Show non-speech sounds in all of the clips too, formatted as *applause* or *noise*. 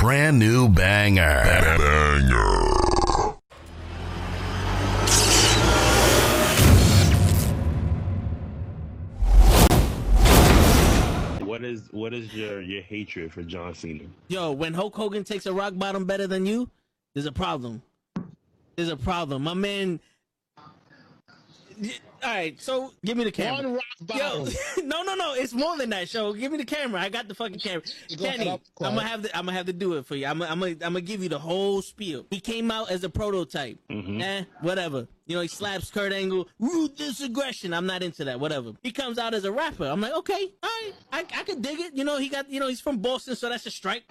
brand new banger. What is what is your your hatred for John Cena? Yo, when Hulk Hogan takes a rock bottom better than you, there's a problem. There's a problem. My man. All right, so give me the camera. One rock Yo, *laughs* no, no, no. It's more than that. Show. Give me the camera. I got the fucking camera. Kenny, I'm I'm gonna have to. I'm gonna have to do it for you. I'm. gonna- I'm. gonna- I'm gonna give you the whole spiel. He came out as a prototype. Eh, whatever. You know, he slaps Kurt Angle. Ruthless aggression. I'm not into that. Whatever. He comes out as a rapper. I'm like, okay, all right, I, I could dig it. You know, he got. You know, he's from Boston, so that's a strike.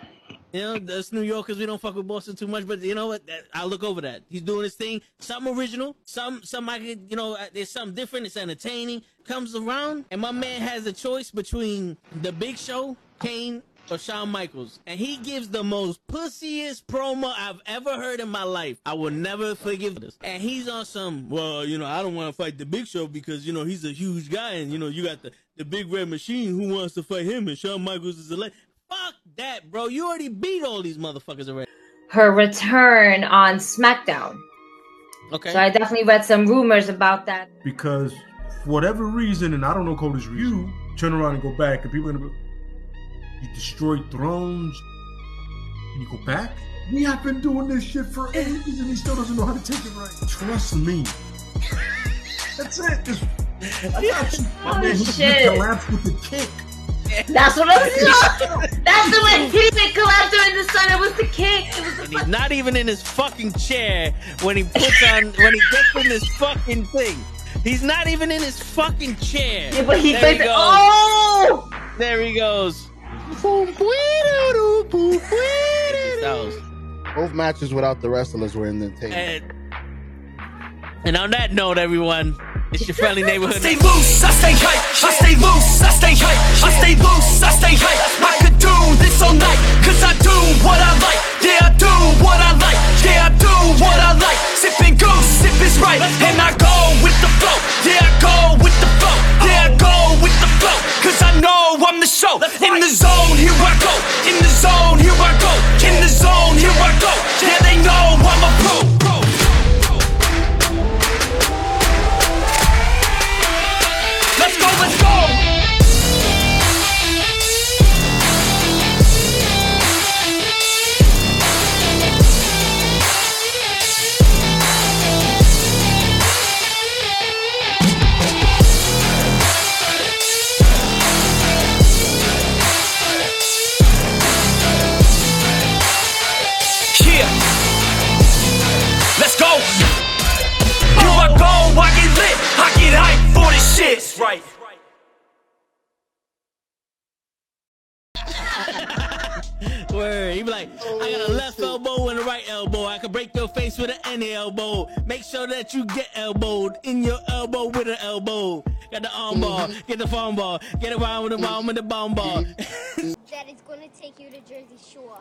You know, us New Yorkers, we don't fuck with Boston too much, but you know what? I'll look over that. He's doing his thing. Something original. Some, some I could, you know, uh, there's something different. It's entertaining. Comes around, and my man has a choice between the Big Show, Kane, or Shawn Michaels, and he gives the most pussiest promo I've ever heard in my life. I will never forgive this. And he's on some, well, you know, I don't want to fight the Big Show because you know he's a huge guy, and you know you got the the Big Red Machine who wants to fight him, and Shawn Michaels is a le- Fuck that, bro. You already beat all these motherfuckers already. her return on SmackDown. Okay. So I definitely read some rumors about that. because for whatever reason, and I don't know Cody's reason, you turn around and go back, and people are gonna be, you destroyed thrones, and you go back. We have been doing this shit for ages, and he still doesn't know how to take it right. Trust me. That's it. Just, I got you. My man, he, he shit. collapsed with the kick. That's what I was *laughs* That's the way he didn't collapse during the sun. It was the kick. It was the And he's not even in his fucking chair when he puts on when he gets in this fucking thing. He's not even in his fucking chair. Yeah, but he there he goes. Oh! There he goes. Both matches without the wrestlers were in the tape. and, and on that note, everyone, it's your friendly neighborhood. I stay loose, I stay hype. I stay loose, I stay hype. I stay loose, I stay hype. I could do this all night, cause I do what I like. Yeah, I do what I like. Yeah, I do what I like. Sipping goose, sip is right. And I go with the flow. Yeah, I go with the flow. Yeah, I go with the flow. Cause I know I'm the show. In the zone, here I go. In the zone, here I go. In the zone, here I go. Yeah, they know I'm a pro. Go, let's go! Shit. Right. *laughs* Word. He be like, I got a left elbow and a right elbow. I can break your face with an any elbow. Make sure that you get elbowed in your elbow with an elbow. Got the arm bar, get the farm ball, get around with the bomb with the bomb ball. *laughs* that is going to take you to Jersey Shore.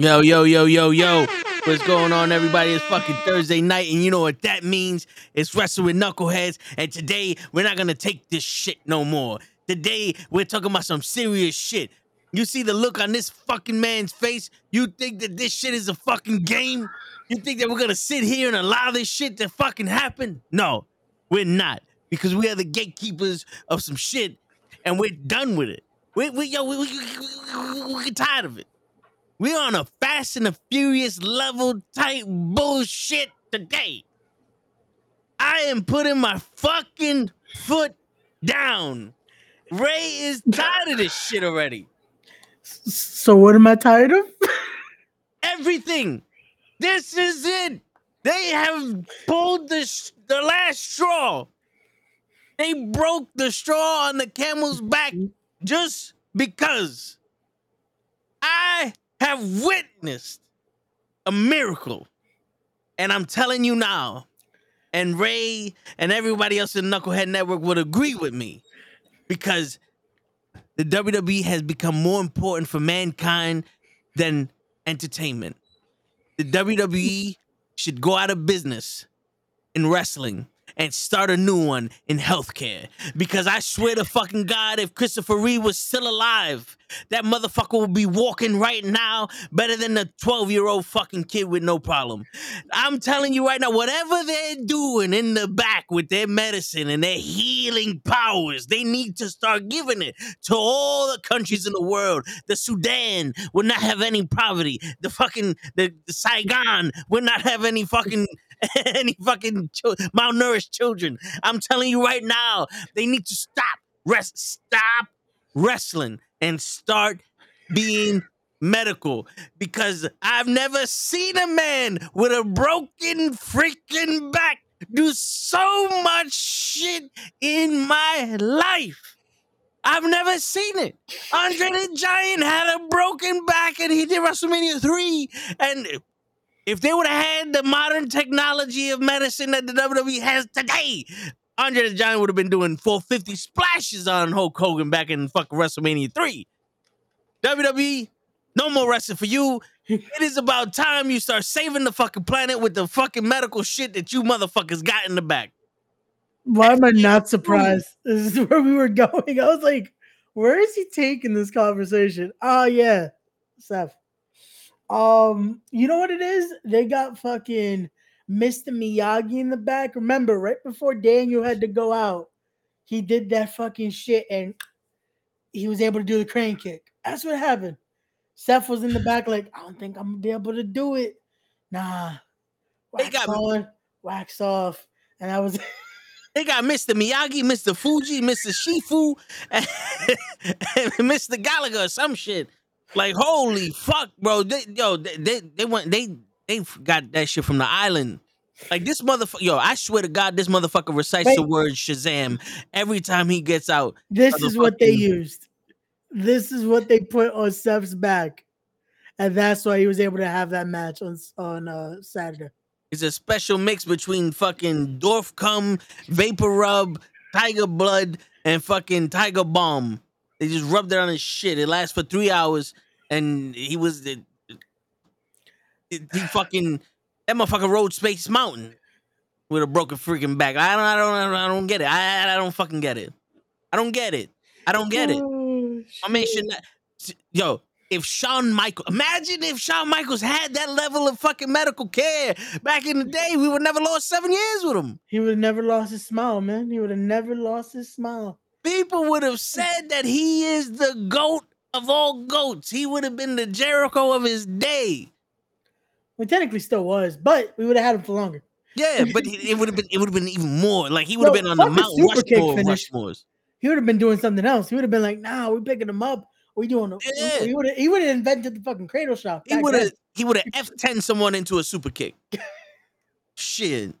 Yo, yo, yo, yo, yo. What's going on, everybody? It's fucking Thursday night, and you know what that means? It's Wrestle with Knuckleheads, and today we're not gonna take this shit no more. Today we're talking about some serious shit. You see the look on this fucking man's face? You think that this shit is a fucking game? You think that we're gonna sit here and allow this shit to fucking happen? No, we're not. Because we are the gatekeepers of some shit, and we're done with it. We, we, yo, we, we, we, we, we're tired of it. We're on a Fast and the Furious level type bullshit today. I am putting my fucking foot down. Ray is tired of this shit already. So what am I tired of? Everything. This is it. They have pulled the, sh- the last straw. They broke the straw on the camel's back just because I have witnessed a miracle. And I'm telling you now, and Ray and everybody else in Knucklehead Network would agree with me because the WWE has become more important for mankind than entertainment. The WWE should go out of business in wrestling and start a new one in healthcare. Because I swear to fucking God, if Christopher Reeve was still alive, that motherfucker would be walking right now better than the 12 year old fucking kid with no problem. I'm telling you right now, whatever they're doing in the back with their medicine and their healing powers, they need to start giving it to all the countries in the world. The Sudan would not have any poverty. The fucking the, the Saigon would not have any fucking *laughs* any fucking malnourished children. I'm telling you right now, they need to stop rest stop wrestling and start being medical because I've never seen a man with a broken freaking back do so much shit in my life. I've never seen it. Andre the Giant had a broken back and he did WrestleMania 3. And if they would have had the modern technology of medicine that the WWE has today, Andre the Giant would have been doing 450 splashes on Hulk Hogan back in fucking WrestleMania 3. WWE, no more wrestling for you. It is about time you start saving the fucking planet with the fucking medical shit that you motherfuckers got in the back. Why am I not surprised? *laughs* This is where we were *laughs* going. I was like, where is he taking this conversation? Oh yeah, Seth. Um, you know what it is? They got fucking Mr. Miyagi in the back. Remember, right before Daniel had to go out, he did that fucking shit and he was able to do the crane kick. That's what happened. Seth was in the back, like, I don't think I'm gonna be able to do it. Nah, They got- on, wax off, and I was. *laughs* They got Mr. Miyagi, Mr. Fuji, Mr. Shifu, *laughs* and, and Mr. Gallagher or some shit. Like, holy fuck, bro. They, yo, they, they they went they they got that shit from the island. Like this motherfucker, yo, I swear to God, this motherfucker recites the Wait. word Shazam every time he gets out. This is what they used. This is what they put on Seth's back, and that's why he was able to have that match on on uh, Saturday. It's a special mix between fucking Dorf cum, Vapor Rub, Tiger Blood, and fucking Tiger Balm. They just rubbed it on his shit. It lasts for three hours, and he was the he fucking that motherfucker rode Space Mountain with a broken freaking back. I don't, I don't, I don't get it. I, I don't fucking get it. I don't get it. I don't get it. Oh, I mean, should not, yo, if Shawn Michaels, imagine if Shawn Michaels had that level of fucking medical care back in the day, we would never lost seven years with him. He would have never lost his smile, man. He would have never lost his smile. People would have said that he is the goat of all goats. He would have been the Jericho of his day. Well, technically still was, but we would have had him for longer. Yeah, but it would have been it would have been even more. Like he would have Yo, been on the Mount Rushmore. Rushmores. He would have been doing something else. He would have been like, "Nah, we're picking him up. We doing." Yeah. He would have. He would have invented the fucking cradle shot. He would have he would have F ten someone into a super kick. *laughs* Shit.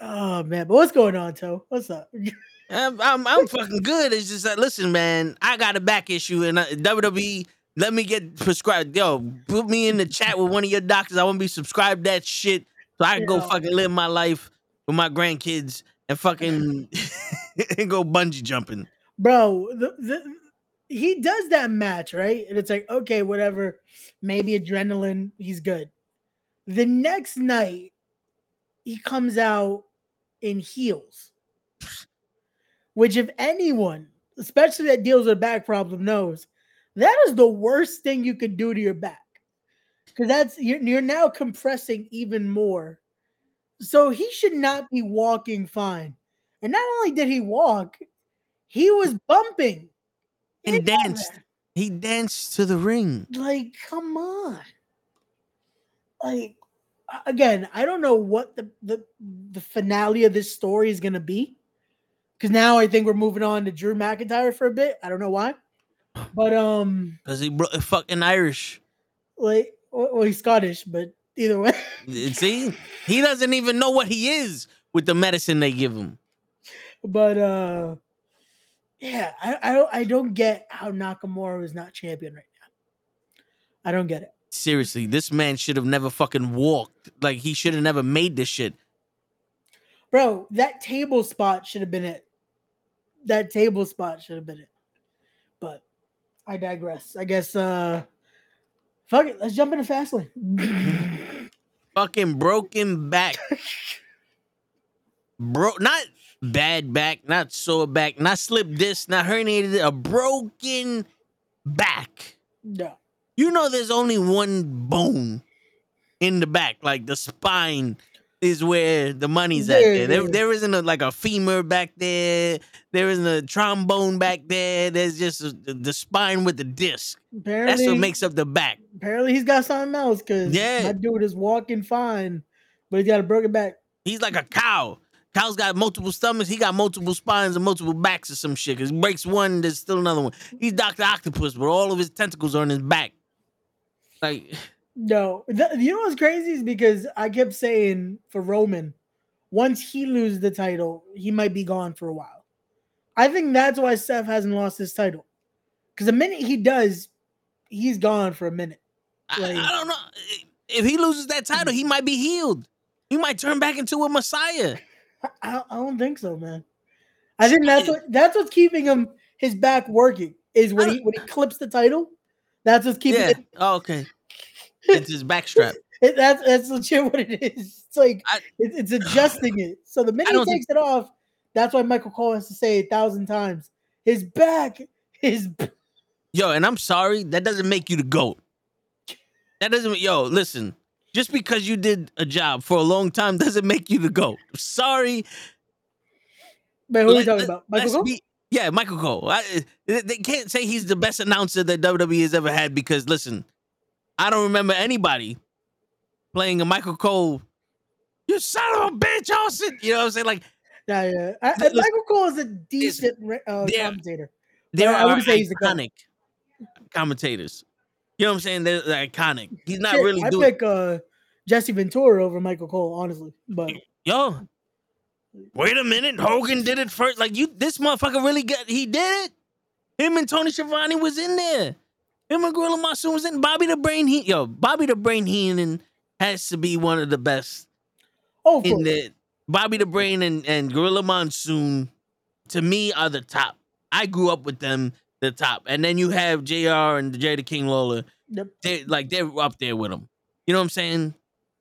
Oh man, but what's going on, Toe? What's up? *laughs* I'm, I'm I'm fucking good. It's just that listen, man, I got a back issue and uh, WWE. Let me get prescribed. Yo, put me in the chat with one of your doctors. I want to be subscribed to that shit so I can go fucking live my life with my grandkids and fucking *laughs* and go bungee jumping. bro the, the, he does that match right and it's like okay whatever maybe adrenaline he's good the next night he comes out in heels which if anyone especially that deals with a back problem knows that is the worst thing you could do to your back because that's you're, you're now compressing even more so he should not be walking fine and not only did he walk he was bumping And danced. He danced to the ring. Like, come on. Like, again, I don't know what the the, the finale of this story is gonna be. Because now I think we're moving on to Drew McIntyre for a bit. I don't know why. But um Cause he bro- fucking Irish. like well, well, he's Scottish, but either way. See, he doesn't even know what he is with the medicine they give him. But uh yeah, I, I don't I don't get how Nakamura is not champion right now. I don't get it. Seriously, this man should have never fucking walked. Like he should have never made this shit. Bro, that table spot should have been it. That table spot should have been it. But I digress. I guess uh fuck it, let's jump into Fastlane. *laughs* Fucking broken back. *laughs* bro, not bad back, not sore back, not slip disc, not herniated, a broken back. No. You know, there's only one bone in the back, like the spine is where the money's at. There, there, there isn't a, like a femur back there. There isn't a trombone back there. There's just a, the spine with the disc. Apparently, That's what makes up the back. apparently he's got something else because Yeah. that dude is walking fine, but he's got a broken back. He's like a cow. Cow's got multiple stomachs. He got multiple spines and multiple backs or some shit. Cause he breaks one, there's still another one. He's Doctor Octopus, but all of his tentacles are on his back. Like, No, th- you know what's crazy is because I kept saying for Roman, once he loses the title, he might be gone for a while. I think that's why Seth hasn't lost his title. Because the minute he does, he's gone for a minute. I, Like- I don't know. If he loses that title, he might be healed. He might turn back into a messiah. I, *laughs* I, I don't think so, man. I think that's what that's what's keeping him his back working is when he when he clips the title. That's what's keeping Yeah. it, Oh, okay. It's his backstrap. *laughs* it. That's that's legit what it is. It's like I- it, it's adjusting it. So the minute he takes it off, that's why Michael Cole has to say a thousand times. His back, his b- Yo, and I'm sorry, that doesn't make you the GOAT. That doesn't yo, listen. Just because you did a job for a long time doesn't make you the GOAT. Sorry. man. Who are we Let- talking about? Michael Cole? be- yeah, Michael Cole. I, they can't say he's the best announcer that WWE has ever had because listen, I don't remember anybody playing a Michael Cole. You son of a bitch, Austin. You know what I'm saying? Like Yeah, yeah. I, I- Michael Cole is a decent uh, there- commentator. there I are wouldn't say he's iconic commentators. You know what I'm saying? They're, they're iconic. He's not Shit, really I doing pick uh, Jesse Ventura over Michael Cole, honestly. But yo. Wait a minute, Hogan did it first. Like you, this motherfucker really got. He did it. Him and Tony Schiavone was in there. And Gorilla Monsoon was in. Bobby the Brain He yo, Bobby the Brain Heenan has to be one of the best oh, in the Bobby the Brain and, and Gorilla Monsoon to me are the top. I grew up with them, the top. And then you have JR and Jada King Lawler. Yep. They like they're up there with them. You know what I'm saying?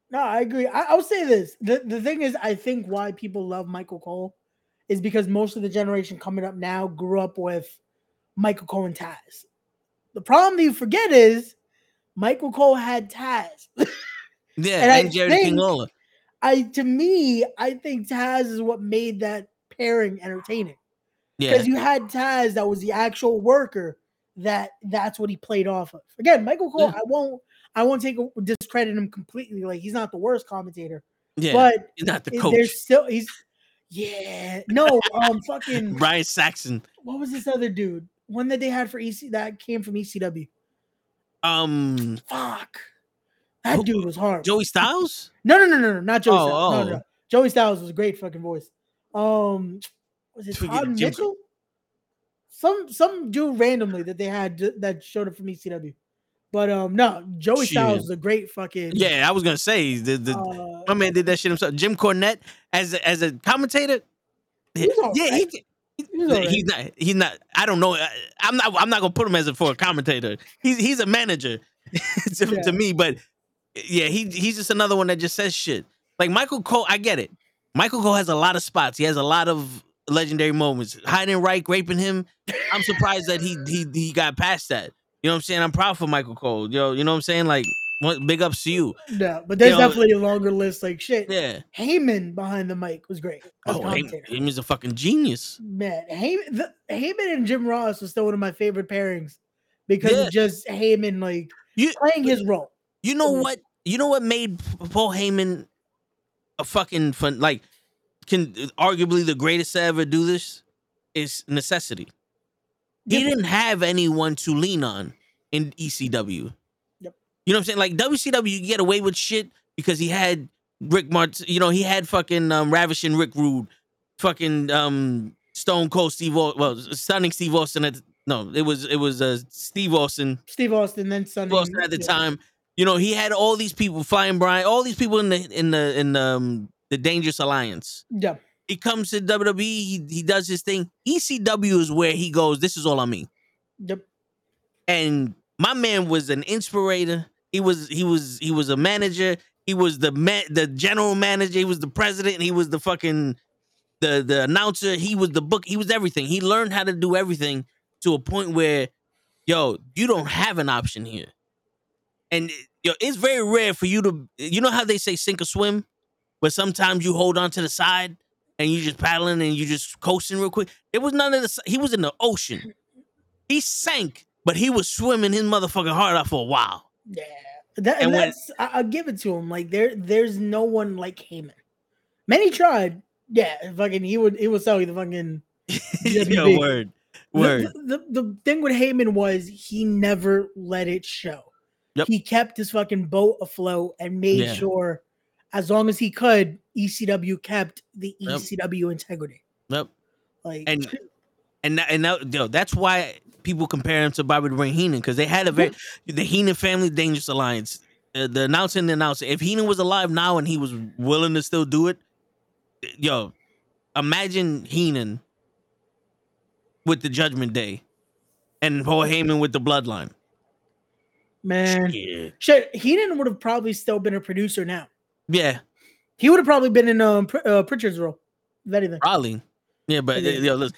No, I agree. I, I'll say this: the the thing is, I think why people love Michael Cole is because most of the generation coming up now grew up with Michael Cole and Taz. The problem that you forget is Michael Cole had Taz. *laughs* Yeah, And and, Jerry think- Lawler. I to me, I think Taz is what made that pairing entertaining Yeah. because you had Taz that was the actual worker that that's what he played off of. Again, Michael Cole, Yeah. I won't I won't take discredit him completely. Like he's not the worst commentator, Yeah. but He's not the coach. there's still he's yeah no um fucking *laughs* Byron Saxton. what was this other dude one that they had for EC that came from ECW Um fuck that Who- dude was hard Joey Styles? no no no no no not Joey Oh, Styles no, no, oh. no. Joey Styles was a great fucking voice um was it Todd Mitchell some some dude randomly that they had that showed up from ECW but um no Joey Styles Shit. was a great fucking Yeah, I was gonna say the, the uh, my man did that shit himself. Jim Cornette as a, as a commentator. Yeah, He's all yeah, right. he, he was he's not. He's not. I don't know. I- I'm not. I'm not gonna put him as a for a commentator. He's he's a manager *laughs* to, Yeah. to me. But yeah, he he's just another one that just says shit. Like Michael Cole, I get it. Michael Cole has a lot of spots. He has a lot of legendary moments. Hiding right, raping him. I'm surprised that he he he got past that. You know what I'm saying? I'm proud for Michael Cole. Yo, you know what I'm saying? Like, big ups to you. no but there's know, definitely a longer list like shit Yeah. Heyman behind the mic was great. Oh, commentator. Heyman is a fucking genius. Man, Heyman, the, Heyman and Jim Ross was still one of my favorite pairings because Yeah. just Heyman like You playing his role. You know what? You know what made Paul Heyman a fucking fun like can arguably the greatest to ever do this is necessity. He didn't have anyone to lean on in ECW. You know what I'm saying? Like WCW, you get away with shit because he had Rick Mart. You know, he had fucking um, ravishing Rick Rude, fucking um, Stone Cold Steve. Au- well, stunning Steve Austin at the, no, it was it was uh, Steve Austin. Steve Austin, then Sonny. Steve Austin at the yeah. time. You know, he had all these people, Flying Brian, all these people in the in the in the, um, the Dangerous Alliance. Yeah, He comes to WWE, he, he does his thing. ECW is where he goes. This is all on me. yep. And my man was an inspirator. He was he was he was a manager. He was the the general manager. He was the president. He was the fucking the the announcer. He was the book. He was everything. He learned how to do everything to a point where, yo, you don't have an option here. And yo, it's very rare for you to. You know how they say sink or swim, but sometimes you hold on to the side and you just paddling and you just coasting real quick. It was none of this. He was in the ocean. He sank, but he was swimming his motherfucking heart out for a while. Yeah, that, And and when- that's I, I'll give it to him. Like there, there's no one like Heyman. Many tried. Yeah, fucking he would he would sell you the fucking. *laughs* Yo, word, The- word. The, the, the thing with Heyman was he never let it show. Yep. He kept his fucking boat afloat and made Yeah. sure, as long as he could, ECW kept the Yep. ECW integrity. Yep. Like And and that, and that, yo, that's why people compare him to Bobby the Brain Heenan because they had a very the Heenan family dangerous alliance. Uh, the announcer and the announcer. If Heenan was alive now and he was willing to still do it, yo, imagine Heenan with the Judgment Day and Paul Heyman with the Bloodline. man, Yeah, shit, Heenan would have probably still been a producer now. yeah, He would have probably been in um Pr- uh, Pritchard's role, if anything. probably. Yeah, but uh, yo, listen,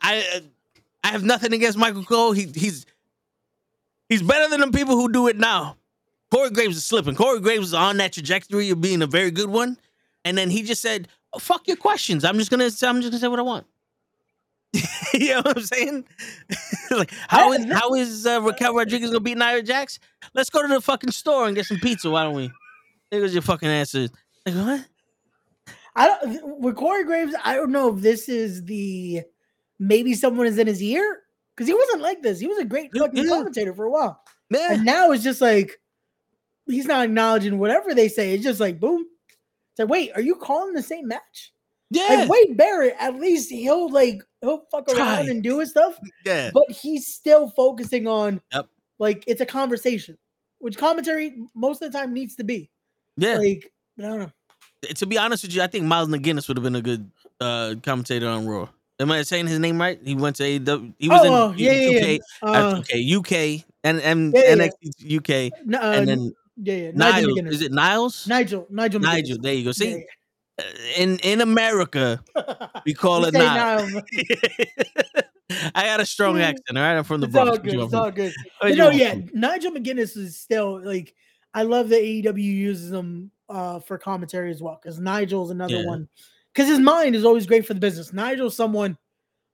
I uh, I have nothing against Michael Cole. He he's he's better than the people who do it now. Corey Graves is slipping. Corey Graves is on that trajectory of being a very good one, and then he just said, oh, "Fuck your questions. I'm just gonna I'm just gonna say what I want." *laughs* you know what I'm saying? *laughs* like how is how is uh, Raquel Rodriguez gonna beat Nia Jax? Let's go to the fucking store and get some pizza. Why don't we? There's your fucking answer. Like what? I don't with Corey Graves. I don't know if this is the maybe someone is in his ear because he wasn't like this. He was a great fucking yeah. commentator for a while, Yeah. and now it's just like he's not acknowledging whatever they say. It's just like boom. It's like, wait, are you calling the same match? Yeah. Like Wade Barrett, at least he'll like he'll fuck around Try. and do his stuff, yeah. but he's still focusing on Yep. like it's a conversation, which commentary most of the time needs to be. Yeah. Like I don't know. to be honest with you, I think Miles McGuinness would have been a good uh, commentator on Raw. Am I saying his name right? He went to AEW. He was Oh, in yeah, yeah, UK, yeah. uh, Uh, okay, UK, and and Yeah, yeah, NXT UK, n- uh, and then yeah, yeah. Nigel Niles. Is it Niles? Nigel, Nigel, McGuinness. Nigel. There you go. See, Yeah, uh, in in America, *laughs* we call it Niles. *laughs* I got a strong accent. All right, I'm from the It's Bronx. What good. It's all good. But you no, want yeah? Nigel McGuinness is still like I love that AEW uses him uh for commentary as well because Nigel's another Yeah. one because his mind is always great for the business. Nigel's someone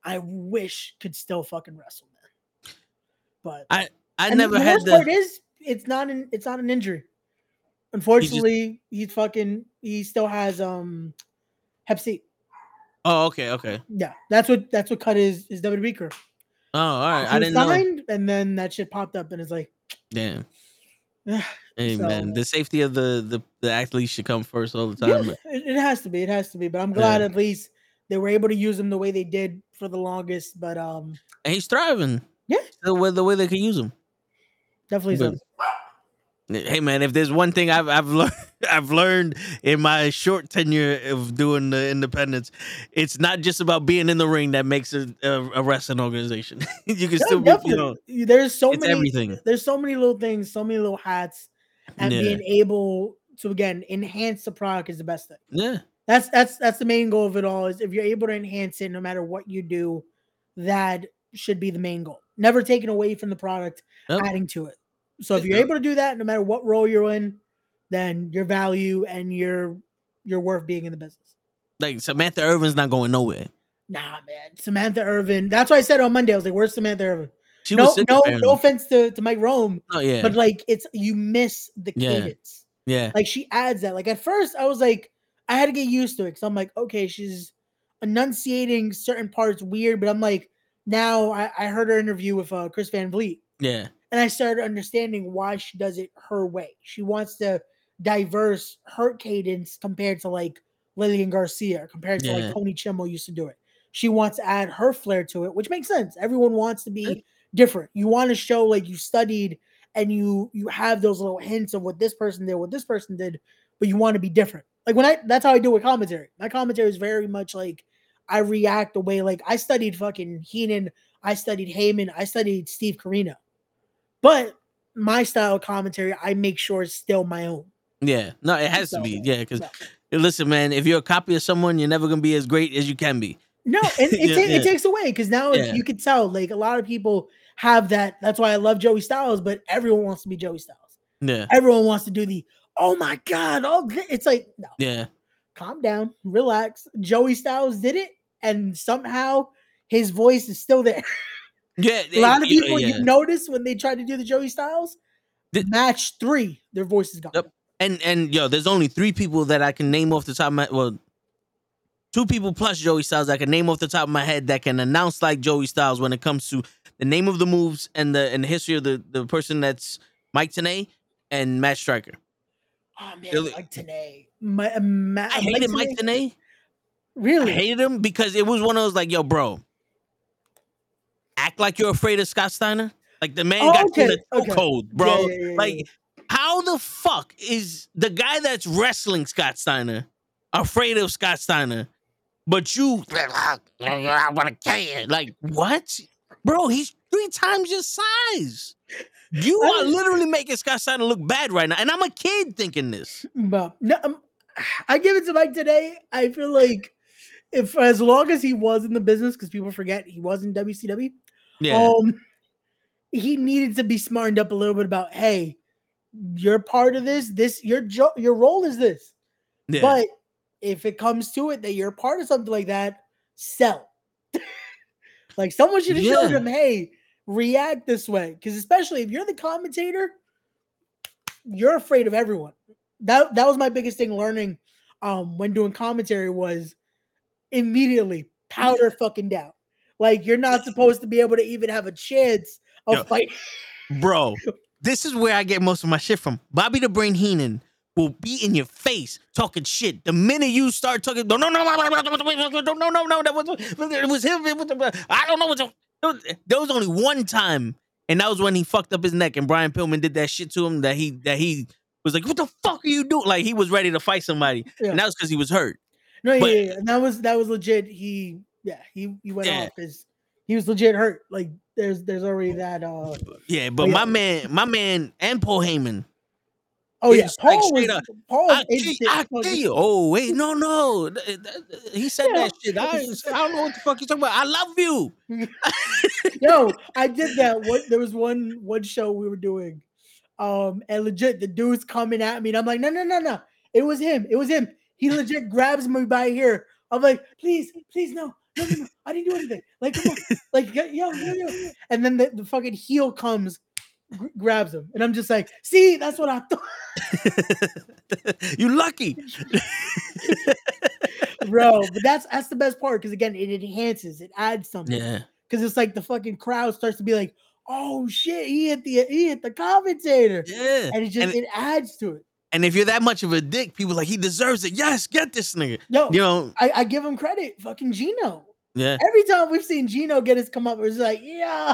I wish could still fucking wrestle, man. But I I never the had worst the. part is it's not an it's not an injury. Unfortunately, he's fucking he still has um Hep C. oh, okay, okay. Yeah, that's what that's what cut his his WWE career. Oh, all right. He I didn't know. signed, and then that shit popped up, and it's like, Damn. Yeah, Hey So- man, the safety of the the the athlete should come first all the time. but- it, has to be, it has to be. But I'm glad at least they were able to use him the way they did for the longest. But um, And he's thriving. Yeah. The way the way they could use him. definitely. Hey man, if there's one thing I've I've *laughs* learned I've learned in my short tenure of doing the independence, it's not just about being in the ring that makes a, a, a wrestling organization. *laughs* you can still be, you know, there's so many everything. There's so many little things, so many little hats, and Yeah. being able to again enhance the product is the best thing. Yeah. That's that's that's the main goal of it all. Is if you're able to enhance it, no matter what you do, that should be the main goal. Never taking away from the product, Yep. adding to it. So if you're able to do that, no matter what role you're in, then your value and your your worth being in the business. Like Samantha Irvin's not going nowhere. Nah, man, Samantha Irvin. That's why I said on Monday. I was like, "Where's Samantha Irvin?" She no, no, apparently. no offense to, to Mike Rome, Oh yeah. but like it's you miss the Yeah. cadence. yeah. Like she adds that. Like at first, I was like, I had to get used to it because I'm like, okay, she's enunciating certain parts weird, but I'm like, now I, I heard her interview with uh, Chris Van Vliet, Yeah. And I started understanding why she does it her way. She wants to diverse her cadence compared to like Lillian Garcia, compared to Yeah. like Tony Chimel used to do it. She wants to add her flair to it, which makes sense. Everyone wants to be different. You want to show like you studied and you you have those little hints of what this person did, what this person did, but you want to be different. Like when I that's how I do with commentary. My commentary is very much like I react the way like I studied fucking Heenan, I studied Heyman, I studied Steve Corino. But my style of commentary, I make sure it's still my own. Yeah. No, it has to be. Yeah, because yeah. Listen, man, if you're a copy of someone, you're never gonna be as great as you can be. No, *laughs* and it, Yeah, ta- yeah. it takes away because now you can tell like a lot of people have that. That's why I love Joey Styles, but everyone wants to be Joey Styles. Yeah, Everyone wants to do the oh my god, oh it's like no, yeah, calm down, relax. Joey Styles did it, and somehow his voice is still there. *laughs* yeah. a lot of people yeah. you notice when they try to do the Joey Styles The- match three, their voice is gone. Yep. And and yo, there's only three people that I can name off the top of my well, two people plus Joey Styles I can name off the top of my head that can announce like Joey Styles when it comes to the name of the moves and the and the history of the the person that's Mike Tenay and Matt Striker. Oh man, Really- Mike Tenay. My, I hated Mike Tenay. I Really? hated him because it was one of those like, yo, bro, act like you're afraid of Scott Steiner. Like the man Oh, got okay, in a okay. chokehold, bro. Yeah, yeah, yeah, like, how the fuck is the guy that's wrestling Scott Steiner afraid of Scott Steiner, but you, *laughs* I want to kill you. Like what, bro? He's three times your size. You are literally making Scott Steiner look bad right now, and I'm a kid thinking this. But no, um, I give it to Mike Tenay. I feel like if as long as he was in the business, because people forget he was in WCW, Yeah, um, he needed to be smartened up a little bit about, hey, you're part of this. This your jo- your role is this. yeah. But if it comes to it that you're part of something like that, sell. *laughs* like someone should have showed him, hey, react this way. Because especially if you're the commentator, you're afraid of everyone. That that was my biggest thing learning um when doing commentary was immediately powder fucking down. Like you're not supposed to be able to even have a chance of Yo, fighting. bro, this is where I get most of my shit from. Bobby the Brain Heenan will be in your face talking shit the minute you start talking. No, no, no, no, no, no, no, no. That was it was him. It was, I don't know what. There was only one time, and that was when he fucked up his neck, and Brian Pillman did that shit to him. That he that he was like, "What the fuck are you doing?" Like he was ready to fight somebody, yeah. and that was because he was hurt. No, but, yeah, yeah, and that was that was legit. He yeah, he he went Yeah. off his he was legit hurt. Like there's there's already that uh Yeah, but yeah. my man, my man, and Paul Heyman. oh yeah, like Paul straight was up, Paul I kill, I fucking- kill you. Oh wait, no, no. He said Yeah. that shit. I, I don't know what the fuck you talking about. I love you. *laughs* Yo, I did that. What there was one one show we were doing, um, and legit the dude's coming at me, and I'm like, no, no, no, no. It was him. It was him. He legit grabs me by here. I'm like, please, please, no, no, no, no. I didn't do anything. Like, come on, like, yo, yo, yo. And then the, the fucking heel comes, gr- grabs him, and I'm just like, see, that's what I thought. *laughs* you lucky. bro. But that's that's the best part because again, it enhances, it adds something. Yeah. Because it's like the fucking crowd starts to be like, oh shit, he hit the he hit the commentator, Yeah. and it just And, it adds to it. and if you're that much of a dick, people like he deserves it. Yes, get this nigga. No, You know, I, I give him credit. Fucking Gino. Yeah. Every time we've seen Gino get his come up, it's like, yo,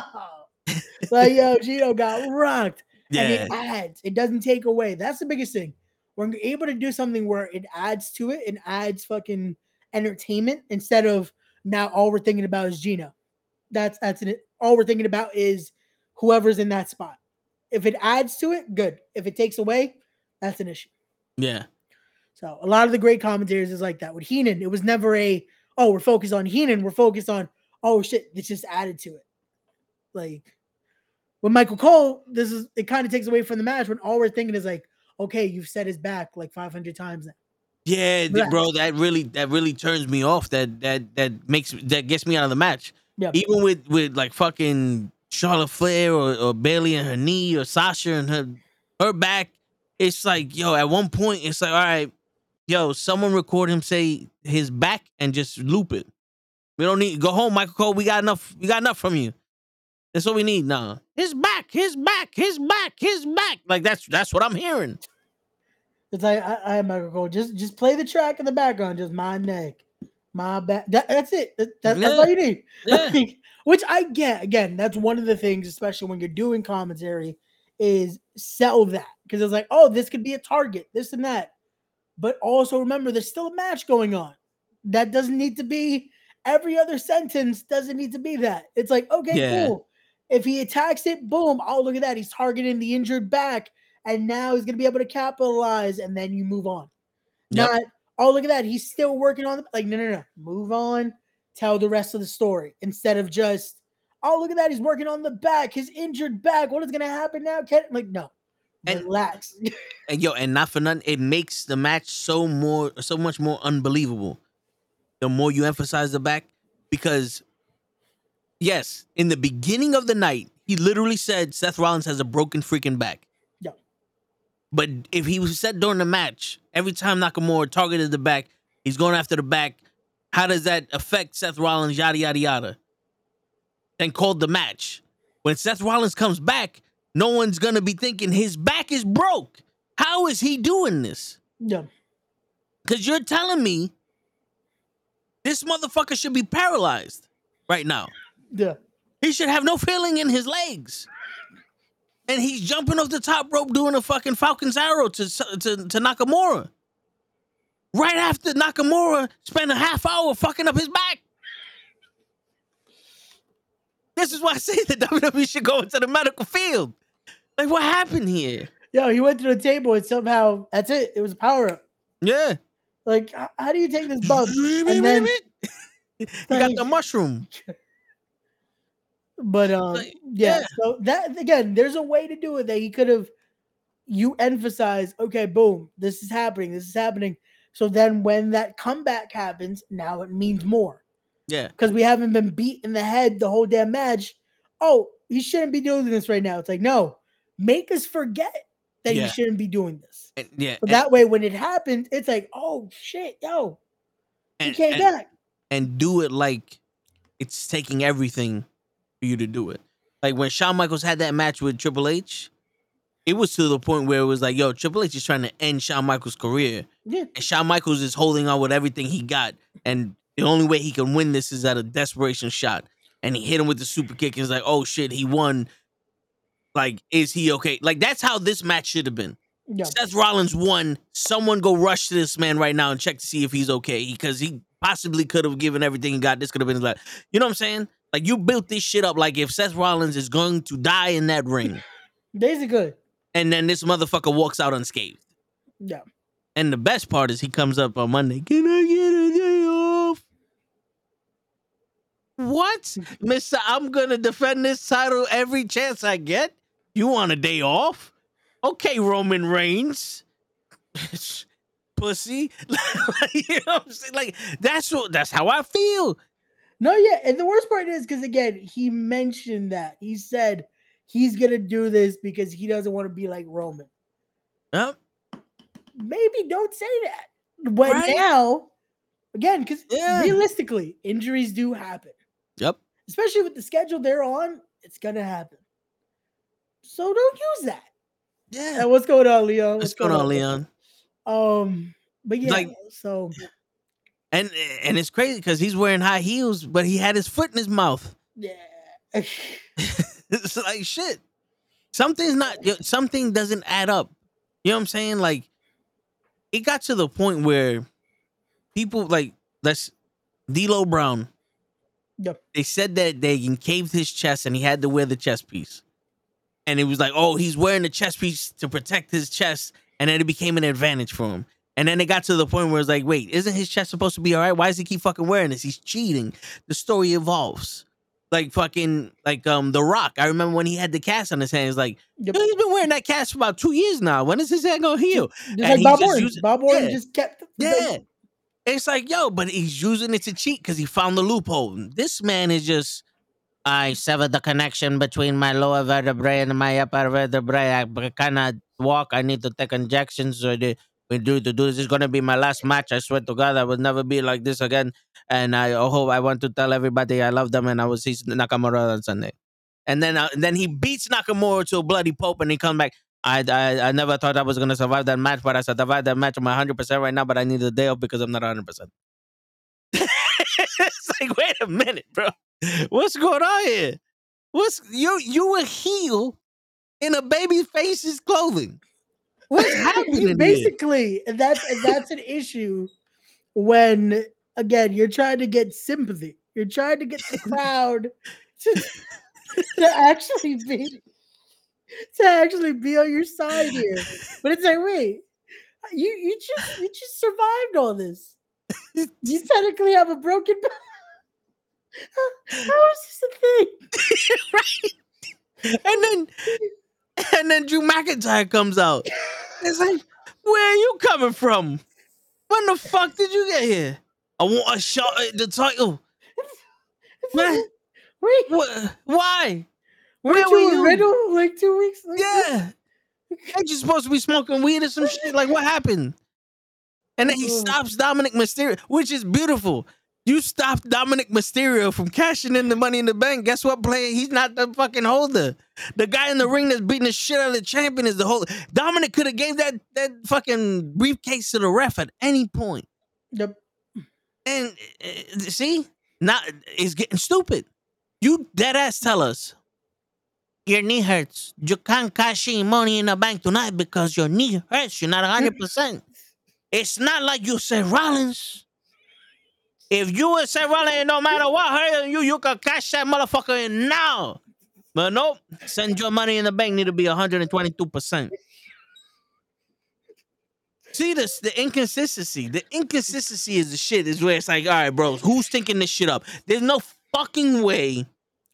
*laughs* like yo, Gino got rocked. And Yeah. it adds. It doesn't take away. That's the biggest thing. You're able to do something where it adds to it and adds fucking entertainment instead of now all we're thinking about is Gino. That's that's it. All we're thinking about is whoever's in that spot. If it adds to it, good. If it takes away, that's an issue. Yeah. So a lot of the great commentators is like that. With Heenan, it was never a oh we're focused on Heenan. We're focused on oh shit. It's just added to it. Like with Michael Cole, this is it kind of takes away from the match when all we're thinking is like okay, you've set his back like 500 times now. Yeah, Right. bro, that really that really turns me off. That that that makes that gets me out of the match. Yeah. Even with with like fucking Charlotte Flair or, or Bayley and her knee or Sasha and her her back, it's like yo. At one point, it's like all right, yo, someone record him say his back and just loop it. We don't need go home, Michael Cole. We got enough. We got enough from you. That's what we need now. His back, his back, his back, his back. Like that's that's what I'm hearing. It's like I, I Michael Cole. Just just play the track in the background, just my neck, my back. That, that's it. That, that- that's all you need. *laughs* Yeah. Like, which I get. Again, that's one of the things, especially when you're doing commentary, is sell that because it's like, oh, this could be a target, this and that. But also remember, there's still a match going on. That doesn't need to be every other sentence. Doesn't need to be that. It's like, okay, Yeah. cool. If he attacks it, boom! Oh, look at that. He's targeting the injured back, and now he's gonna be able to capitalize, and then you move on. Yep. Not oh look at that, he's still working on the like no no no, move on, tell the rest of the story instead of just oh look at that, he's working on the back, his injured back. What is gonna happen now? Can like no, And- relax. *laughs* And yo, and not for nothing, it makes the match so more, so much more unbelievable. The more you emphasize the back, because yes, in the beginning of the night, he literally said Seth Rollins has a broken freaking back. Yeah. But if he was said during the match, every time Nakamura targeted the back, he's going after the back. How does that affect Seth Rollins? Yada yada yada. Then called the match. When Seth Rollins comes back, no one's gonna be thinking his back is broke. How is he doing this? yeah, Because you're telling me this motherfucker should be paralyzed right now. yeah. He should have no feeling in his legs. And he's jumping off the top rope doing a fucking Falcon's arrow to, to, to Nakamura. Right after Nakamura spent a half hour fucking up his back. This is why I say *laughs* the WWE should go into the medical field. Like, what happened here? Yo, he went to the table and somehow that's it. It was a power up. Yeah. Like, h- how do you take this bump? and then, he *laughs* got the mushroom. *laughs* but um, Like, yeah, yeah. So that again, there's a way to do it that he could have. You emphasize, okay, boom, this is happening, this is happening. So then, when that comeback happens, now it means more Yeah. because we haven't been beat in the head the whole damn match. Oh, he shouldn't be doing this right now. It's like, no, make us forget that Yeah. he shouldn't be doing this. And, yeah. So that way, when it happens, it's like, oh shit, yo, and- came and- back. and do it like it's taking everything for you to do it. Like when Shawn Michaels had that match with Triple H, it was to the point where it was like, yo, Triple H is trying to end Shawn Michaels' career. Yeah. And Shawn Michaels is holding on with everything he got. And the only way he can win this is at a desperation shot. And he hit him with the super kick and it's like, oh shit, he won. Like, is he okay? Like, that's how this match should have been. Yeah. Seth Rollins won. Someone go rush to this man right now and check to see if he's okay because he possibly could have given everything he got. This could have been his life. You know what I'm saying? Like you built this shit up like if Seth Rollins is going to die in that ring, *laughs* Basically, and then this motherfucker walks out unscathed. yeah. And the best part is he comes up on Monday. Can I get a day off? What, *laughs* Mister? I'm gonna defend this title every chance I get. You want a day off? Okay, Roman Reigns. *laughs* Pussy. *laughs* you know what I'm saying? Like that's what that's how I feel. No, yeah, and the worst part is because again, he mentioned that he said he's gonna do this because he doesn't want to be like Roman. Yep. Maybe don't say that. But Right. now, again, because Yeah. realistically, injuries do happen, Yep. especially with the schedule they're on. It's gonna happen. So don't use that. Yeah. What's going on, Leon? What's going on, Leon? Um, but yeah, Like- so And and it's crazy because he's wearing high heels, but he had his foot in his mouth. yeah. *laughs* *laughs* it's like shit. Something's not. Something doesn't add up. You know what I'm saying? Like, it got to the point where people like let's D'Lo Brown. Yep. They said that they encaved his chest and he had to wear the chest piece, and it was like, oh, he's wearing the chest piece to protect his chest, and then it became an advantage for him. And then it got to the point where it's like, wait, isn't his chest supposed to be all right? Why does he keep fucking wearing this? He's cheating. The story evolves. Like fucking like um The Rock. I remember when he had the cast on his hand. hands. Like Yep. He's been wearing that cast for about two years now. When is his hand gonna heal? Just And like Bob Orton. Bob Orton yeah. just kept Yeah. It's like, yo, but he's using it to cheat because he found the loophole. This man is just I severed the connection between my lower vertebrae and my upper vertebrae. I cannot walk. I need to take injections. So the, we do to do this. Is gonna be my last match. I swear to God, I will never be like this again. And I hope I want to tell everybody I love them and I will see Nakamura on Sunday. And then, uh, then he beats Nakamura to a bloody pulp, and he comes back. I, I I never thought I was gonna survive that match, but I survived that match. I'm 100 percent right now, but I need a day off because I'm not 100. percent *laughs* It's like, wait a minute, bro. *laughs* What's going on here? What's you you a heel in a baby face's clothing? What's *laughs* happening? Basically, and that's that's an issue when again you're trying to get sympathy. You're trying to get the crowd *laughs* to, to actually be to actually be on your side here. But it's like, wait, You you just you just survived all this. You technically have a broken back. How is this a thing? *laughs* right? And then and then Drew McIntyre comes out. It's like, where are you coming from? When the fuck did you get here? I want a shot at the title. Man, Wait, what, why? weren't where were you you? riddle like two weeks? Like Yeah. Ain't you supposed to be smoking weed or some shit? Like, what happened? And then he stops Dominik Mysterio, which is beautiful. You stopped Dominik Mysterio from cashing in the money in the bank. Guess what, player? He's not the fucking holder. The guy in the ring that's beating the shit out of the champion is the holder. Dominik could have gave that that fucking briefcase to the ref at any point. Yep. And uh, see, now it's getting stupid. You dead ass tell us your knee hurts. You can't cash in money in the bank tonight because your knee hurts. You're not 100%. It's not like you said Rollins. If you would say Rollins, no matter what hurt you, you can cash that motherfucker in now. But nope, send your money in the bank need to be 122%. See this the inconsistency. The inconsistency is the shit is where it's like, all right, bros, who's thinking this shit up? There's no fucking way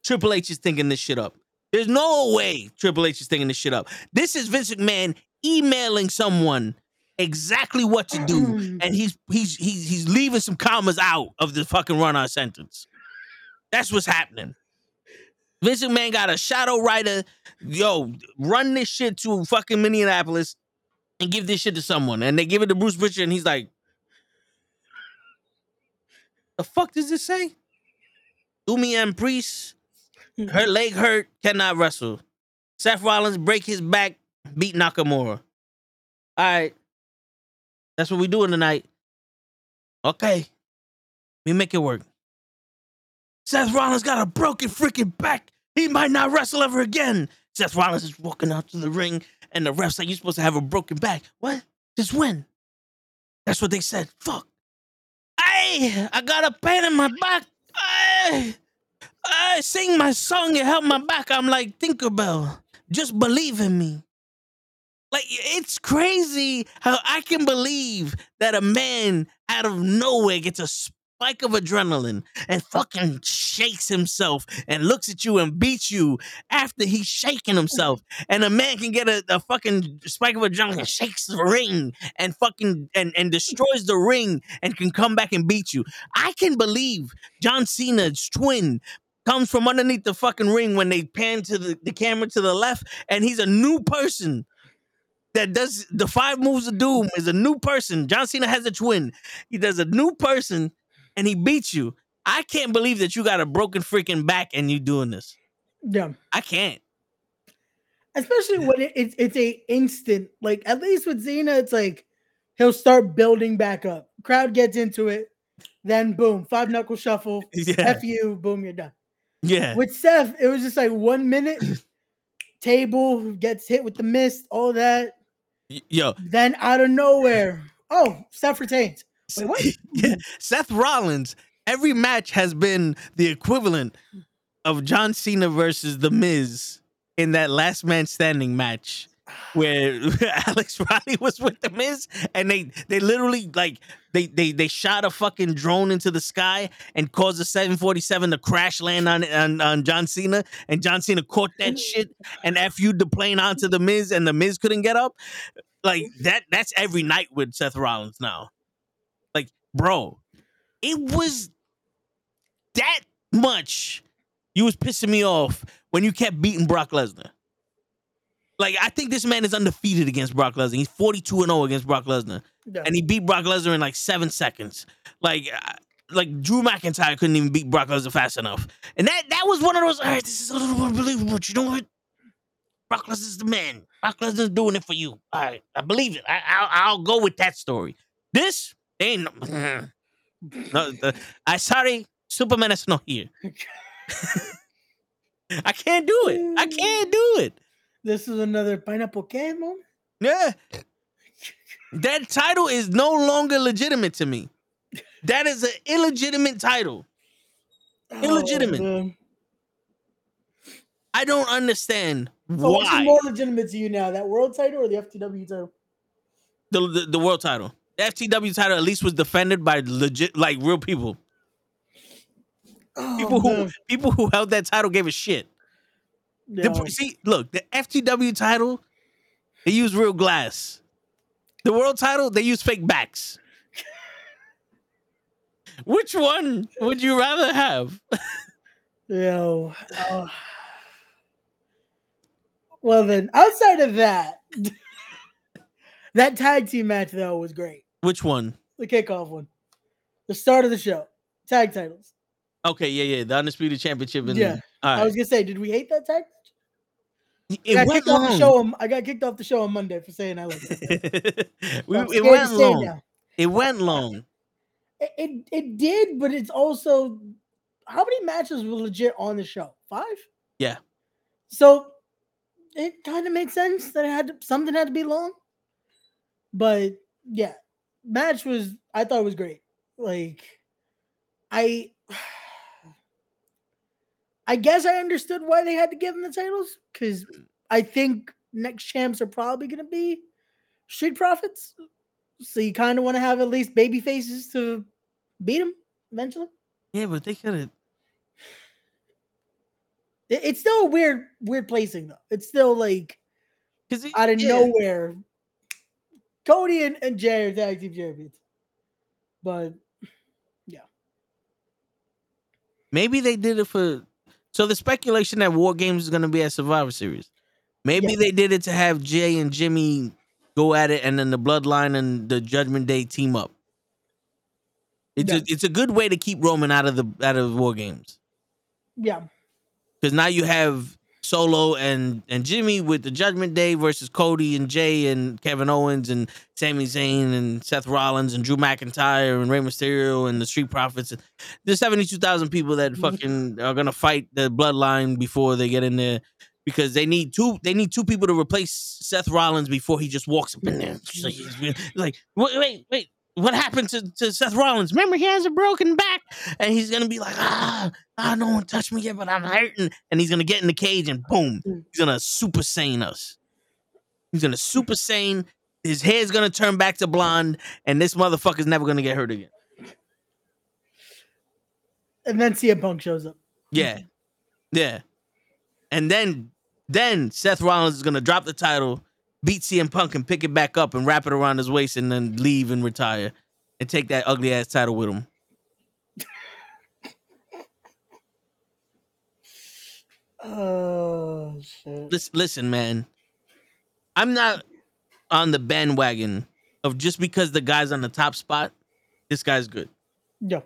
Triple H is thinking this shit up. There's no way Triple H is thinking this shit up. This is Vince McMahon emailing someone exactly what to do, mm. and he's he's he's he's leaving some commas out of the fucking run on sentence. That's what's happening. Vince McMahon got a shadow writer. Yo, run this shit to fucking Minneapolis and give this shit to someone. And they give it to Bruce Pritchard, and he's like, the fuck does this say? Damian Priest, mm. her leg hurt, cannot wrestle. Seth Rollins break his back, beat Nakamura. All right. That's what we doing tonight. Okay. We make it work. Seth Rollins got a broken freaking back. He might not wrestle ever again. Seth Rollins is walking out to the ring, and the ref's like, You're supposed to have a broken back. What? Just win. That's what they said. Fuck. Hey, I got a pain in my back. Hey, I sing my song, it help my back. I'm like, Tinkerbell, just believe in me. Like, it's crazy how I can believe that a man out of nowhere gets a spike of adrenaline and fucking shakes himself and looks at you and beats you after he's shaking himself. And a man can get a, a fucking spike of adrenaline and shakes the ring and fucking and, and destroys the ring and can come back and beat you. I can believe John Cena's twin comes from underneath the fucking ring when they pan to the, the camera to the left and he's a new person that does the five moves of doom is a new person. John Cena has a twin. He does a new person and he beats you. I can't believe that you got a broken freaking back and you doing this. Yeah. I can't. Especially when it, it's it's a instant. Like at least with Cena, it's like he'll start building back up. Crowd gets into it, then boom, five knuckle shuffle. *laughs* Yeah. F you, boom, you're done. Yeah. With Seth, it was just like one minute. *clears throat* Table gets hit with the mist, all that. Yo, Then out of nowhere, oh, Seth retains. Wait, what? *laughs* yeah, Seth Rollins, every match has been the equivalent of John Cena versus The Miz in that last man standing match where *laughs* Alex Riley was with The Miz and they they literally like they they they shot a fucking drone into the sky and caused a 747 to crash land on on, on John Cena and John Cena caught that shit and FU'd the plane onto The Miz and The Miz couldn't get up. Like that that's every night with Seth Rollins now like bro it was that much you was pissing me off when you kept beating Brock Lesnar like I think this man is undefeated against Brock Lesnar. He's 42 and 0 against Brock Lesnar. Yeah. and he beat Brock Lesnar in like 7 seconds. Like uh, like Drew McIntyre couldn't even beat Brock Lesnar fast enough. And that that was one of those all right this is a little unbelievable but you know what? Brock Lesnar's the man. Brock Lesnar's doing it for you. All right I believe it. I, I'll, I'll go with that story. This ain't no, *laughs* no the, I sorry, Superman is not here. *laughs* I can't do it. I can't do it. This is another pineapple can moment. Yeah. That title is no longer legitimate to me. That is an illegitimate title. Oh, illegitimate. Oh. I don't understand oh, So what's why. more legitimate to you now, that world title or the FTW title? The, the the world title. The FTW title at least was defended by legit like real people. Oh, People who people who held that title gave a shit. The- see, look, the FTW title, they use real glass. The world title, they use fake backs. *laughs* Which one would you rather have? Yo. *laughs* uh, well then, outside of that, *laughs* that tag team match though was great. Which one? The kickoff one, the start of the show, tag titles. Okay, yeah, yeah, the undisputed championship. And, Yeah, I was gonna say, did we hate that tag? I it got went kicked off the long. show. On, I got kicked off the show on Monday for saying I. *laughs* We- I'm it went long. It went long. It, it it did, but it's also how many matches were legit on the show? Five. Yeah. So it kind of made sense that it had to, something had to be long. But yeah, match was I thought it was great. Like I I guess I understood why they had to give them the titles because I think next champs are probably gonna be Street Profits. So you kind of want to have at least baby faces to beat them eventually. Yeah, but they could have. It's still a weird, weird placing though. It's still like Cause it, out of yeah. nowhere. Cody and, and Jay are tag team champions. But yeah, Maybe they did it for. So the speculation that War Games is going to be at Survivor Series. Maybe Yeah. they did it to have Jay and Jimmy go at it, and then the Bloodline and the Judgment Day team up. It's Yeah. a, it's a good way to keep Roman out of the out of War Games yeah, because now you have Solo and and Jimmy with the Judgment Day versus Cody and Jay and Kevin Owens and Sami Zayn and Seth Rollins and Drew McIntyre and Rey Mysterio and the Street Profits. There's seventy two thousand people that mm-hmm. fucking are gonna fight the Bloodline before they get in there because they need two. They need two people to replace Seth Rollins before he just walks up in there. Like, like wait, wait, wait. What happened to, to Seth Rollins? Remember, he has a broken back, and he's gonna be like, ah, ah, no one touched me yet, but I'm hurting. And he's gonna get in the cage, and boom, he's gonna super Saiyan us. He's gonna super Saiyan. His hair's gonna turn back to blonde, and this motherfucker's never gonna get hurt again. and then CM Punk shows up. Yeah, yeah. And then, then Seth Rollins is gonna drop the title, beat CM Punk, and pick it back up and wrap it around his waist, and then leave and retire, and take that ugly ass title with him. Oh shit! Listen, listen, man. I'm not on the bandwagon of just because the guy's on the top spot, this guy's good. Yeah,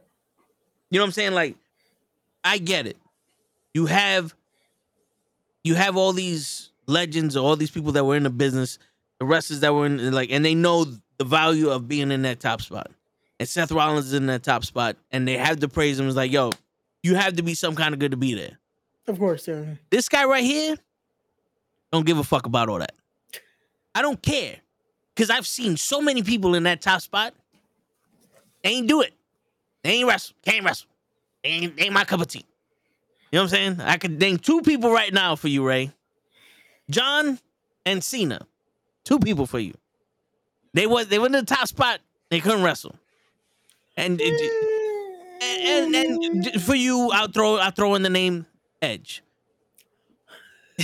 You know what I'm saying? Like, I get it. You have you have all these legends or all these people that were in the business, the wrestlers that were in like, and they know the value of being in that top spot. And Seth Rollins is in that top spot, and they have to praise him. It's like, yo, you have to be some kind of good to be there. of course. Yeah. This guy right here don't give a fuck about all that. I don't care. Cause I've seen so many people in that top spot. They ain't do it. They ain't wrestle. Can't wrestle. They ain't, they ain't my cup of tea. You know what I'm saying? I could name two people right now for you, Ray. John and Cena. Two people for you. They was they were in the top spot. They couldn't wrestle. And it- and, and and for you, I'll throw I'll throw in the name Edge. *laughs*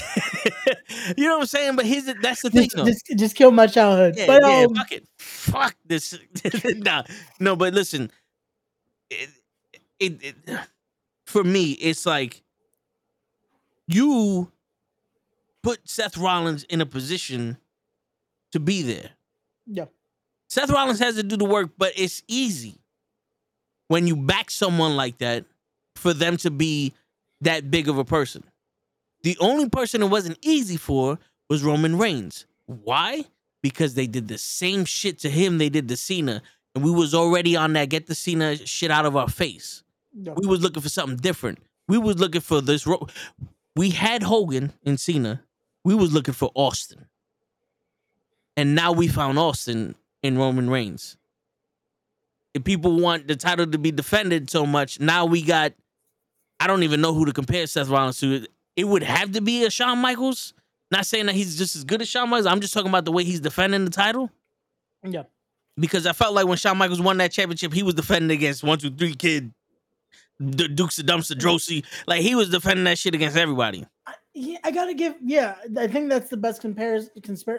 you know what I'm saying? But here's the, that's the thing, Just, just, just kill my childhood. Yeah, but yeah, um, fuck it, fuck this. *laughs* nah, no, but listen, it, it, it for me, it's like you put Seth Rollins in a position to be there. yeah, Seth Rollins has to do the work, but it's easy when you back someone like that for them to be that big of a person. The only person it wasn't easy for was Roman Reigns. Why? Because they did the same shit to him they did to Cena, and we was already on that get the Cena shit out of our face. yeah. We was looking for something different. We was looking for this. Ro- we had Hogan and Cena. We was looking for Austin, and now we found Austin in Roman Reigns. If people want the title to be defended so much, now we got. I don't even know who to compare Seth Rollins to. It would have to be a Shawn Michaels. Not saying that he's just as good as Shawn Michaels. I'm just talking about the way he's defending the title. Yeah. Because I felt like when Shawn Michaels won that championship, he was defending against one, two, three kid, the Dukes of Dumpster Droese. Like he was defending that shit against everybody. Yeah, I gotta give. Yeah, I think that's the best comparison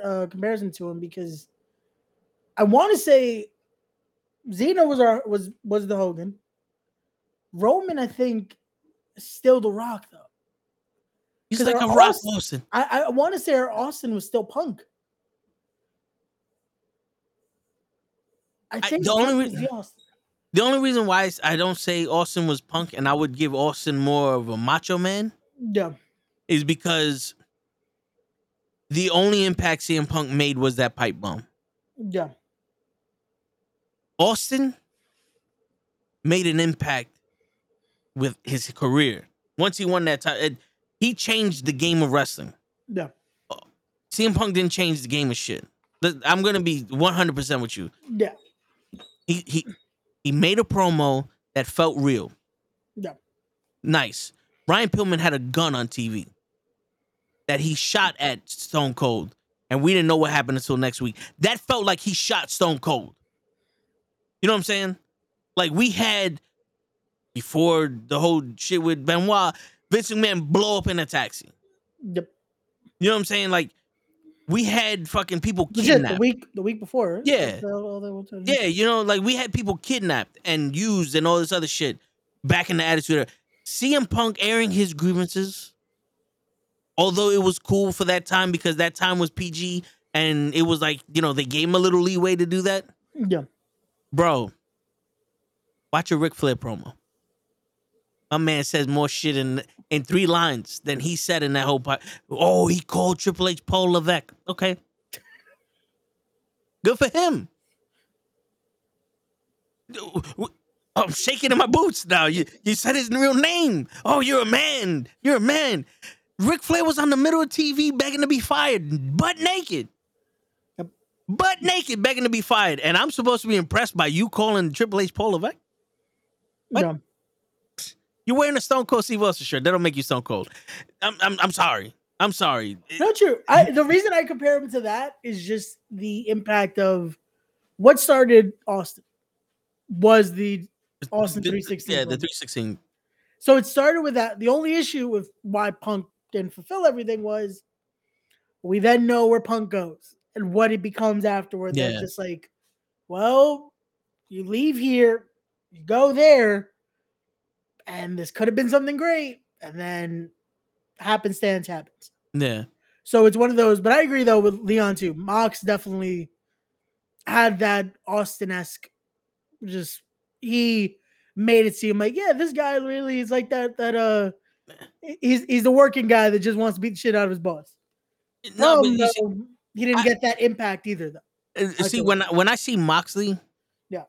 uh, comparison to him because I want to say Cena was our was was the Hogan. Roman, I think, still the Rock though. He's like a Rock Austin-. I I want to say our Austin was still Punk. I I- think the only reason. The only reason why I don't say Austin was punk and I would give Austin more of a macho man Yeah, is because the only impact CM Punk made was that pipe bomb. yeah, Austin made an impact with his career. Once he won that title, he changed the game of wrestling. yeah, uh, CM Punk didn't change the game of shit. I'm gonna be 100 percent with you. yeah, He he he made a promo that felt real. yeah. Nice. Brian Pillman had a gun on TV that he shot at Stone Cold, and we didn't know what happened until next week. That felt like he shot Stone Cold. You know what I'm saying? Like we had before the whole shit with Benoit, Vince McMahon blow up in a taxi. Yep. You know what I'm saying? Like we had fucking people Legit, kidnapped. the week the week before. right? Yeah. All- all they were telling you. Yeah, you know, like we had people kidnapped and used and all this other shit back in the Attitude Era. CM Punk airing his grievances, although it was cool for that time because that time was PG and it was like, you know, they gave him a little leeway to do that. Yeah. Bro, watch a Ric Flair promo. My man says more shit in in three lines than he said in that whole part. Oh, he called Triple H Paul Levesque. Okay. Good for him. I'm shaking in my boots now. You you said his real name. Oh, you're a man. You're a man. Ric Flair was on the middle of TV begging to be fired, butt naked. Yep. Butt naked, begging to be fired. And I'm supposed to be impressed by you calling Triple H Paul Levesque? What? Yeah. You're wearing a Stone Cold Steve Austin shirt. That'll make you Stone Cold. I'm I'm, I'm sorry. I'm sorry. Not true. I the reason I compare him to that is just the impact of what started Austin was the Austin 316. Yeah, the 316. So it started with that. The only issue with why Punk didn't fulfill everything was we then know where Punk goes and what it becomes afterward. That's Yeah. just like, well, you leave here, you go there, and this could have been something great, and then happenstance happens. Yeah. So it's one of those, but I agree though with Leon too. Mox definitely had that Austin esque, just he made it seem like, yeah, this guy really is like that. That uh, he's he's the working guy that just wants to beat the shit out of his boss. No, but Problem, see, he didn't I- get that impact either, though. uh, see when I, when I see Moxley, Yeah.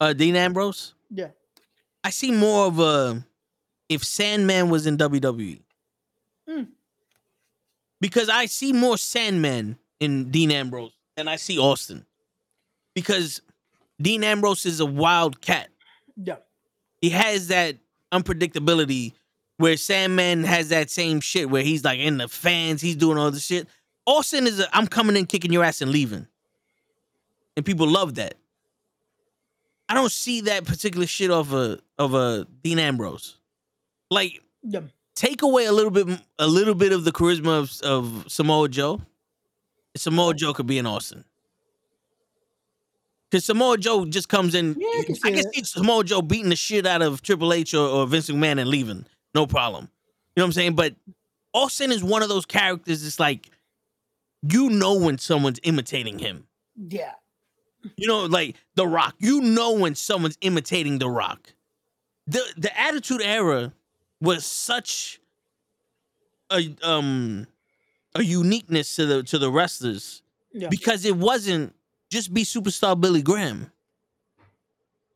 uh, Dean Ambrose, Yeah, I see more of a if Sandman was in WWE. Hmm. Because I see more Sandman in Dean Ambrose than I see Austin. Because Dean Ambrose is a wild cat. yeah, He has that unpredictability where Sandman has that same shit where he's like in the fans, he's doing all this shit. Austin is a I'm coming in, kicking your ass and leaving. And people love that. I don't see that particular shit of a of a Dean Ambrose. Like yeah. take away a little bit a little bit of the charisma of, of Samoa Joe. Samoa Joe could be in Austin. Because Samoa Joe just comes in. Yeah, I can I can see Samoa Joe beating the shit out of Triple H or, or Vince McMahon and leaving. No problem. You know what I'm saying? But Austin is one of those characters It's like, you know when someone's imitating him. Yeah, You know, like The Rock. You know when someone's imitating The Rock. The the Attitude Era was such a um a uniqueness to the to the wrestlers yeah, because it wasn't just be superstar Billy Graham.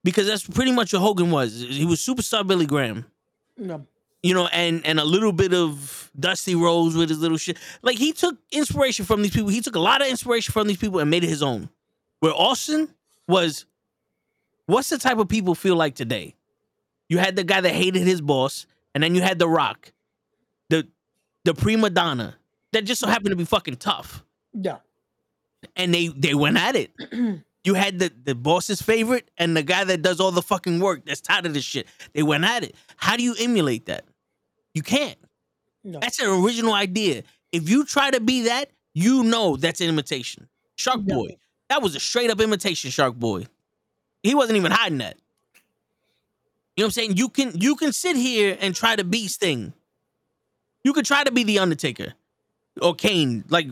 Because that's pretty much what Hogan was. He was superstar Billy Graham. yeah, You know, and and a little bit of Dusty Rhodes with his little shit. Like he took inspiration from these people. He took a lot of inspiration from these people and made it his own. Where Austin was, what's the type of people feel like today? You had the guy that hated his boss, and then you had the Rock, the the prima donna that just so happened to be fucking tough. yeah. and they they went at it. *clears throat* you had the the boss's favorite and the guy that does all the fucking work that's tired of this shit. They went at it. How do you emulate that? You can't. No. That's an original idea. If you try to be that, you know that's an imitation. Shark No. Boy. That was a straight up imitation, Shark Boy. He wasn't even hiding that. You know what I'm saying? You can you can sit here and try to be Sting. You could try to be the Undertaker or Kane, like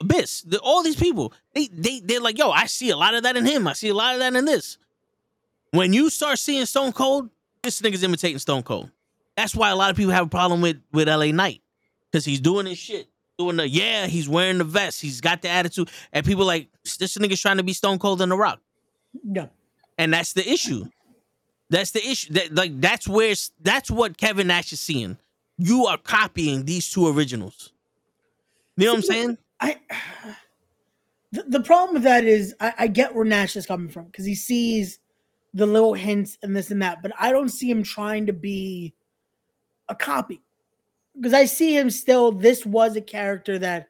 Abyss. The, all these people, they they they're like, yo, I see a lot of that in him. I see a lot of that in this. When you start seeing Stone Cold, this nigga's imitating Stone Cold. That's why a lot of people have a problem with with LA Knight because he's doing his shit, doing the yeah, he's wearing the vest, he's got the attitude, and people like this nigga's trying to be Stone Cold in the Rock, No. and that's the issue. That's the issue. That like that's where that's what Kevin Nash is seeing. You are copying these two originals. You know what I'm saying? I *sighs* the, the problem with that is I, I get where Nash is coming from because he sees the little hints and this and that, but I don't see him trying to be a copy because I see him still. This was a character that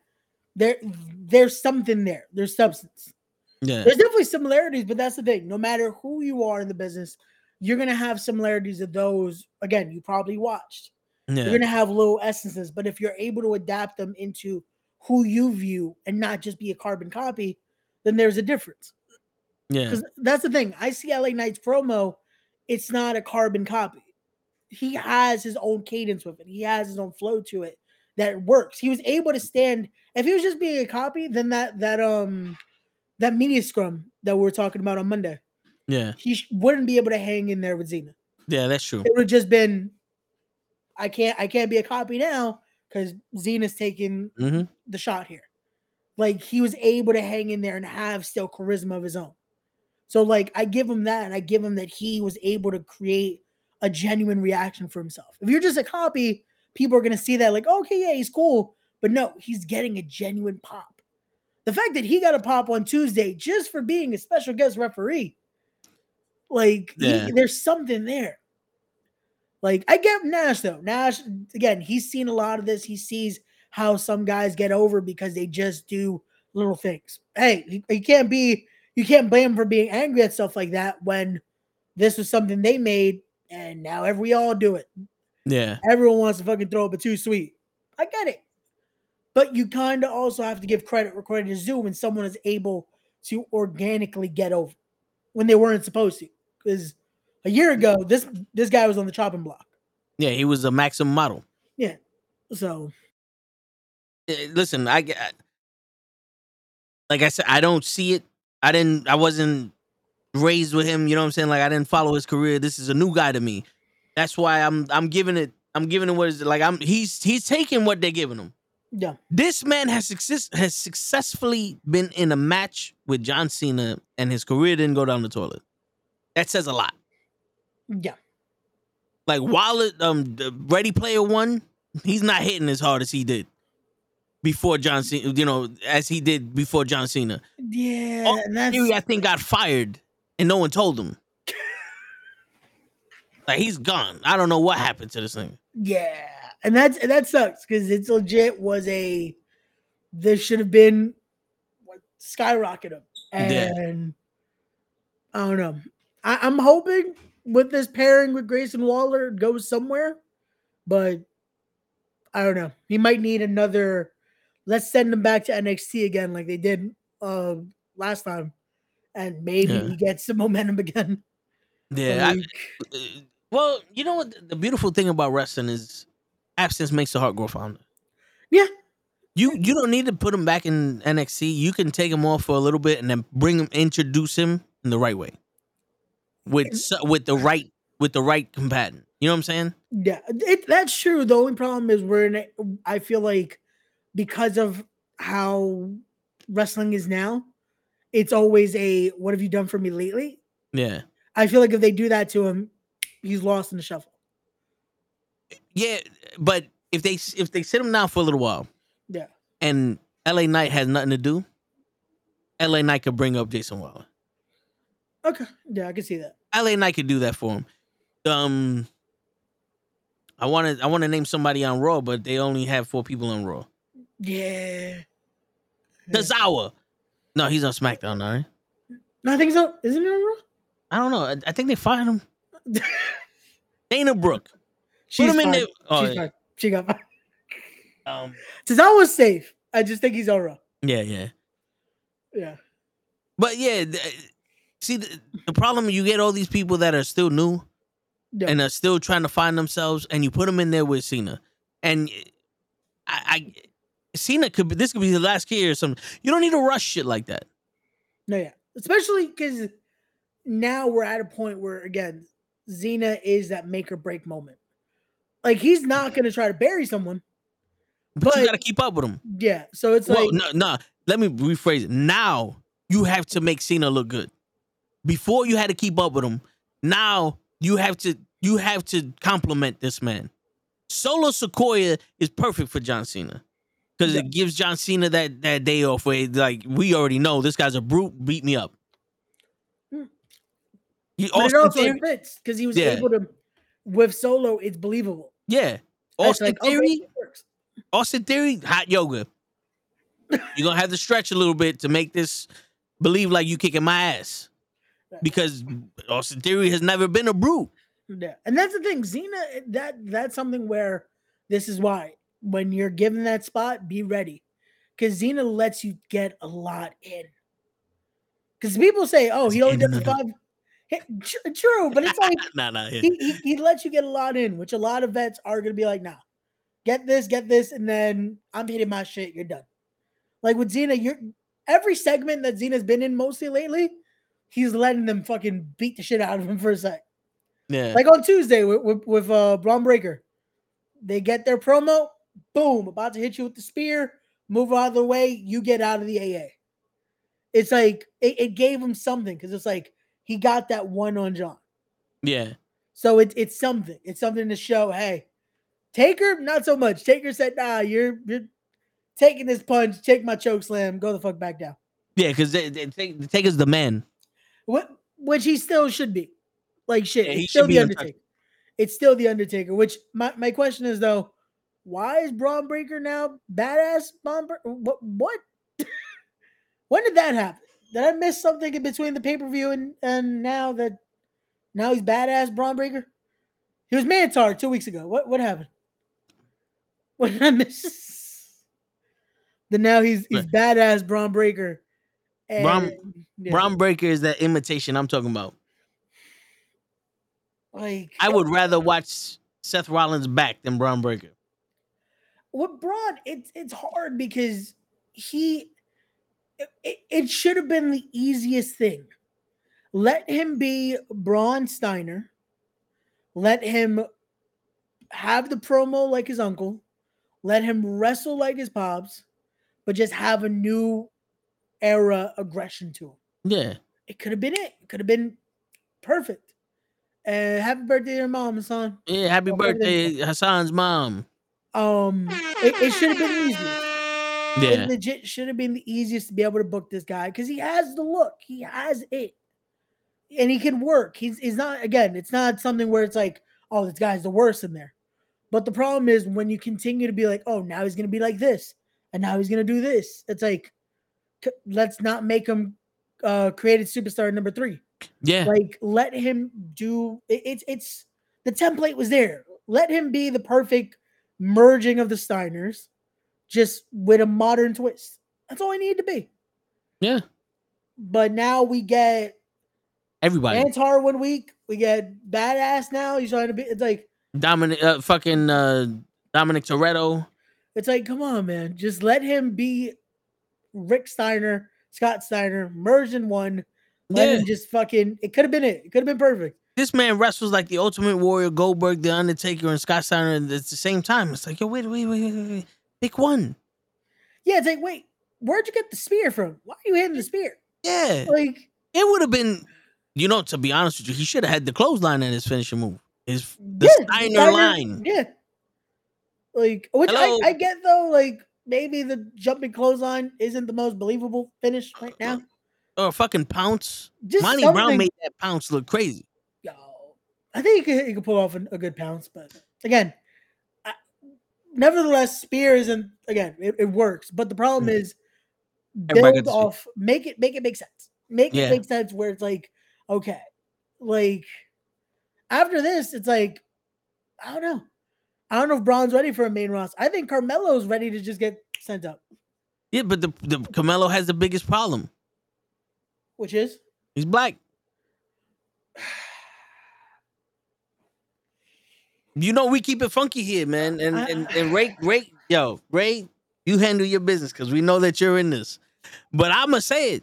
there there's something there. There's substance. Yeah. There's definitely similarities, but that's the thing. No matter who you are in the business, you're gonna have similarities of those. Again, you probably watched. Yeah. You're gonna have little essences, but if you're able to adapt them into who you view and not just be a carbon copy, then there's a difference. Yeah. Because that's the thing. I see LA Knight's promo, it's not a carbon copy. He has his own cadence with it. He has his own flow to it that works. He was able to stand. If he was just being a copy, then that that um that media scrum that we were talking about on Monday, Yeah. he sh- wouldn't be able to hang in there with Cena. Yeah, that's true. It would have just been, I can't I can't be a copy now because Cena's taking hmm the shot here. Like he was able to hang in there and have still charisma of his own. So like I give him that and I give him that he was able to create a genuine reaction for himself. If you're just a copy, people are gonna see that like, okay, yeah, he's cool. But no, he's getting a genuine pop. The fact that he got a pop on Tuesday just for being a special guest referee, like he- there's something there. Like I get Nash though. Nash again, he's seen a lot of this. He sees how some guys get over because they just do little things. Hey, you, can't be you can't blame him for being angry at stuff like that when this was something they made and now every we all do it. Yeah. Everyone wants to fucking throw it, but too sweet. I get it. But you kind of also have to give credit where credit is due when someone is able to organically get over when they weren't supposed to. Because a year ago, this this guy was on the chopping block. Yeah, he was a maximum model. Yeah. So Eh, Listen, I get like I said, I don't see it. I didn't I wasn't raised with him, you know what I'm saying? Like I didn't follow his career. This is a new guy to me. That's why I'm I'm giving it I'm giving it what is it like I'm he's he's taking what they're giving him. yeah. This man has success has successfully been in a match with John Cena and his career didn't go down the toilet. That says a lot. Yeah. Like while it, um the Ready Player One, he's not hitting as hard as he did before John Cena. You know, as he did before John Cena. Yeah. And that's Fury, I think, got fired and no one told him. *laughs* like he's gone. I don't know what happened to this thing. Yeah, and that's and that sucks because it's legit was a this should have been what skyrocket him, Yeah. and I don't know. I, I'm hoping with this pairing with Grayson Waller goes somewhere, but I don't know. He might need another. Let's send him back to NXT again, like they did uh last time, and maybe Yeah. he gets some momentum again. Yeah. Like, uh, well, you know what? The beautiful thing about wrestling is absence makes the heart grow fonder. Yeah. You you don't need to put him back in NXT. You can take him off for a little bit and then bring him, introduce him in the right way, with with the right with the right combatant. You know what I'm saying? Yeah, it, that's true. The only problem is we're in. A, I feel like because of how wrestling is now, it's always a "What have you done for me lately?" Yeah. I feel like if they do that to him, he's lost in the shuffle. Yeah, but if they if they sit him down for a little while, Yeah. and LA Knight has nothing to do, LA Knight could bring up Grayson Waller. Okay, yeah, I can see that. LA Knight could do that for him. Um, I want to I want to name somebody on Raw, but they only have four people on Raw. Yeah, Yeah. Tozawa. No, he's on SmackDown, all right. No, I think so. Isn't it on Raw? I don't know. I, I think they fired him. *laughs* Dana Brooke. She's him in fine. there- oh, She's yeah. fine. She got fine. Um, Cesaro's safe. I just think he's on Raw. yeah, yeah. Yeah. But yeah, th- see, the, the problem you get all these people that are still new Yeah. and are still trying to find themselves, and you put them in there with Cena, and I, I Cena could be this could be the last year or something. You don't need to rush shit like that. No, yeah. Especially because now we're at a point where again, Cena is that make or break moment. Like he's not gonna try to bury someone. But, you got to keep up with them. Yeah. So it's Well, like no, no. Let me rephrase it. Now you have to make Cena look good. Before you had to keep up with him. Now you have to you have to compliment this man. Solo Sikoa is perfect for John Cena because Yeah. it gives John Cena that that day off where like we already know this guy's a brute. Beat me up. Hmm. You but it also Theory- fits because he was Yeah. able to with solo, it's believable. yeah. Austin like, Theory, works. Austin Theory, hot yoga. *laughs* You're gonna have to stretch a little bit to make this believe like you kicking my ass. Because Austin Theory has never been a brute. Yeah, and that's the thing, Cena. That that's something where this is why when you're given that spot, be ready, because Cena lets you get a lot in. Because people say, "Oh, he only does no, the no. five. True, but it's like *laughs* nah, nah. yeah. he, he he lets you get a lot in, which a lot of vets are gonna be like, "Nah, get this, get this, and then I'm hitting my shit. You're done." Like with Cena, you're every segment that Cena's been in mostly lately, he's letting them fucking beat the shit out of him for a sec. Yeah. Like on Tuesday with with, with uh Bron Breakker, they get their promo, boom, about to hit you with the spear, move out of the way, you get out of the AA. It's like it, it gave him something because it's like he got that one on John. yeah. So it's it's something. It's something to show. Hey, Taker, not so much. Taker said, "Nah, you're you're taking this punch. Take my choke slam. Go the fuck back down." Yeah, because they, they take, they the man. What which he still should be. Like shit. Yeah, he it's still the. Undertaker. It's still the Undertaker. Which my, my question is though, why is Bron Breakker now badass Bre- What what? *laughs* when did that happen? Did I miss something in between the pay-per-view and, and now that now he's badass Bron Breakker? He was Mantar two weeks ago. What what happened? *laughs* What did I miss? Then now he's he's badass Bron Breakker. Bron- and, yeah, Bron Breakker is that imitation I'm talking about. like I would rather watch Seth Rollins back than Bron Breakker. with Bron, it's it's hard because he it, it should have been the easiest thing. Let him be Bron Steiner. Let him have the promo like his uncle. Let him wrestle like his pops, but just have a new era aggression to him. Yeah. It could have been it. It could have been perfect. And happy birthday to your mom, Hassan. Yeah. Happy Oh, birthday. Hassan's mom. Um, it, it should have been easy. Yeah. It legit should have been the easiest to be able to book this guy because he has the look, he has it, and he can work. He's he's not again. It's not something where it's like, oh, this guy's the worst in there. But the problem is when you continue to be like, oh, now he's gonna be like this, and now he's gonna do this. It's like, let's not make him uh created superstar number three. Yeah. Like, let him do it, it's it's the template was there. Let him be the perfect merging of the Steiners, just with a modern twist. That's all I need to be. Yeah. But now we get Everybody. It's hard one week. We get badass now. He's trying to be. It's like Dominic, uh, fucking uh, Dominic Toretto. it's like come on, man. Just let him be Rick Steiner, Scott Steiner, merged in one. Let Yeah. him just fucking. It could have been it. It could have been perfect. This man wrestles like the Ultimate Warrior, Goldberg, the Undertaker, and Scott Steiner at the same time. It's like, yo, wait, wait, wait, wait, wait. Pick one. Yeah, it's like wait, where'd you get the spear from? Why are you hitting the spear? Yeah. Like It would have been, you know, to be honest with you, he should have had the clothesline in his finishing move. His the yeah, Steiner, Steiner- line. Yeah. Like, which I, I get though, like maybe the jumping clothesline isn't the most believable finish right now. Or fucking pounce. Just Monty Brown made that pounce look crazy. Yo, I think he could, he could pull off a good pounce, but again, I, nevertheless, spear isn't again. It, it works, but the problem Mm. is build speak. off, make it make it make sense. Make Yeah. it make sense where it's like, okay, like after this, it's like, I don't know. I don't know if Bron's ready for a main roster. I think Carmelo's ready to just get sent up, Yeah, but the, the Carmelo has the biggest problem. which is He's black. *sighs* You know we keep it funky here, man. And and, and Ray, Ray, yo, Ray, you handle your business because we know that you're in this. But I'ma say it.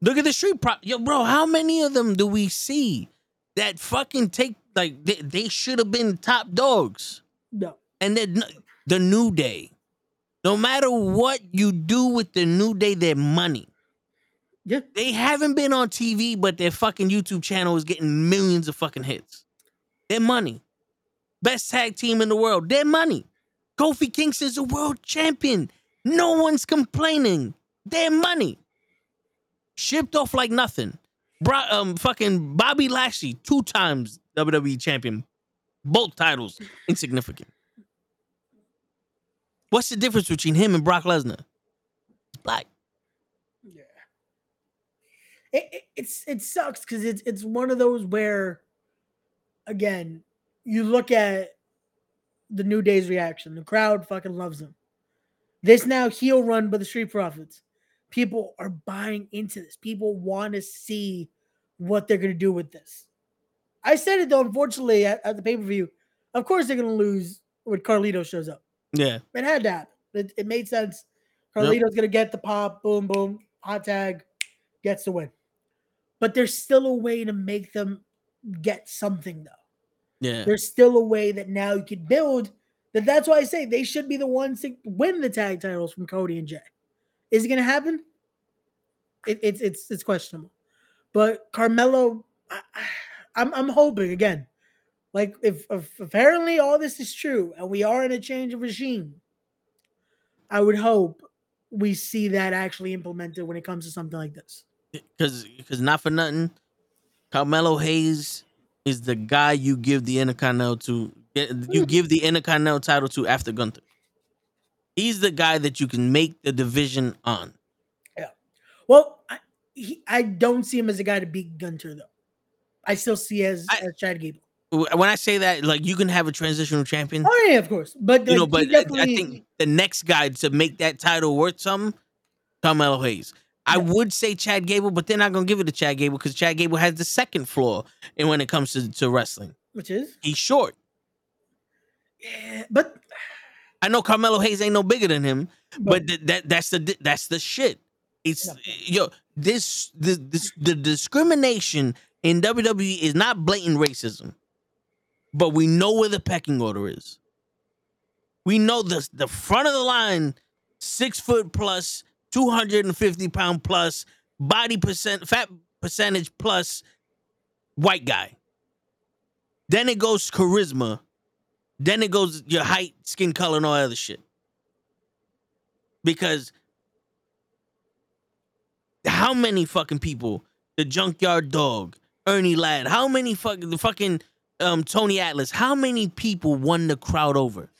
Look at the street pro yo, bro. How many of them do we see that fucking take like they, they should have been top dogs? no. And then the new day. No matter what you do with the new day, their money. Yeah. They haven't been on TV, but their fucking YouTube channel is getting millions of fucking hits. Their money. Best tag team in the world. Their money. Kofi Kingston's a world champion. No one's complaining. Their money. Shipped off like nothing. Bro, um, fucking Bobby Lashley, two times WWE champion. Both titles insignificant. What's the difference between him and Brock Lesnar? Black. it, it it's it sucks because it's it's one of those where again you look at the new day's reaction the crowd fucking loves him this now heel run by the street profits people are buying into this people want to see what they're going to do with this i said it though unfortunately at, at the pay-per-view of course they're going to lose when carlito shows up Yeah. it had to happen. It, it made sense. Yep. Carlito's gonna get the pop, boom, boom, hot tag, gets the win. But there's still a way to make them get something though. Yeah. There's still a way that now you can build that. That's why I say they should be the ones to win the tag titles from Cody and Jay. Is it gonna happen? It, it's it's it's questionable. But Carmelo, I, I'm I'm hoping again. Like if, if apparently all this is true and we are in a change of regime, I would hope we see that actually implemented when it comes to something like this. Because because not for nothing, Carmelo Hayes is the guy you give the Intercontinental to. Eh, you mm-hmm. give the Intercontinental title to after Gunther. He's the guy that you can make the division on. Yeah. Well, I, he, I don't see him as a guy to beat Gunther though. I still see as, I- as Chad Gable. When I say that, like you can have a transitional champion, Oh yeah, of course. But you know, but I, think the next guy to make that title worth something, Carmelo Hayes. I would say Chad Gable, but they're not gonna give it to Chad Gable because Chad Gable has the second floor, and when it comes to, to wrestling, which is he's short. yeah, but I know Carmelo Hayes ain't no bigger than him, but th- that that's the that's the shit. It's yo this the this the discrimination in WWE is not blatant racism, but we know where the pecking order is. We know the the front of the line, six foot plus, two hundred and fifty pound plus, body percent fat percentage plus, white guy. Then it goes charisma. Then it goes your height, skin color, and all that other shit. Because how many fucking people, the junkyard dog, Ernie Ladd, how many fucking the fucking um Tony Atlas, how many people won the crowd over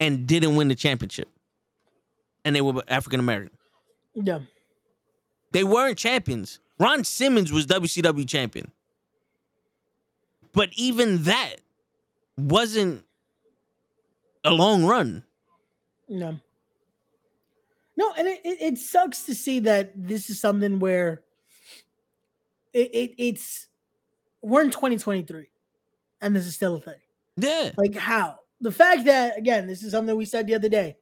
and didn't win the championship? And they were African American. yeah, They weren't champions. Ron Simmons was WCW champion. But even that wasn't a long run. no, no, and it, it, it sucks to see that this is something where it, it it's we're in 2023 and this is still a thing. Yeah. Like how? The fact that again, this is something we said the other day.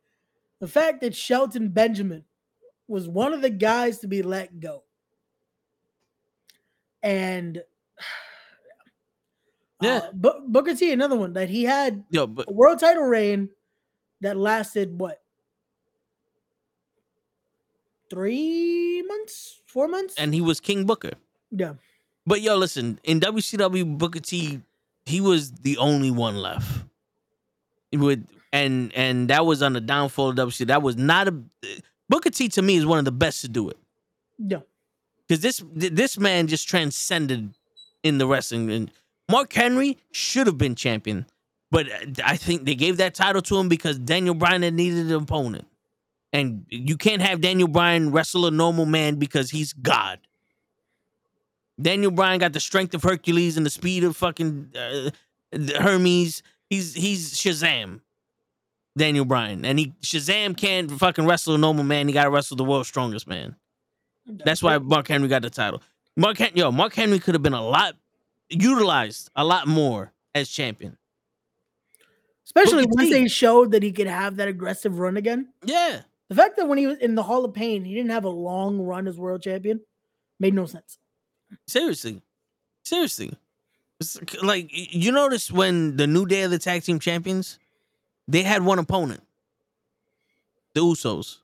The fact that Shelton Benjamin was one of the guys to be let go. And *sighs* Yeah. uh, Bu- Booker T, another one that he had Yo, but a world title reign that lasted what? Three months? Four months? and he was King Booker. Yeah. But yo, listen, in WCW, Booker T, he was the only one left. Would and and that was on the downfall of WCW. That was not a Booker T to me is one of the best to do it. Yeah. Because this this man just transcended in the wrestling. And Mark Henry should have been champion. But uh, I think they gave that title to him because Daniel Bryan had needed an opponent. And you can't have Daniel Bryan wrestle a normal man because he's God. Daniel Bryan got the strength of Hercules and the speed of fucking uh, Hermes. He's he's Shazam. Daniel Bryan. And he Shazam can't fucking wrestle a normal man. He gotta wrestle the world's strongest man. That's why Mark Henry got the title. Mark Hen- yo, Mark Henry could have been a lot utilized a lot more as champion. Especially Booker once T. they showed that he could have that aggressive run again. Yeah. The fact that when he was in the Hall of Pain, he didn't have a long run as world champion made no sense. Seriously. Seriously. It's like you notice when the new day of the tag team champions, they had one opponent. The Usos.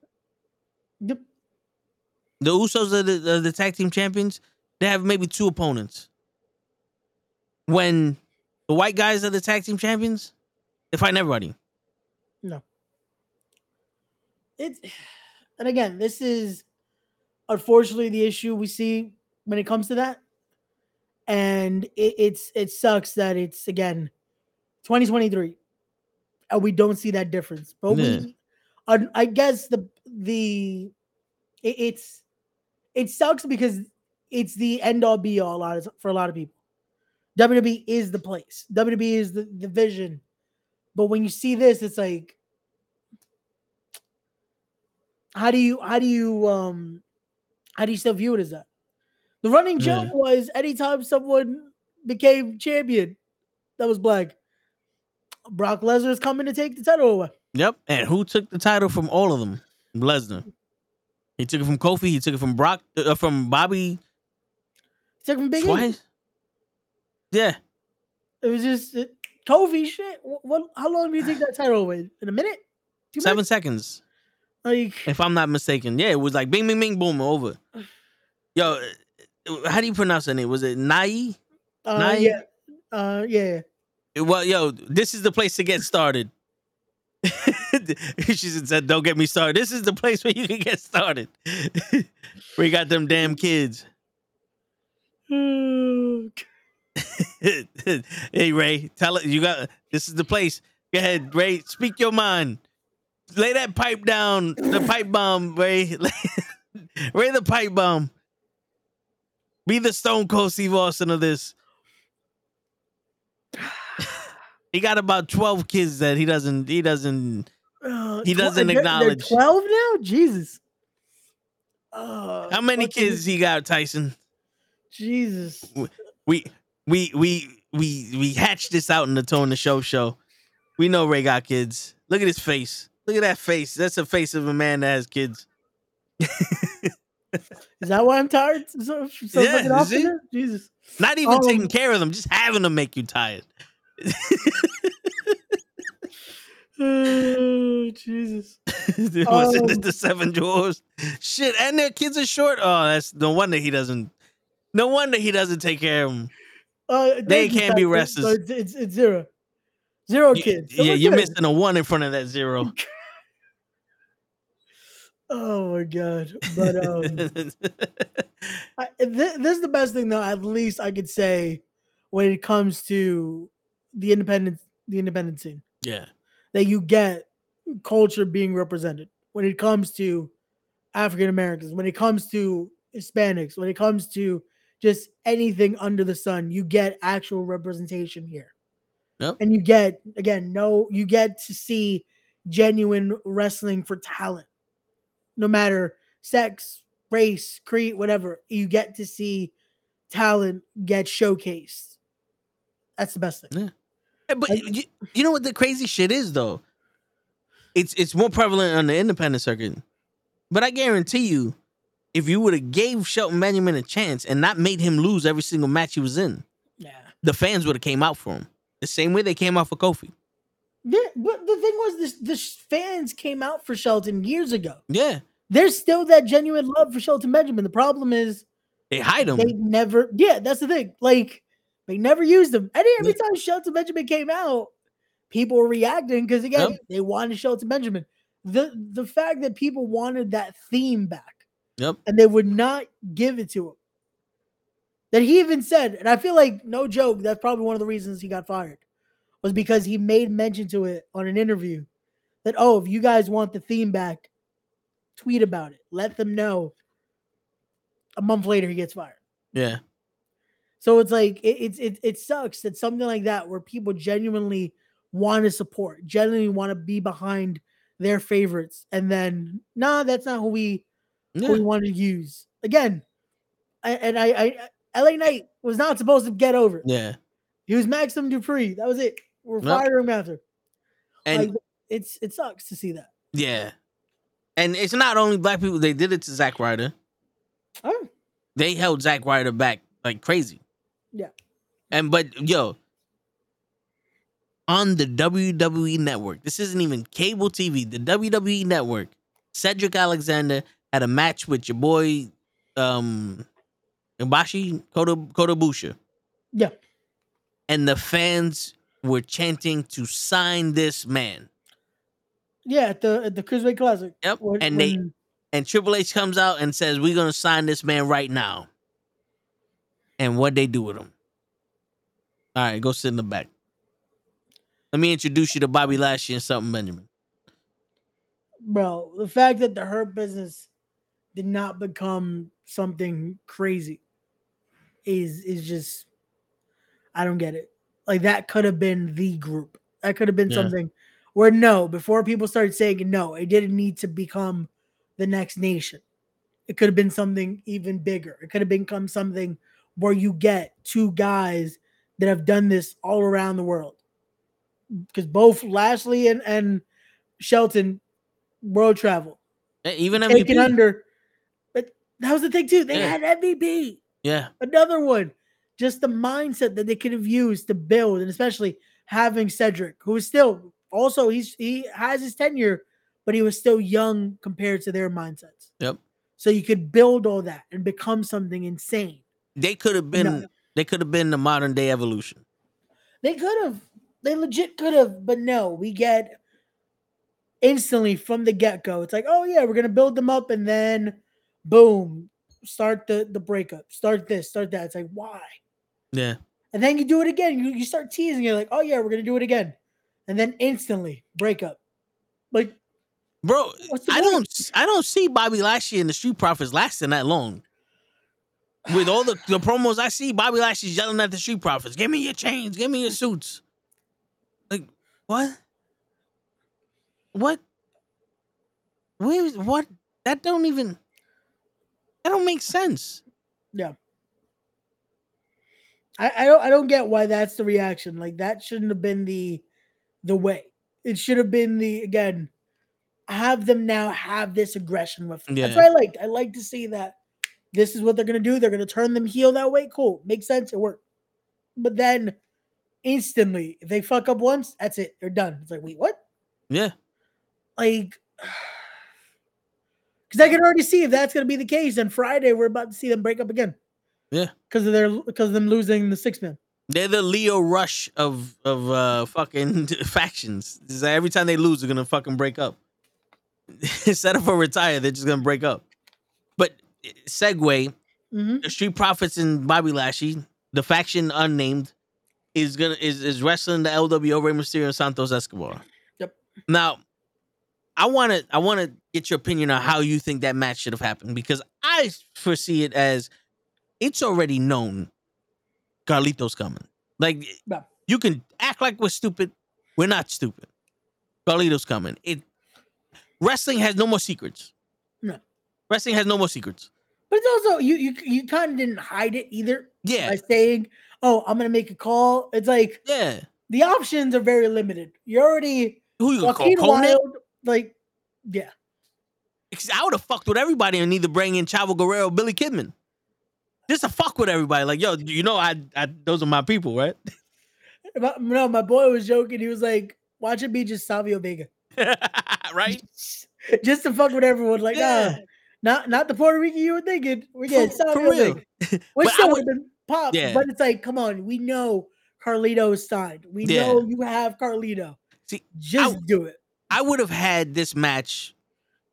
Yep. The Usos are the, are the tag team champions. They have maybe two opponents. When the white guys are the tag team champions, they fight everybody. No. It's *sighs* and again, this is unfortunately the issue we see when it comes to that. And it, it's it sucks that it's again 2023 and we don't see that difference. But Yeah. we I, I guess the the it, it's it sucks because it's the end all be all a lot of, for a lot of people. WWE is the place. WWE is the, the vision. But when you see this, it's like, how do you how do you um how do you still view it as that? The running joke was anytime someone became champion that was black, Brock Lesnar is coming to take the title away. Yep. And who took the title from all of them? Lesnar. He took it from Kofi. He took it from Brock. Uh, from Bobby. Took from Big E. Yeah. It was just it, Kofi shit. What, what? How long do you take that title away? In a minute? Two Seven minutes? seconds. Like If I'm not mistaken. Yeah, it was like bing, bing, bing, boom, over. Yo, uh, how do you pronounce that name? Was it Nai? uh, Nine? yeah, uh, yeah. Well, yo, this is the place to get started. *laughs* she said, "Don't get me started. This is the place where you can get started. *laughs* we got them damn kids." *laughs* hey Ray, tell it you got this is the place. Go ahead, Ray. Speak your mind. Lay that pipe down. The pipe bomb, Ray. Ray the pipe bomb. Be the Stone Cold Steve Austin of this. *sighs* he got about twelve kids that he doesn't. He doesn't. Uh, He doesn't they're- they're acknowledge. Twelve now, Jesus. Uh, How many kids he got, Tyson? Jesus. We we we we we hatched this out in the Tone the Show show. We know Ray got kids. Look at his face. Look at that face. That's the face of a man that has kids. *laughs* Is that why I'm tired? So, so Yeah, fucking often? Jesus. Not even Um, taking care of them, just having them make you tired. Oh, Jesus. *laughs* Was it Um, the seven dwarfs? Shit, and their kids are short. Oh, that's no wonder he doesn't. No wonder he doesn't take care of them. Uh, They can't be Tyson. wrestlers. So it's, it's, it's zero. Zero kids. Yeah, you're missing a one in front of that zero. *laughs* Oh my god! But um, *laughs* I, th- this is the best thing though. At least I could say when it comes to the independent, the independent scene yeah, that you get culture being represented. When it comes to African Americans, when it comes to Hispanics, when it comes to just anything under the sun, you get actual representation here. Yep. And you get again, no, you get to see genuine wrestling for talent no matter sex, race, creed, whatever, you get to see talent get showcased. That's the best thing. Yeah, eh, But Like- you, you know what the crazy shit is though? It's it's more prevalent on the independent circuit. But I guarantee you, if you would have gave Shelton Benjamin a chance and not made him lose every single match he was in, Yeah. the fans would have came out for him. The same way they came out for Kofi. But the thing was, this the fans came out for Shelton years ago. Yeah. There's still that genuine love for Shelton Benjamin. The problem is They hide him. they never. Yeah, that's the thing. Like they never used him. And every Yeah. time Shelton Benjamin came out, people were reacting because again, Yep. they wanted Shelton Benjamin. The the fact that people wanted that theme back. Yep. and they would not give it to him. That he even said, and I feel like no joke, that's probably one of the reasons he got fired. Was because he made mention to it on an interview that oh, if you guys want the theme back, tweet about it. Let them know. A month later, he gets fired. Yeah. So it's like it it it, sucks that something like that where people genuinely want to support, genuinely want to be behind their favorites, and then nah, that's not who we who we want to use. Again, I, and I, I LA Knight was not supposed to get over. Yeah. He was Maxim Dupri. That was it. We're Yep. firing him after. And like, it's it sucks to see that. yeah. And it's not only black people, they did it to Zack Ryder. Oh, They held Zack Ryder back like crazy. yeah. And but yo, on the WWE network, this isn't even cable TV, the WWE network, Cedric Alexander had a match with your boy um Ibushi Kota Kotabusha. Yeah. And the fans were chanting to sign this man. Yeah, at the at the Cruiserweight Classic. Yep. When- and they when- and Triple H comes out and says, We're gonna sign this man right now. And what they do with him. All right, go sit in the back. Let me introduce you to Bobby Lashley and something Benjamin. bro, the fact that the Hurt business did not become something crazy is is just I don't get it. Like that could have been the group. That could have been Yeah. something where no, before people started saying no, it didn't need to become the next nation. It could have been something even bigger. It could have become something where you get two guys that have done this all around the world. Because both Lashley and, and Shelton world travel Even taken under. But that was the thing too. They Yeah. had MVP, Yeah. another one. Just the mindset that they could have used to build, and especially having Cedric, who is still also he's he has his tenure, but he was still young compared to their mindsets. Yep. So you could build all that and become something insane. They could have been No. they could have been the modern day evolution. They could have. They legit could have, but no, we get instantly from the get-go. It's like, oh yeah, we're gonna build them up and then boom, start the the breakup, start this, start that. It's like, why? Yeah. And then you do it again. You, you start teasing, you're like, oh yeah, we're gonna do it again. And then instantly breakup. Like, Bro, I don't I don't see Bobby Lashley and the Street Profits lasting that long. With all the, the promos I see, Bobby Lashley's yelling at the Street Profits, give me your chains, give me your suits. Like, what? What? Where what? That don't even that don't make sense. yeah. I, I don't I don't get why that's the reaction. Like that shouldn't have been the the way. It should have been the again, have them now have this aggression with them. That's Yeah. what I liked. I like to see that this is what they're gonna do. They're gonna turn them heel that way. Cool. Makes sense. It worked. But then instantly, if they fuck up once, that's it. They're done. It's like, wait, what? Yeah. Like *sighs* because I can already see if that's gonna be the case, then Friday we're about to see them break up again. Yeah. Because of their because of them losing the six man. They're the Lio Rush of of uh fucking *laughs* factions. Like every time they lose, they're gonna fucking break up. *laughs* Instead of a retire, they're just gonna break up. But segue, Mhm. the Street Profits and Bobby Lashley, the faction unnamed, is gonna is is wrestling the LWO Rey Mysterio and Santos Escobar. Yep. Now, I wanna I wanna get your opinion on how you think that match should have happened because I foresee it as it's already known Carlito's coming. Like you can act like we're stupid. We're not stupid. Carlito's coming. It wrestling has no more secrets. No. Wrestling has no more secrets. But it's also you you you kind of didn't hide it either Yeah. by saying, "Oh, I'm gonna make a call." It's like Yeah. the options are very limited. You're already Who you gonna call Conan? Wild, like yeah. Because I would have fucked with everybody and either bring in Chavo Guerrero, or Billy Kidman. Just to fuck with everybody. Like, yo, you know, I, I those are my people, right? *laughs* No, my boy was joking. He was like, "Watch it be just Savio Vega, *laughs* right? *laughs* just to fuck with everyone." Like, Yeah. nah, not not the Puerto Rican you were thinking. We get Savio. Vega, which still would- have been pop. Yeah. But it's like, come on, we know Carlito is signed. We Yeah. know you have Carlito. See, Just I- do it. I would have had this match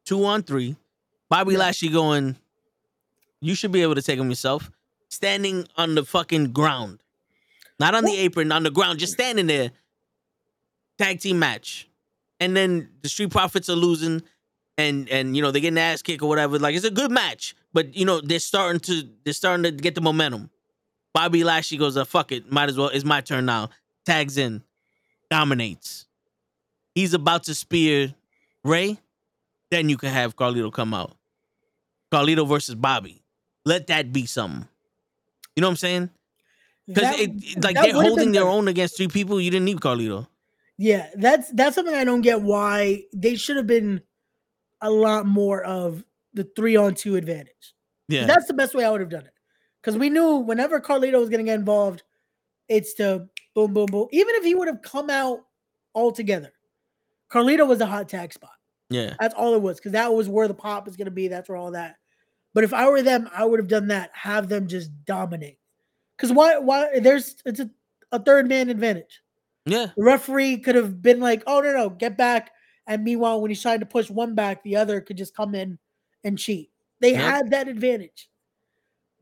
two on three. Bobby Yeah. Lashley going, you should be able to take him yourself. Standing on the fucking ground. Not on the apron, on the ground, just standing there. tag team match, and then the Street Profits are losing, and and you know they get an ass kick or whatever. Like it's a good match, but you know they're starting to they're starting to get the momentum. Bobby Lashley goes, uh, "Fuck it, might as well. It's my turn now." Tags in, dominates. He's about to spear Ray. Then you can have Carlito come out. Carlito versus Bobby. Let that be something. You know what I'm saying? Because like they're holding their the- own against three people. You didn't need Carlito. Yeah, that's that's something I don't get. Why they should have been a lot more of the three on two advantage. Yeah. That's the best way I would have done it. Because we knew whenever Carlito was going to get involved, it's to boom, boom, boom. Even if he would have come out altogether, Carlito was a hot tag spot. yeah. That's all it was. Because that was where the pop is going to be. That's where all that. But if I were them, I would have done that. Have them just dominate. Because why? Why? There's it's a, a third man advantage. Yeah. The referee could have been like, "Oh no, no, get back!" And meanwhile, when he's trying to push one back, the other could just come in and cheat. They Yep. had that advantage.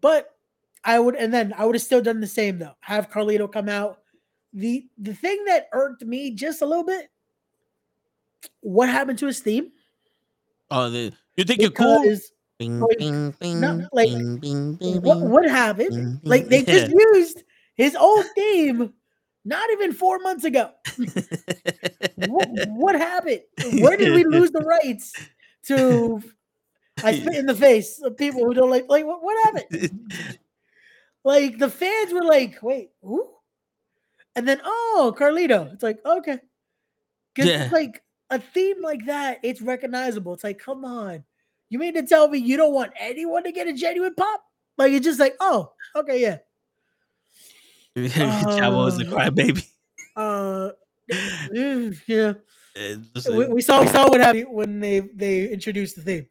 But I would, and then I would have still done the same though. Have Carlito come out. the The thing that irked me just a little bit. What happened to his theme? Oh, the, you think you're cool? Like, bing, bing, no, like, bing, what happened? Like they just used his old theme not even four months ago. what, what happened? Where did we lose the rights to? I *laughs* spit in the face of people who don't like. Like what? What happened? Like the fans were like, "Wait, who?" And then, oh, Carlito. It's like okay, because Yeah. like a theme like that. It's recognizable. It's like, come on, you mean to tell me you don't want anyone to get a genuine pop? Like it's just like, oh, okay, yeah. *laughs* Chavo is a Uh, crybaby. Uh, *laughs* mm, yeah. Uh, we, we saw we saw what happened when they they introduced the theme.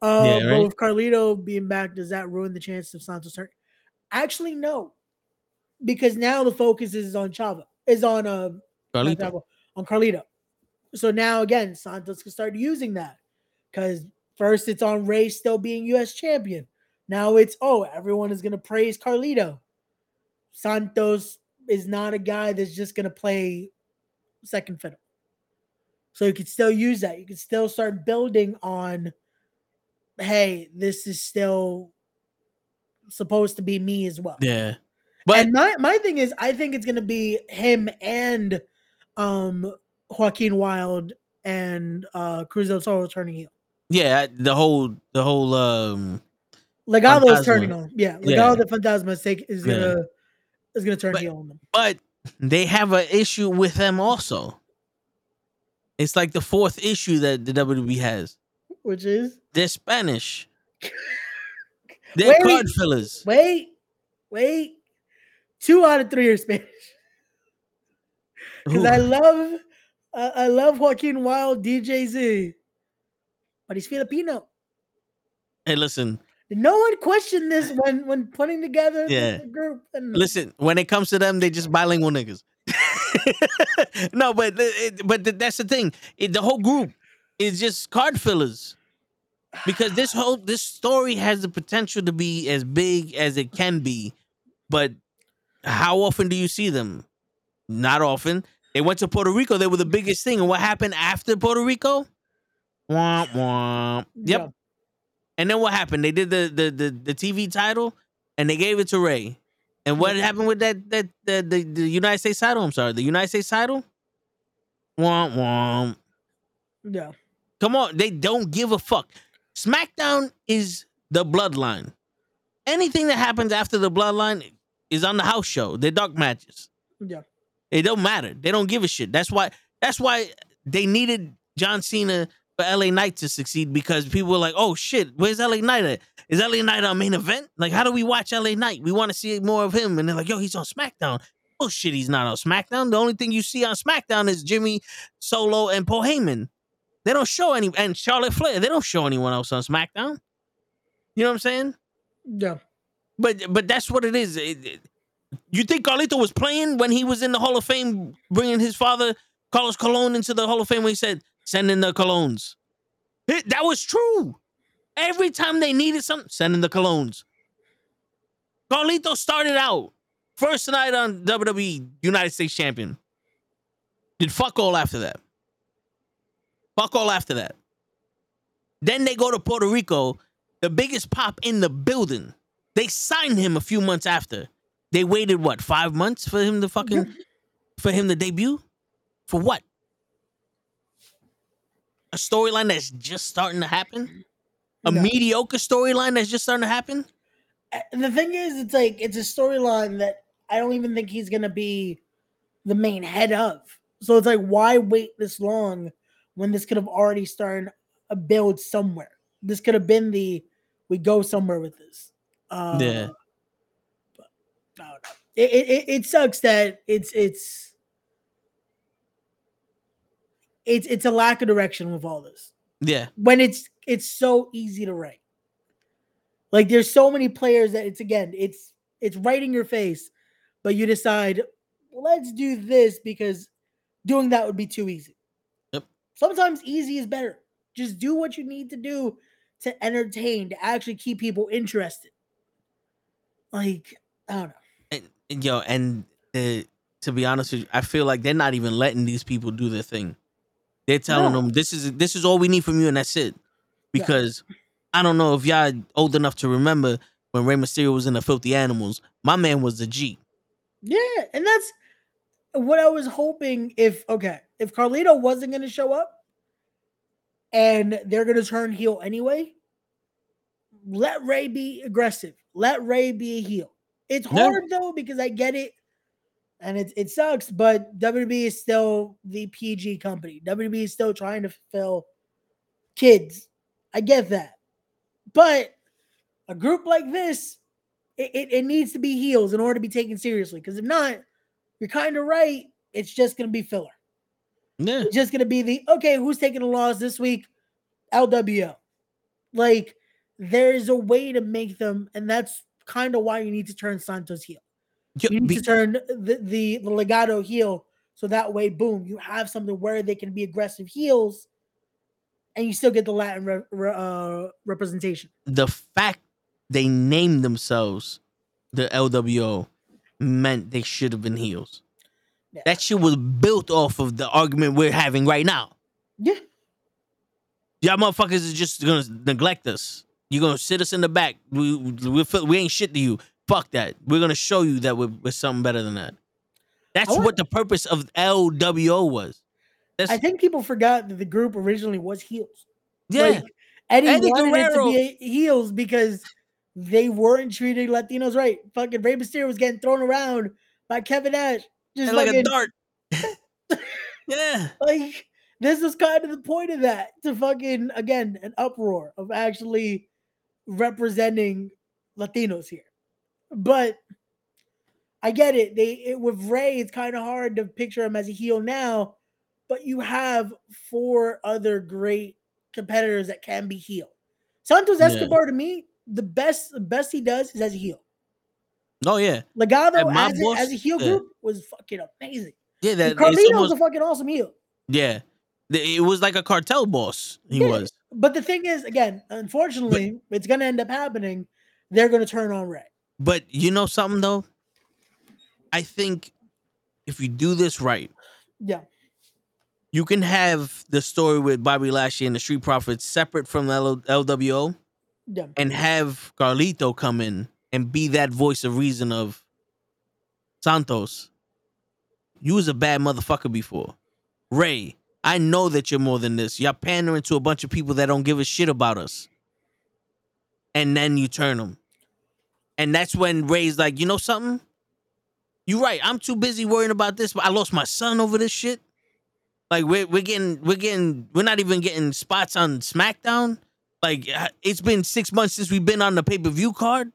Uh, Yeah, but with Carlito being back, does that ruin the chance of Santos turn? Actually, no, because now the focus is on Chavo, is on uh Carlito. Chavo, on Carlito. So now again, Santos can start using that because first it's on Ray still being U.S. champion. Now it's oh everyone is gonna praise Carlito. Santos is not a guy that's just gonna play second fiddle. So you could still use that. You could still start building on, hey, this is still supposed to be me as well. Yeah. But and my, my thing is, I think it's gonna be him and um Joaquin Wilde and uh Cruz del Toro turning heel. Yeah, the whole the whole um Legado is Fantasma. turning on. Yeah, Legado Yeah. the Fantasma is, take, is Yeah. gonna is gonna turn But- heel on them. but they have an issue with them also. It's like the fourth issue that the WWE has. Which is They're Spanish. *laughs* They're Wait. card fillers. wait, wait. Two out of three are Spanish. Because I love uh, I love Joaquin Wilde, DJ Z, but he's Filipino. Hey, listen, No one questioned this when when putting together the- Yeah. the group. And listen. When it comes to them, they just bilingual niggas. *laughs* no, but uh, but that's the thing. It, the whole group is just card fillers. Because this whole this story has the potential to be as big as it can be, but how often do you see them? Not often. They went to Puerto Rico. They were the biggest thing. And what happened after Puerto Rico? Womp womp. Yep. Yeah. And then what happened? They did the the the, the TV title and they gave it to Ray. And what happened with that that the, the the United States title? I'm sorry, the United States title. Womp womp. yeah, Come on, they don't give a fuck. SmackDown is the bloodline. Anything that happens after the bloodline is on the house show. They're dark matches. yeah, It don't matter. They don't give a shit. That's why. That's why they needed John Cena for LA Knight to succeed because people were like, "Oh shit, where's LA Knight at? Is LA Knight our main event? Like, how do we watch LA Knight? We want to see more of him." And they're like, "Yo, he's on SmackDown." Oh shit, he's not on SmackDown. The only thing you see on SmackDown is Jimmy Solo and Paul Heyman. They don't show any and Charlotte Flair. They don't show anyone else on SmackDown. You know what I'm saying? yeah. But but that's what it is. It- it- you think Carlito was playing when he was in the Hall of Fame, bringing his father Carlos Colon into the Hall of Fame when he said, "Send in the colognes." It- that was true. Every time they needed something, send in the colognes. Carlito started out first night on WWE United States Champion. Did fuck all after that. Fuck all after that. Then they go to Puerto Rico, the biggest pop in the building. They signed him a few months after. They waited what five months for him to fucking *laughs* for him to debut? For what? A storyline that's just starting to happen? A No. mediocre storyline that's just starting to happen? And the thing is, it's like it's a storyline that I don't even think he's gonna be the main head of. So it's like, why wait this long when this could have already started a build somewhere? This could have been the we go somewhere with this. Uh, Yeah. but I don't know. It, it it- it sucks that it's it's it's it's a lack of direction with all this Yeah. when it's it's so easy to write. Like there's so many players that it's again, it's it's right in your face, but you decide, let's do this because doing that would be too easy. Yep. Sometimes easy is better. Just do what you need to do to entertain, to actually keep people interested. Like, I don't know. And, and yo, and uh, to be honest with you, I feel like they're not even letting these people do their thing. They're telling No. them this is this is all we need from you, and that's it. Yeah. Because I don't know if y'all old enough to remember when Rey Mysterio was in the Filthy Animals. My man was the G. Yeah, and that's what I was hoping if okay, if Carlito wasn't going to show up and they're going to turn heel anyway, let Ray be aggressive. Let Ray be a heel. It's Yeah. hard though because I get it and it it sucks, but WB is still the PG company. WB is still trying to fill kids. I get that. But a group like this, it, it, it needs to be heels in order to be taken seriously. Because if not, you're kind of right. It's just going to be filler. Yeah. It's just going to be the okay, who's taking the loss this week? LWO. Like, there's a way to make them, and that's kind of why you need to turn Santos heel. Yo, You need to turn the, the, the Legado heel so that way, boom, you have something where they can be aggressive heels and you still get the Latin re- re- uh, representation. the fact they named themselves the LWO meant they should have been heels. Yeah. That shit was built off of the argument we're having right now. Yeah. Y'all motherfuckers is just gonna neglect us. You're gonna sit us in the back. We we, feel, we ain't shit to you. Fuck that. We're gonna show you that we're, we're something better than that. That's want- what the purpose of LWO was. That's I think people forgot that the group originally was heels. yeah. Like, Eddie, Eddie wanted it to be heels because they weren't treating Latinos right. Fucking Rey Mysterio was getting thrown around by Kevin Nash. Just and like a dart. *laughs* yeah. like this was kind of the point of that to fucking again an uproar of actually representing Latinos here. But I get it. They it, with Ray, it's kind of hard to picture him as a heel now, but you have four other great competitors that can be heel. Santos Yeah. Escobar to me, the best the best he does is as a heel. Oh yeah. Legado as, a, as a heel yeah. group was fucking amazing. Yeah. That it's Carlito's a fucking awesome heel. Yeah. It was like a cartel boss. He Yeah. was. But the thing is, again, unfortunately, it's going to end up happening. They're going to turn on Ray. But you know something though? I think if you do this right, Yeah. you can have the story with Bobby Lashley and the Street Profits separate from the L- LWO Yeah. and have Carlito come in and be that voice of reason of Santos. You was a bad motherfucker before. Ray, I know that you're more than this. You're pandering to a bunch of people that don't give a shit about us. And then you turn them. And that's when Ray's like, you know something? You're right. I'm too busy worrying about this, but I lost my son over this shit. Like we're we're getting we're getting we're not even getting spots on SmackDown. Like it's been six months since we've been on the pay per view card.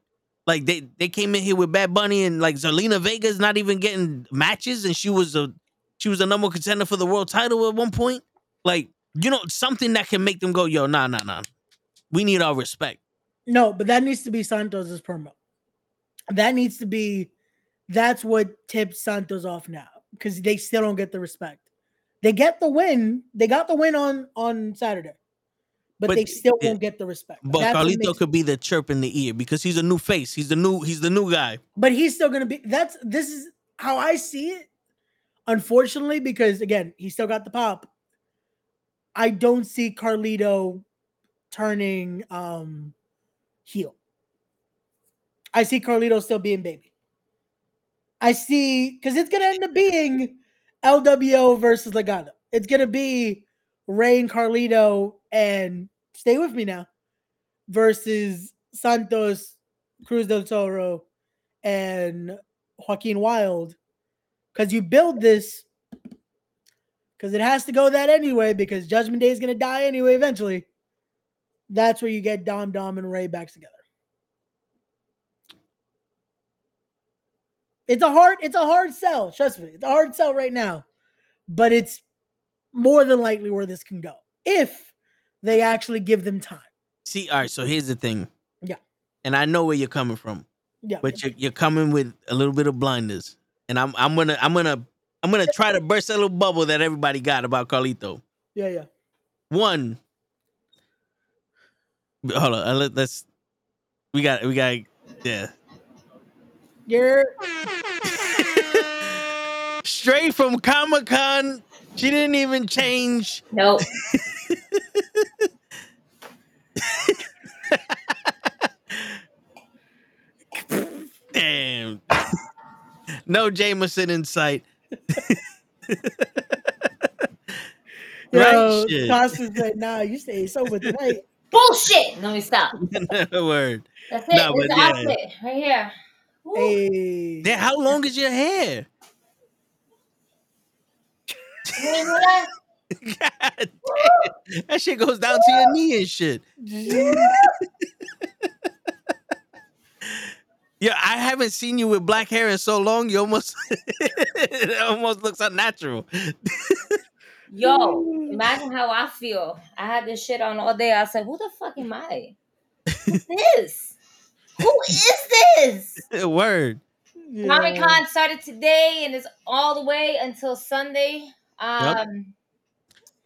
Like they they came in here with Bad Bunny and like Zelina Vega's not even getting matches, and she was a she was a number contender for the world title at one point. Like you know something that can make them go, yo, nah, nah, nah. We need our respect. No, but that needs to be Santos's promo. That needs to be, that's what tips Santos off now because they still don't get the respect. They get the win. They got the win on on Saturday, but, But they still yeah, won't get the respect. But That's Carlito could be the chirp in the ear because he's a new face. He's the new he's the new guy. but he's still gonna be. That's this is how I see it. Unfortunately, because again, he still got the pop. I don't see Carlito turning um heel. I see Carlito still being baby. I see because it's gonna end up being LWO versus Legado. It's gonna be Ray and Carlito and stay with me now versus Santos, Cruz del Toro, and Joaquin Wilde. Because you build this because it has to go that anyway, because Judgment Day is gonna die anyway eventually. That's where you get Dom Dom and Ray back together. It's a hard, it's a hard sell. Trust me, it's a hard sell right now, but it's more than likely where this can go if they actually give them time. See, all right. So here's the thing. Yeah. And I know where you're coming from, Yeah, but you're, you're coming with a little bit of blinders, and I'm I'm gonna I'm gonna I'm gonna try to burst that little bubble that everybody got about Carlito. yeah, yeah. One. Hold on. uh, let- Let's. We got. We got. Yeah. You're Straight from Comic Con. She didn't even change. Nope. Damn. no Jameson in sight. *laughs* Yo, right? Shit. Said, nah, you stay sober tonight. Bullshit. Let me stop. *laughs* Word. That's it. No, This the yeah. outfit right here. Woo. Hey. Damn, how long is your hair? You ain't know that? That shit goes down to your knee and shit. *laughs* Yeah, I haven't seen you with black hair in so long. You almost, *laughs* it almost looks unnatural. *laughs* Yo, imagine how I feel. I had this shit on all day. I said, "Who the fuck am I? Who's this? Who is this?" Word. Comic Con started today and is all the way until Sunday. Um,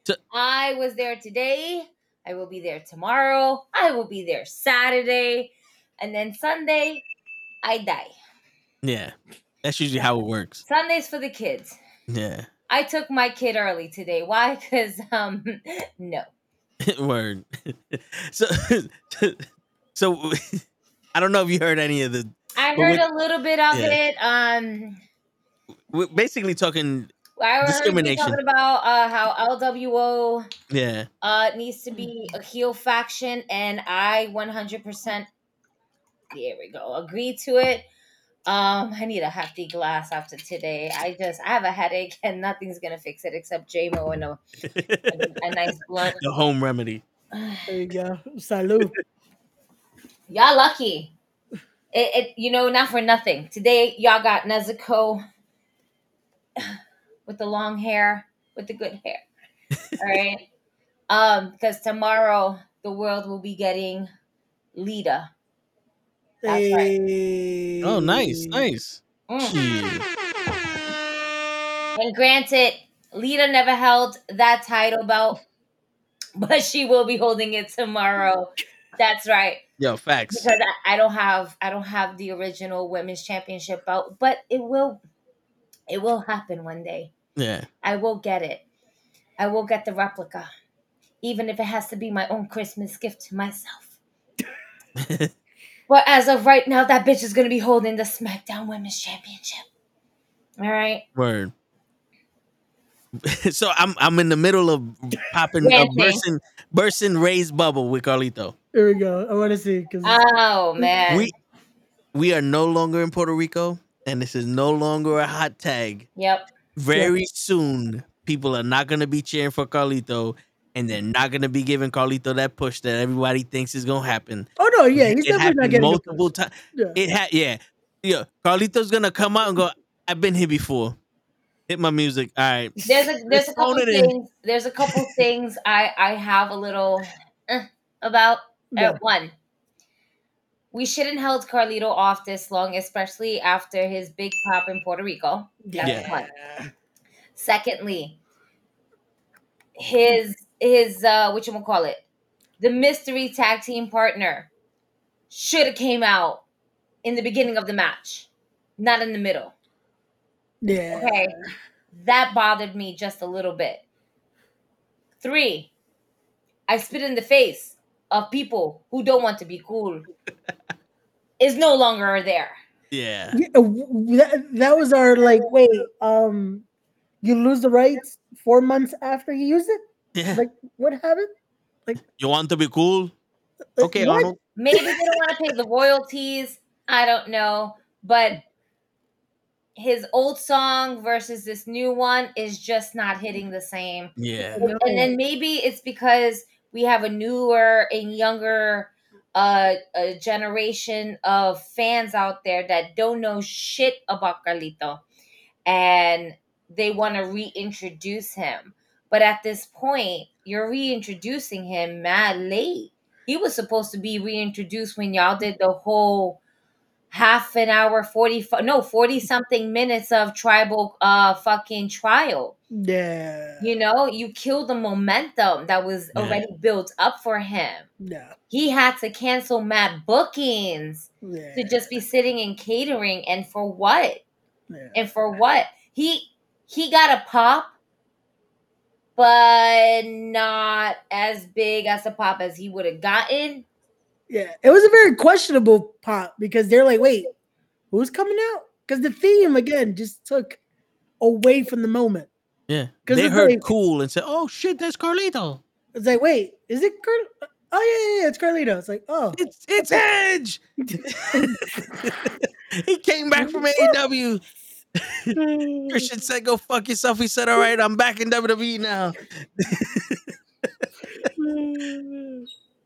So- I was there today. I will be there tomorrow. I will be there Saturday, and then Sunday, I die. Yeah, that's usually how it works. Sunday's for the kids. Yeah, I took my kid early today. Why? *laughs* Because um, *laughs* no. *laughs* word. so, so I don't know if you heard any of the. I heard with- a little bit of Yeah. it. Um, We're basically talking. I heard Discrimination. talking about uh, how LWO Yeah, uh, needs to be a heel faction, and I 100%. There we go. Agree to it. Um, I need a hefty glass after today. I just I have a headache, and nothing's gonna fix it except JMO and a, a, a nice *laughs* blunt. the home remedy. There you go. Salute. *laughs* Y'all lucky. It, it you know not for nothing. Today y'all got Nezuko with the long hair, with the good hair. All right. *laughs* Um, because tomorrow the world will be getting Lita. That's right. Oh, nice, nice. Mm. *laughs* And granted, Lita never held that title belt, *laughs* but she will be holding it tomorrow. That's right. Yo, facts. because I, I don't have I don't have the original women's championship belt, but it will it will happen one day. Yeah, I will get it. I will get the replica, even if it has to be my own Christmas gift to myself. *laughs* But as of right now, that bitch is gonna be holding the SmackDown Women's Championship. All right. word. *laughs* so I'm I'm in the middle of popping, uh, a bursting, bursting Ray's bubble with Carlito. Here we go. I want to see because Oh man. We we are no longer in Puerto Rico, and this is no longer a hot tag. yep. Very soon, people are not gonna be cheering for Carlito, and they're not gonna be giving Carlito that push that everybody thinks is gonna happen. oh no, yeah, he's it definitely not getting multiple times. Yeah. It had yeah, yeah. Carlito's gonna come out and go. I've been here before. Hit my music. All right. There's a there's a couple Phone it in. things. There's a couple things I I have a little eh, about. Yeah. Uh, one, we shouldn't held Carlito off this long, especially after his big pop in Puerto Rico. That's Yeah. one. Secondly, his his uh what you call it, the mystery tag team partner should have came out in the beginning of the match, not in the middle. Yeah. Okay. That bothered me just a little bit. Three, I spit in the face of people who don't want to be cool. *laughs* is no longer there. Yeah. Yeah, w- w- that, that was our like wait um you lose the rights four months after you used it Yeah. like what happened Like You want to be cool? Like, Okay, what? Arnold. Maybe they don't want to pay the royalties. I don't know. But his old song versus this new one is just not hitting the same. Yeah. And then maybe it's because we have a newer and younger uh, a generation of fans out there that don't know shit about Carlito and they want to reintroduce him. But at this point, you're reintroducing him mad late. He was supposed to be reintroduced when y'all did the whole half an hour, 40, no, 40 something minutes of tribal uh fucking trial. yeah You know, you killed the momentum that was Yeah. already built up for him. yeah He had to cancel mad bookings yeah to just be sitting and catering and for what? yeah. And for what? He he got a pop but not as big as a pop as he would have gotten. Yeah it was a very questionable pop because they're like wait who's coming out because the theme again just took away from the moment Yeah. 'Cause They heard like- cool and said, "Oh shit, that's Carlito. it's like wait is it Carl- oh yeah, yeah yeah it's Carlito it's like oh It's it's Edge." *laughs* he came back from *laughs* AEW. *laughs* Christian said, "Go fuck yourself." He said, "All right, I'm back in WWE now."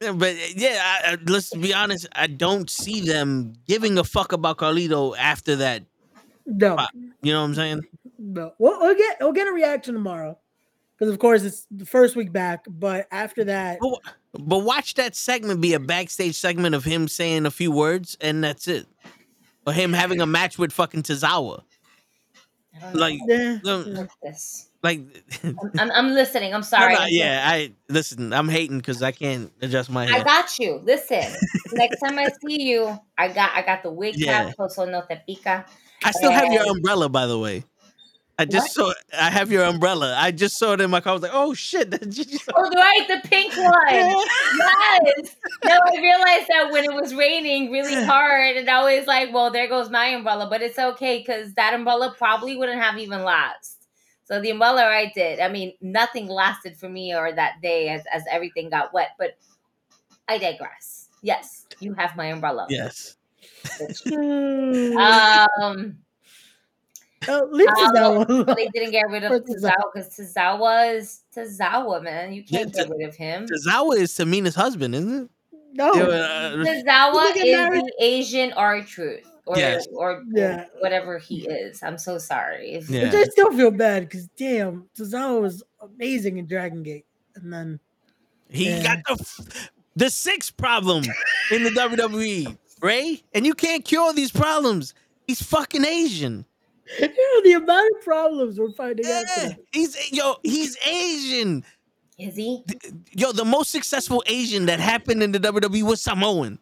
Yeah, But uh, yeah, I, I, let's be honest. I don't see them giving a fuck about Carlito after that. no Pop. You know what I'm saying? No, we'll, we'll get we'll get a reaction tomorrow because of course it's the first week back. But after that, But, but watch that segment be a backstage segment of him saying a few words, and that's it. Or him having a match with fucking Tozawa. I don't know Like, yeah, um, what's this. Like, I'm, I'm, I'm listening. I'm I'm sorry. not- yeah. I listen. I'm hating because I can't adjust my I got you. Listen, *laughs* next time I see you, I got I got the wig Yeah. cap, so no te pica. I still have your umbrella, by the way. I just saw. I have your umbrella. I just saw it in my car. I was like, "Oh shit!" *laughs* Oh, right, the pink one. *laughs* yes. No, I realized that when it was raining really hard, and I was like, "Well, there goes my umbrella," but it's okay because that umbrella probably wouldn't have even last. So the umbrella I did. I mean, nothing lasted for me or that day as as everything got wet. But I digress. Yes, you have my umbrella. yes. Um. oh, leave Um, that one. but they didn't get rid of Or Tozawa. Tozawa because Tozawa's Tozawa, man. You can't Yeah, get rid of him. Tozawa is Tamina's husband, isn't it? no, Yeah, uh, Tozawa Did they is get married? the Asian R Truth, or Yes. or Yeah. whatever he is. I'm so sorry. If- *laughs* Yeah. Which I still feel bad because damn, Tozawa was amazing in Dragon Gate, and then He Yeah. got the f- the sixth problem in the WWE, Ray, and you can't cure these problems. He's fucking Asian. *laughs* you know, the amount of problems we're finding out. Yeah, today. he's yo, he's Asian. Is he? Yo, the most successful Asian that happened in the WWE was Samoan,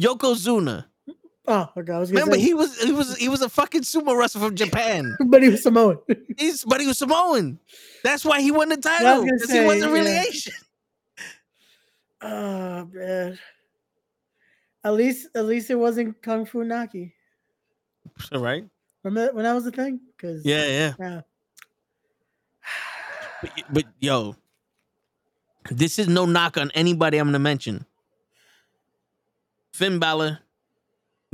Yokozuna. Oh, okay. I was Remember, say, he was he was he was a fucking sumo wrestler from Japan. *laughs* but he was Samoan. *laughs* He's but he was Samoan. That's why he won the title because he wasn't really yeah. Asian. *laughs* oh man. At least, at least it wasn't Kung Fu Naki. All right. Remember when that was a thing? Because Yeah, yeah. yeah. But, but yo, this is no knock on anybody I'm gonna mention. Finn Balor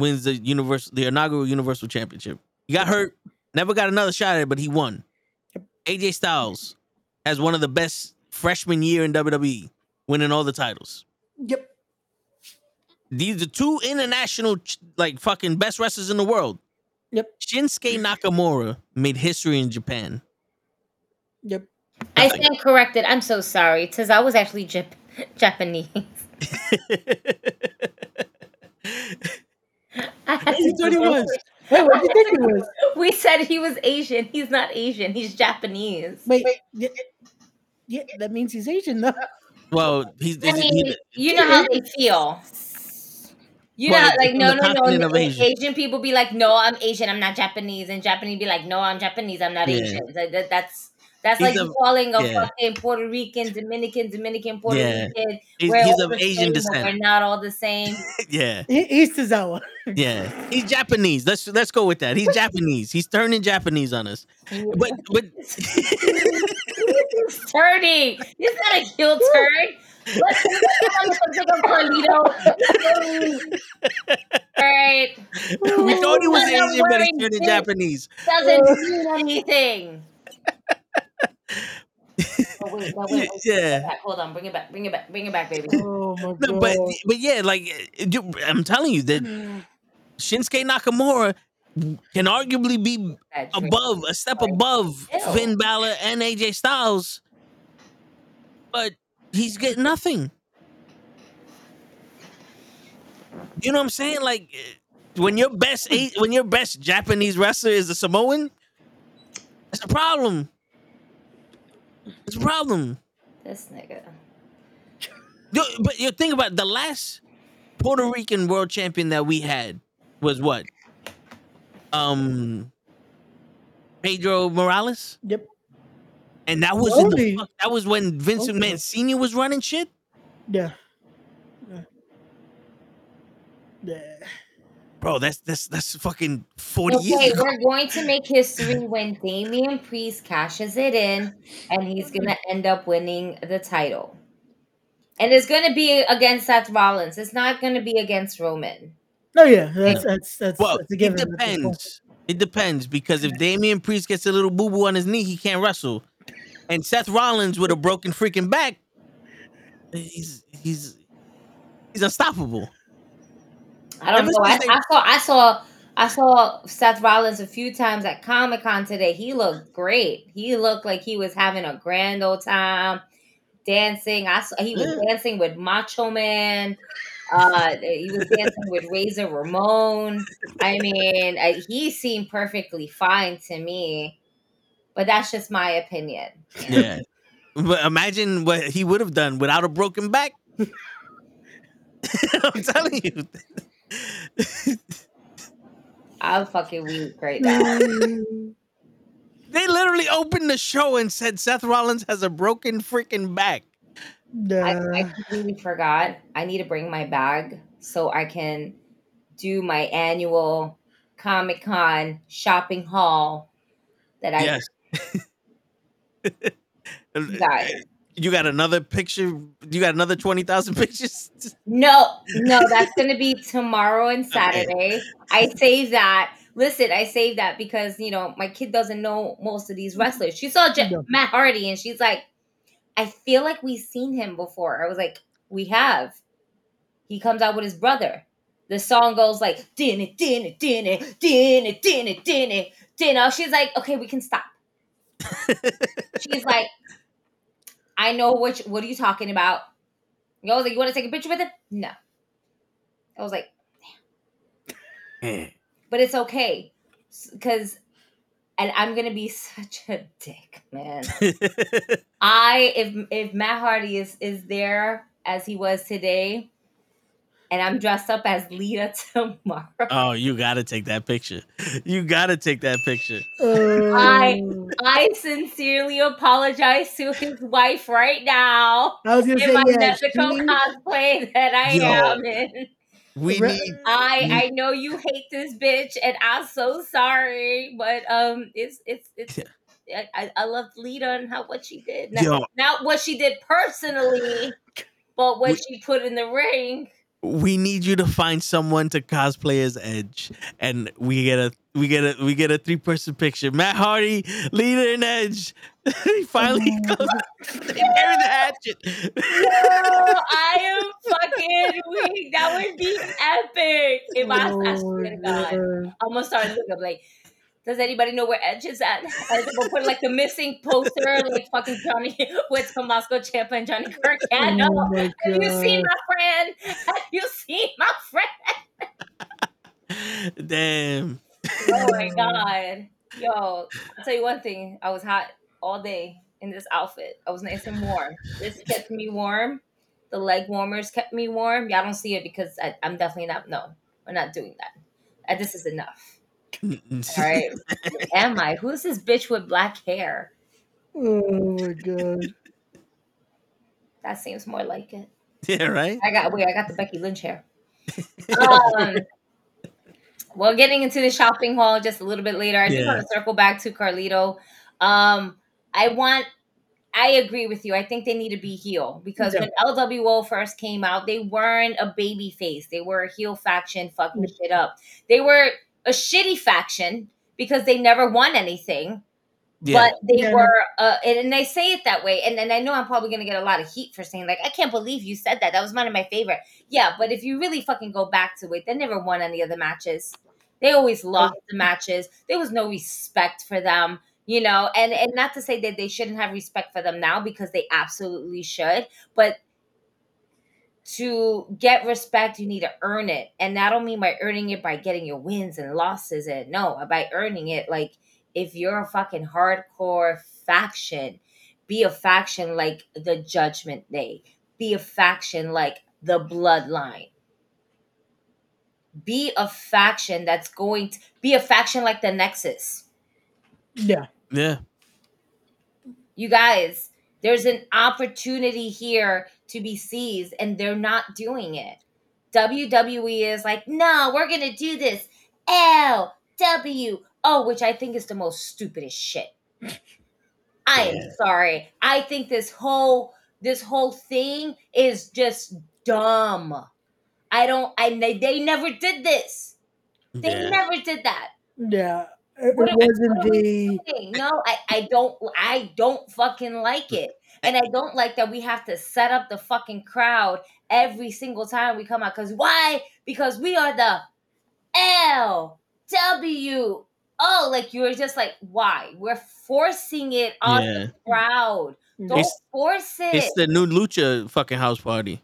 wins the universe, the inaugural Universal Championship. He got hurt, never got another shot at it, but he won. AJ Styles has one of the best freshman year in WWE, winning all the titles. Yep. These are two international, like fucking best wrestlers in the world. Yep. Shinsuke Nakamura made history in Japan. Yep. I stand corrected. I'm so sorry. Tozawa was actually Jap- *laughs* Japanese. *laughs* I had You thought he was. Wait, what do you think it was? *laughs* We said he was Asian. He's not Asian. He's Japanese. Wait, yeah, yeah, that means he's Asian though. Well, he's, I mean, he- you know how they feel. You Well, know, it's like from no, no, no. continent of A- Asia. Asian people be like, "No, I'm Asian. I'm not Japanese," and Japanese be like, "No, I'm Japanese. I'm not Yeah. Asian." That, that- that's that's He's like of- calling a yeah. fucking Puerto Rican, Dominican, Dominican, Puerto Yeah. Rican. He's, he's of Asian descent. We're not all the same. *laughs* Yeah, He- He's Tozawa. yeah. He's Japanese. Let's let's go with that. He's Japanese. He's turning Japanese on us. But but *laughs* *laughs* He's turning. He's not a heel turn. Let's let's take a Carlito. All right. we thought he was Asian, but he's turning Japanese. Doesn't mean anything. Oh, wait, no, wait, *laughs* wait, Yeah. Hold on, bring it back, bring it back, bring it back, baby. Oh my No, but but yeah, like uh, I'm telling you that Shinsuke Nakamura can arguably be above a step above Ew. Finn Balor and AJ Styles, but he's getting nothing. You know what I'm saying? Like uh, when your best when your best Japanese wrestler is a Samoan, it's a problem. It's a problem. This nigga. Yo, but you think about it, the last Puerto Rican world champion that we had was what? Um Pedro Morales? Yep. And that was in the fuck, that was when Vincent Okay. Mancini was running shit? Yeah. Yeah. Yeah. Bro, that's that's that's fucking 40 Okay, years ago. we're going to make history when Damian Priest cashes it in, and he's gonna end up winning the title. And it's gonna be against Seth Rollins. It's not gonna be against Roman. No, yeah. That's that's that's, Well, that's a it given. at depends. It depends because if Damian Priest gets a little boo boo on his knee, he can't wrestle. And Seth Rollins with a broken freaking back, he's he's he's unstoppable. I don't know. I, I saw I saw I saw Seth Rollins a few times at Comic Con today. He looked great. He looked like he was having a grand old time dancing. I saw he was Yeah. dancing with Macho Man. Uh, he was dancing with Razor Ramon. I mean, uh, he seemed perfectly fine to me, but that's just my opinion. Yeah. *laughs* But imagine what he would have done without a broken back. *laughs* I'm telling you. I'm fucking weak right now. *laughs* They literally opened the show and said Seth Rollins has a broken freaking back. I, I completely forgot. I need to bring my bag so I can do my annual Comic Con shopping haul that I Yes. *laughs* got. You got another picture? You got another 20,000 *laughs* pictures? No, no, that's gonna be tomorrow and Saturday. I saved that. Listen, I saved that because you know my kid doesn't know most of these wrestlers. She saw Je- Matt Hardy and she's like, "I feel like we've seen him before." I was like, "We have." He comes out with his brother. The song goes like dinner, dinner, dinner, dinner, dinner, dinner, dinner. She's like, "Okay, we can stop." *laughs* She's like, "I know which. What are you talking about?" I was like, "You want to take a picture with him?" No. I was like, Yeah. *laughs* but it's okay because and i'm gonna be such a dick man *laughs* i if if matt hardy is is there as he was today and i'm dressed up as lita *laughs* tomorrow oh, you got to take that picture. You got to take that picture. I- Oh. i sincerely apologize to his wife right now I was gonna in say my yeah. Nezuko she- cosplay that i Yo. am in We need I I know you hate this bitch, and I'm so sorry, but um, it's it's it's. I, I, I loved Lita and how what she did, not, Yo. not what she did personally, *laughs* but what We- she put in the ring. We need you to find someone to cosplay as Edge, and we get a we get a we get a three person picture. Matt Hardy, Lita and Edge. *laughs* he finally *laughs* goes. They *laughs* carry the hatchet. No, I am fucking weak. That would be epic. If I, I swear to God, I'm gonna start looking up like. Does anybody know where Edge is at? I will put like the missing poster, like fucking Johnny *laughs* with Tommaso Ciampa and Johnny Gargano. *laughs* Oh my Have you seen my friend? Have you seen my friend? *laughs* Damn. Oh my god. Yo, I'll tell you one thing. I was hot all day in this outfit. I was nice and warm. This kept me warm. The leg warmers kept me warm. Y'all don't see it because I, I'm definitely not. No, we're not doing that. This is enough. All *laughs* right. Who *laughs* am I? Who's this bitch with black hair? Oh my god. That seems more like it. yeah, right. I got wait, I got the Becky Lynch hair. Um, *laughs* well, getting into the shopping haul just a little bit later. I just Yeah. want to circle back to Carlito. Um, I want. I agree with you. I think they need to be heel because when LWO first came out, they weren't a baby face. They were a heel faction fucking shit up. They were a shitty faction because they never won anything Yeah. but they Yeah. were uh and, and I say it that way and, and I know I'm probably gonna get a lot of heat for saying like I can't believe you said that that was one of my favorite yeah but if you really fucking go back to it they never won any of the matches they always lost the matches there was no respect for them you know and and not to say that they shouldn't have respect for them now because they absolutely should but to get respect you need to earn it and I don't mean by earning it by getting your wins and losses and no by earning it like if you're a fucking hardcore faction, be a faction like the Judgment Day. Be a faction like the Bloodline. Be a faction that's going to be a faction like the Nexus. Yeah. yeah. You guys, there's an opportunity here to be seized, and they're not doing it. WWE is like, no, we're gonna do this. L W O, which I think is the most stupidest shit. I am sorry. I think this whole this whole thing is just dumb. I don't. I they, they never did this. They Yeah. never did that. Yeah. It, it wasn't what are we the doing? No, I, I don't I don't fucking like it. And I don't like that we have to set up the fucking crowd every single time we come out. Cause why? Because we are the L W O. Like you're just like, why? We're forcing it on Yeah. the crowd. Mm. Don't It's- force it. It's the new Lucha fucking house party.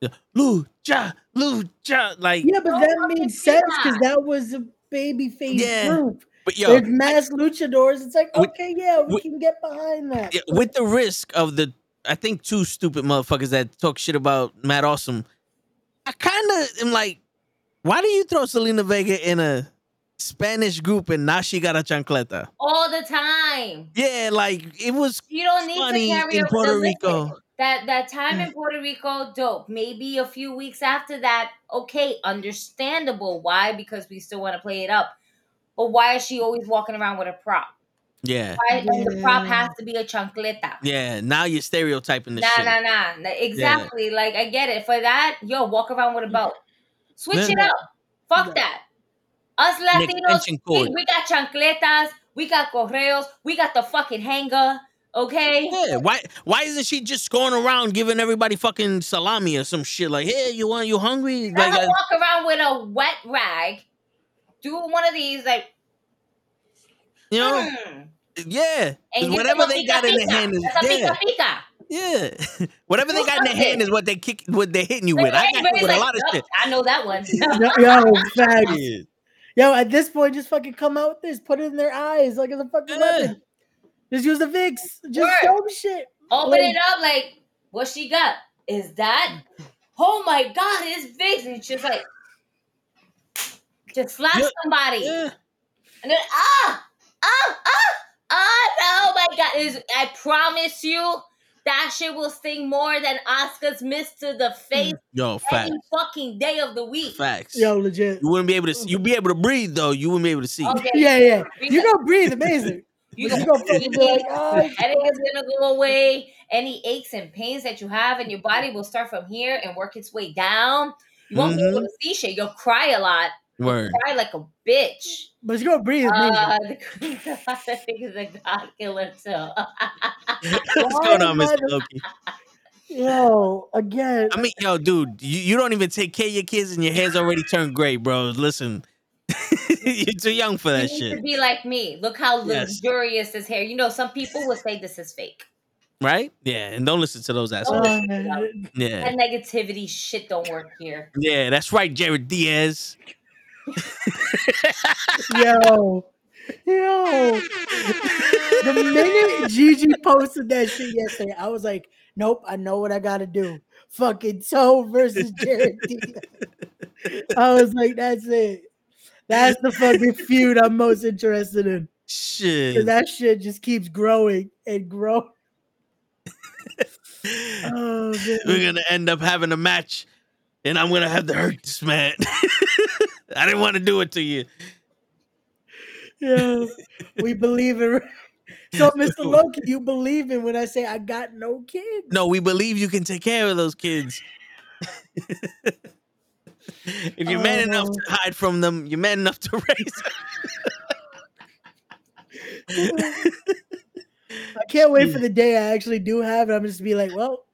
Yeah. Lucha, Lucha, like Yeah, but that fucking made sense because that. that was a baby face Yeah. group. But yo, There's mass luchadors. It's like, With- okay, yeah, we with- can get behind that. yeah, with the risk of the I think two stupid motherfuckers that talk shit about Matt Awesome, I kind of am like, why do you throw Zelina Vega in a Spanish group and now she got a chancleta? all the time. Yeah, like it was You don't need funny to carry in a- Puerto listen, Rico. That that time mm. in Puerto Rico, dope. Maybe a few weeks after that, okay, understandable. Why? Because we still want to play it up. But why is she always walking around with a prop? Yeah, Why and the prop has to be a chancleta? yeah. Now you're stereotyping the Nah, shit. nah, nah, nah. Exactly. Like I get it. For that, yo, walk around with a belt. Switch it up. Fuck Yeah. that. Us Latinos, we, we got chancletas, we got correos, we got the fucking hanger. Okay. Yeah, why why isn't she just going around giving everybody fucking salami or some shit like, hey, you want you hungry? Let Like, her walk around with a wet rag, do one of these like, you know, mm, yeah. 'cause and whatever they got in their hand is That's yeah, pica-pica. yeah. *laughs* whatever they got in their hand is what they kick, what they're hitting you with. I got hit Everybody's with a lot of shit. I know that one. *laughs* Yo, yo, facts. Yeah. Yo, at this point, just fucking come out with this, put it in their eyes like it's a fucking Yeah. weapon. Just use the Vicks. Just Word. show shit. Open Like- it up, like, what she got? Is that? Oh my god, it's big. And it's just like, just slap Yeah. somebody, Yeah. and then ah, ah, ah, ah, oh my god! Is I promise you that shit will sting more than Asuka's miss to the face Yo, facts, any fucking day of the week. facts. Yo, legit. You wouldn't be able to. See, you'd be able to breathe though. You wouldn't be able to see. Okay, Yeah, yeah. You up. gonna breathe amazing. *laughs* You But you gonna gonna fucking be like, *laughs* oh, Headache is gonna go away. Any aches and pains that you have in your body will start from here and work its way down. You won't be able to see shit. You'll cry a lot. Word. Cry like a bitch. but you gonna breathe amazing. Uh, the Queen I think is a god killer too. *laughs* What's going on, Why Mr. am I- Loki? Yo, again. I mean, yo, dude, you, you don't even take care of your kids and your hair's already turned gray, bro. Listen, *laughs* you're too young for you that need to shit, be like me. Look how Yes. luxurious this hair. You know, some people will say this is fake. right? Yeah, and don't listen to those assholes. Uh, Yeah, That negativity shit don't work here. yeah, that's right, Jared Diaz. Yo, yo. The minute Gigi posted that shit yesterday, I was like, nope, I know what I gotta do. fucking Toe versus Jared Diaz. I was like, that's it. That's the fucking feud I'm most interested in. Shit. that shit just keeps growing and growing. *laughs* oh. We're gonna end up having a match, and I'm gonna have to hurt this man. *laughs* I didn't want to do it to you. Yeah, we believe in. *laughs* So, *laughs* Mr. Loki, you believe in when I say I got no kids? No, we believe you can take care of those kids. *laughs* if you're man enough uh-huh. to hide from them, you're man enough to raise them. I can't wait for the day I actually do have it. I'm just be like, well,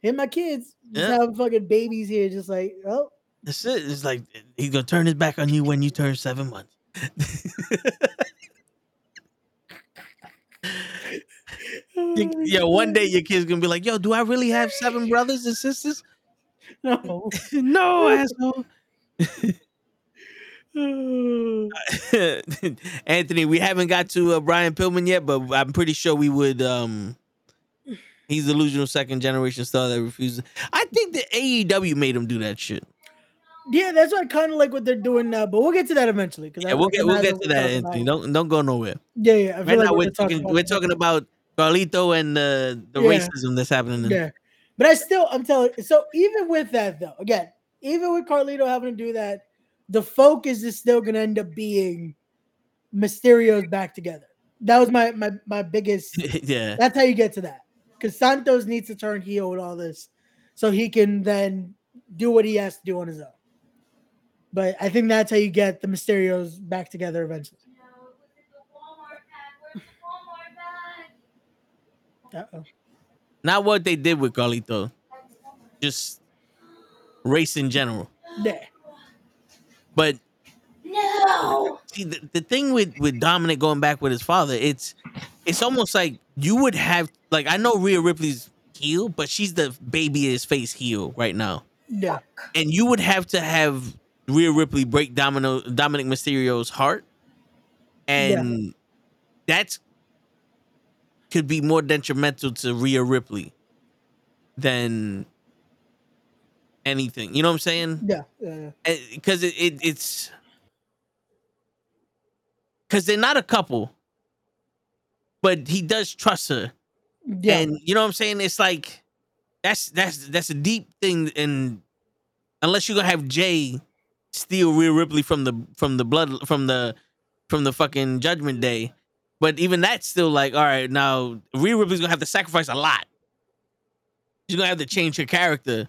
here my kids. Just Yeah. having fucking babies here, just like, oh, That's it. It's like he's gonna turn his back on you when you turn seven months. You- *laughs* Yo, one day your kid's gonna be like, "Yo, do I really have seven brothers and sisters?" no. no, asshole. *laughs* Anthony, we haven't got to uh, Brian Pillman yet, but I'm pretty sure we would. um He's the delusional second generation star that refuses. I think the AEW made him do that shit. Yeah, that's what I kind of like what they're doing now. But we'll get to that eventually. Because Yeah, we'll get we'll get to that, Anthony. Don't don't go nowhere. Yeah, yeah. I Right like now, we're we're gonna talk talking about we're talking about Carlito and uh, the Yeah. racism that's happening. in- Yeah, but I still, I'm telling. So even with that, though, again, even with Carlito having to do that, the focus is still going to end up being Mysterio's back together. That was my my my biggest. *laughs* yeah. That's how you get to that. Because Santos needs to turn heel with all this, so he can then do what he has to do on his own. But I think that's how you get the Mysterios back together eventually. Uh-oh. Not what they did with Carlito, just race in general. Yeah. But No. see, the, the thing with with Dominik going back with his father, it's it's almost like you would have like I know Rhea Ripley's heel, but she's the babyest face heel right now, Yeah. and you would have to have Rhea Ripley break Domino Dominik Mysterio's heart, and that's could be more detrimental to Rhea Ripley than anything. You know what I'm saying? Yeah. Yeah. yeah. because it, it it's because they're not a couple, but he does trust her, Yeah. and you know what I'm saying. It's like that's that's that's a deep thing, and unless you're gonna have Jay steal Rhea Ripley from the from the blood from the from the fucking Judgment Day, but even that's still like, all right, now Rhea Ripley's gonna have to sacrifice a lot. She's gonna have to change her character.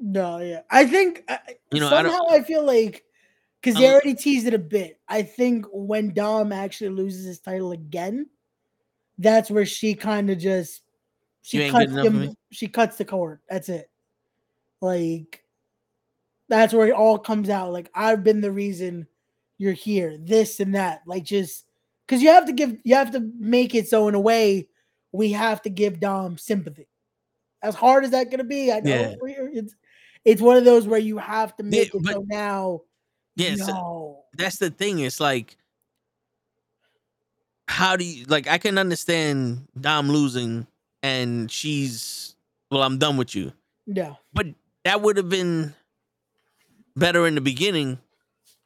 No, yeah. I think You know, somehow I, feel like because they Um, already teased it a bit. I think when Dom actually loses his title again, that's where she kind of just she You ain't good cuts him. She cuts the cord. That's it. Like that's where it all comes out. Like I've been the reason you're here. This and that. Like just because you have to give, you have to make it so in a way we have to give Dom sympathy. As hard as that gonna be, I know Yeah. it's it's one of those where you have to Yeah, make it but- so now. Yes, no. that's the thing. It's like, how do you like? I can understand Dom losing, and she's well. I'm done with you, Yeah. but that would have been better in the beginning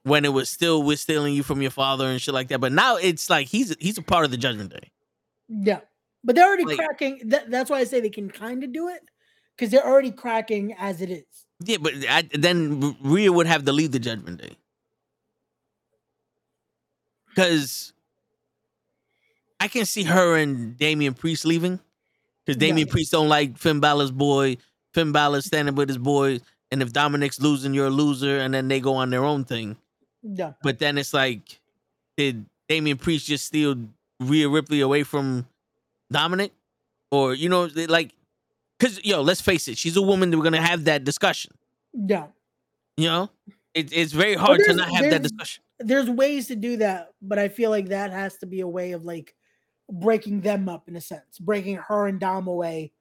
when it was still we're stealing you from your father and shit like that. But now it's like he's he's a part of the Judgment Day. Yeah. But they're already Like- cracking. That, that's why I say they can kind of do it because they're already cracking as it is. Yeah, but I, then Rhea would have to leave the Judgment Day because I can see her and Damian Priest leaving because Yeah. Damian Priest don't like Finn Balor's boy. Finn Balor standing with his boy, and if Dominik's losing, you're a loser, and then they go on their own thing. Yeah. But then it's like, did Damian Priest just steal Rhea Ripley away from Dominik, or you know, like, because yo, let's face it, she's a woman. We're gonna have that discussion. Yeah. You know, it, it's very hard to not have that discussion. There's ways to do that, but I feel like that has to be a way of like breaking them up in a sense. Breaking her and Dom away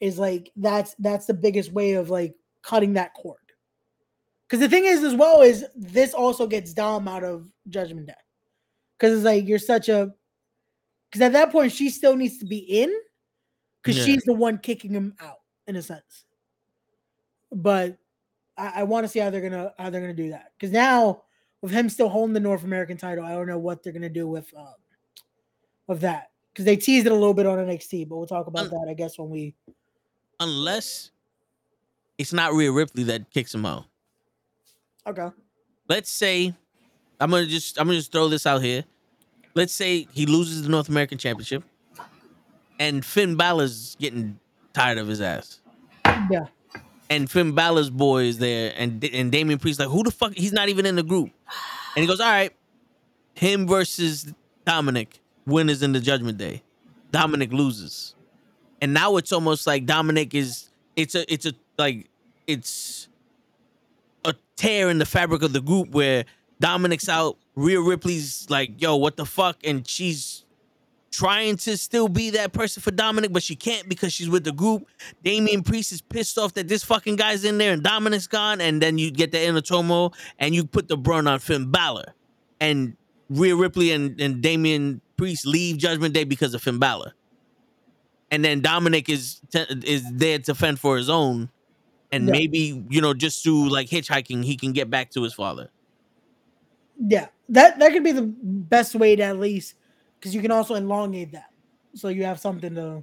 is like that's that's the biggest way of like cutting that cord. Because the thing is, as well, is this also gets Dom out of Judgment Day. Because it's like you're such a. Because at that point, she still needs to be in. Because Yeah. she's the one kicking him out in a sense. but I, I want to see how they're gonna how they're gonna do that because now with him still holding the North American title, I don't know what they're gonna do with um, with that because they teased it a little bit on NXT, but we'll talk about Un- that I guess when we. Unless it's not Rhea Ripley that kicks him out. Okay. Let's say I'm gonna just I'm gonna just throw this out here. Let's say he loses the North American Championship, and Finn Balor's getting tired of his ass. Yeah. and Finn Balor's boy is there, and and Damian Priest like, who the fuck? He's not even in the group. And he goes, all right, him versus Dominik, winners in the Judgment Day. Dominik loses, and now it's almost like Dominik is. It's a. It's a like. It's a tear in the fabric of the group where Dominik's out, Rhea Ripley's like, yo, what the fuck? And she's trying to still be that person for Dominik, but she can't because she's with the group. Damian Priest is pissed off that this fucking guy's in there and Dominik's gone, and then you get the inner and you put the brunt on Finn Balor. And Rhea Ripley and, and Damian Priest leave Judgment Day because of Finn Balor. And then Dominik is is there to fend for his own. And Yeah. maybe, you know, just through like hitchhiking, he can get back to his father. Yeah, that that could be the best way to at least because you can also elongate that, so you have something to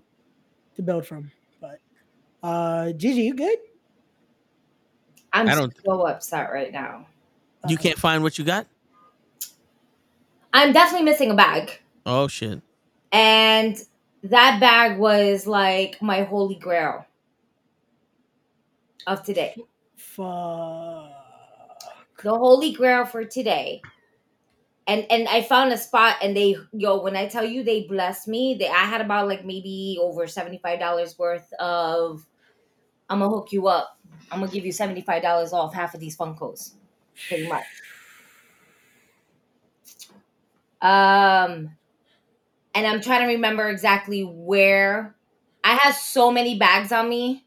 to build from. But uh Gigi, you good? I'm I don't- so upset right now. You can't find what you got? I'm definitely missing a bag. Oh shit. And that bag was like my holy grail of today. Fuck. The holy grail for today. And and I found a spot and they yo, when I tell you they blessed me, they I had about like maybe over $75 worth of I'm gonna hook you up. I'm gonna give you $75 off half of these Funkos. Pretty much. Um and I'm trying to remember exactly where I had so many bags on me.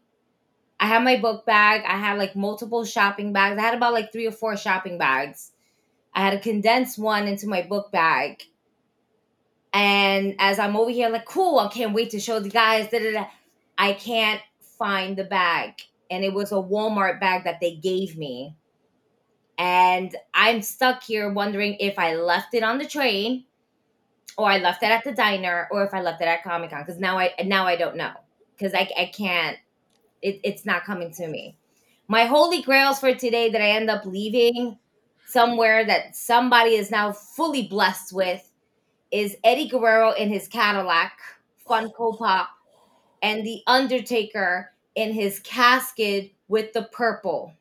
I had my book bag. I had like multiple shopping bags. I had about like three or four shopping bags. I had a condensed one into my book bag. And as I'm over here, like, cool, I can't wait to show the guys. Da, da, da. I can't find the bag. And it was a Walmart bag that they gave me. And I'm stuck here wondering if I left it on the train or I left it at the diner or if I left it at Comic Con. Because now I now I don't know. Because I, I can't it, it's not coming to me. My holy grails for today that I end up leaving somewhere that somebody is now fully blessed with is Eddie Guerrero in his Cadillac, Funko Pop, and The Undertaker in his casket with the purple.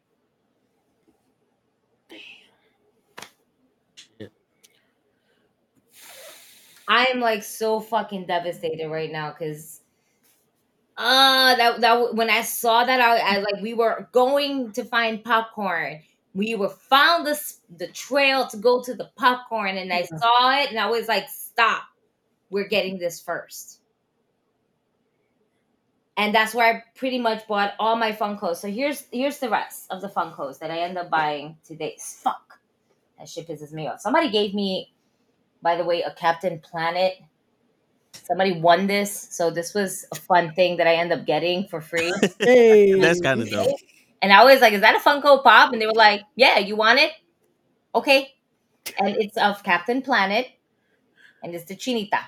I'm like so fucking devastated right now because uh that that when I saw that I, I like we were going to find popcorn. We were found the the trail to go to the popcorn and I saw it and I was like stop. We're getting this first. And that's where I pretty much bought all my Funkos. So here's here's the rest of the Funkos that I end up buying today. Fuck. That shit pisses me off. Somebody gave me by the way, a Captain Planet. Somebody won this, so this was a fun thing that I end up getting for free. *laughs* Hey, *laughs* That's kind of dope. And I was like, "Is that a Funko Pop?" And they were like, "Yeah, you want it? Okay." And it's of Captain Planet, and it's the Chinita.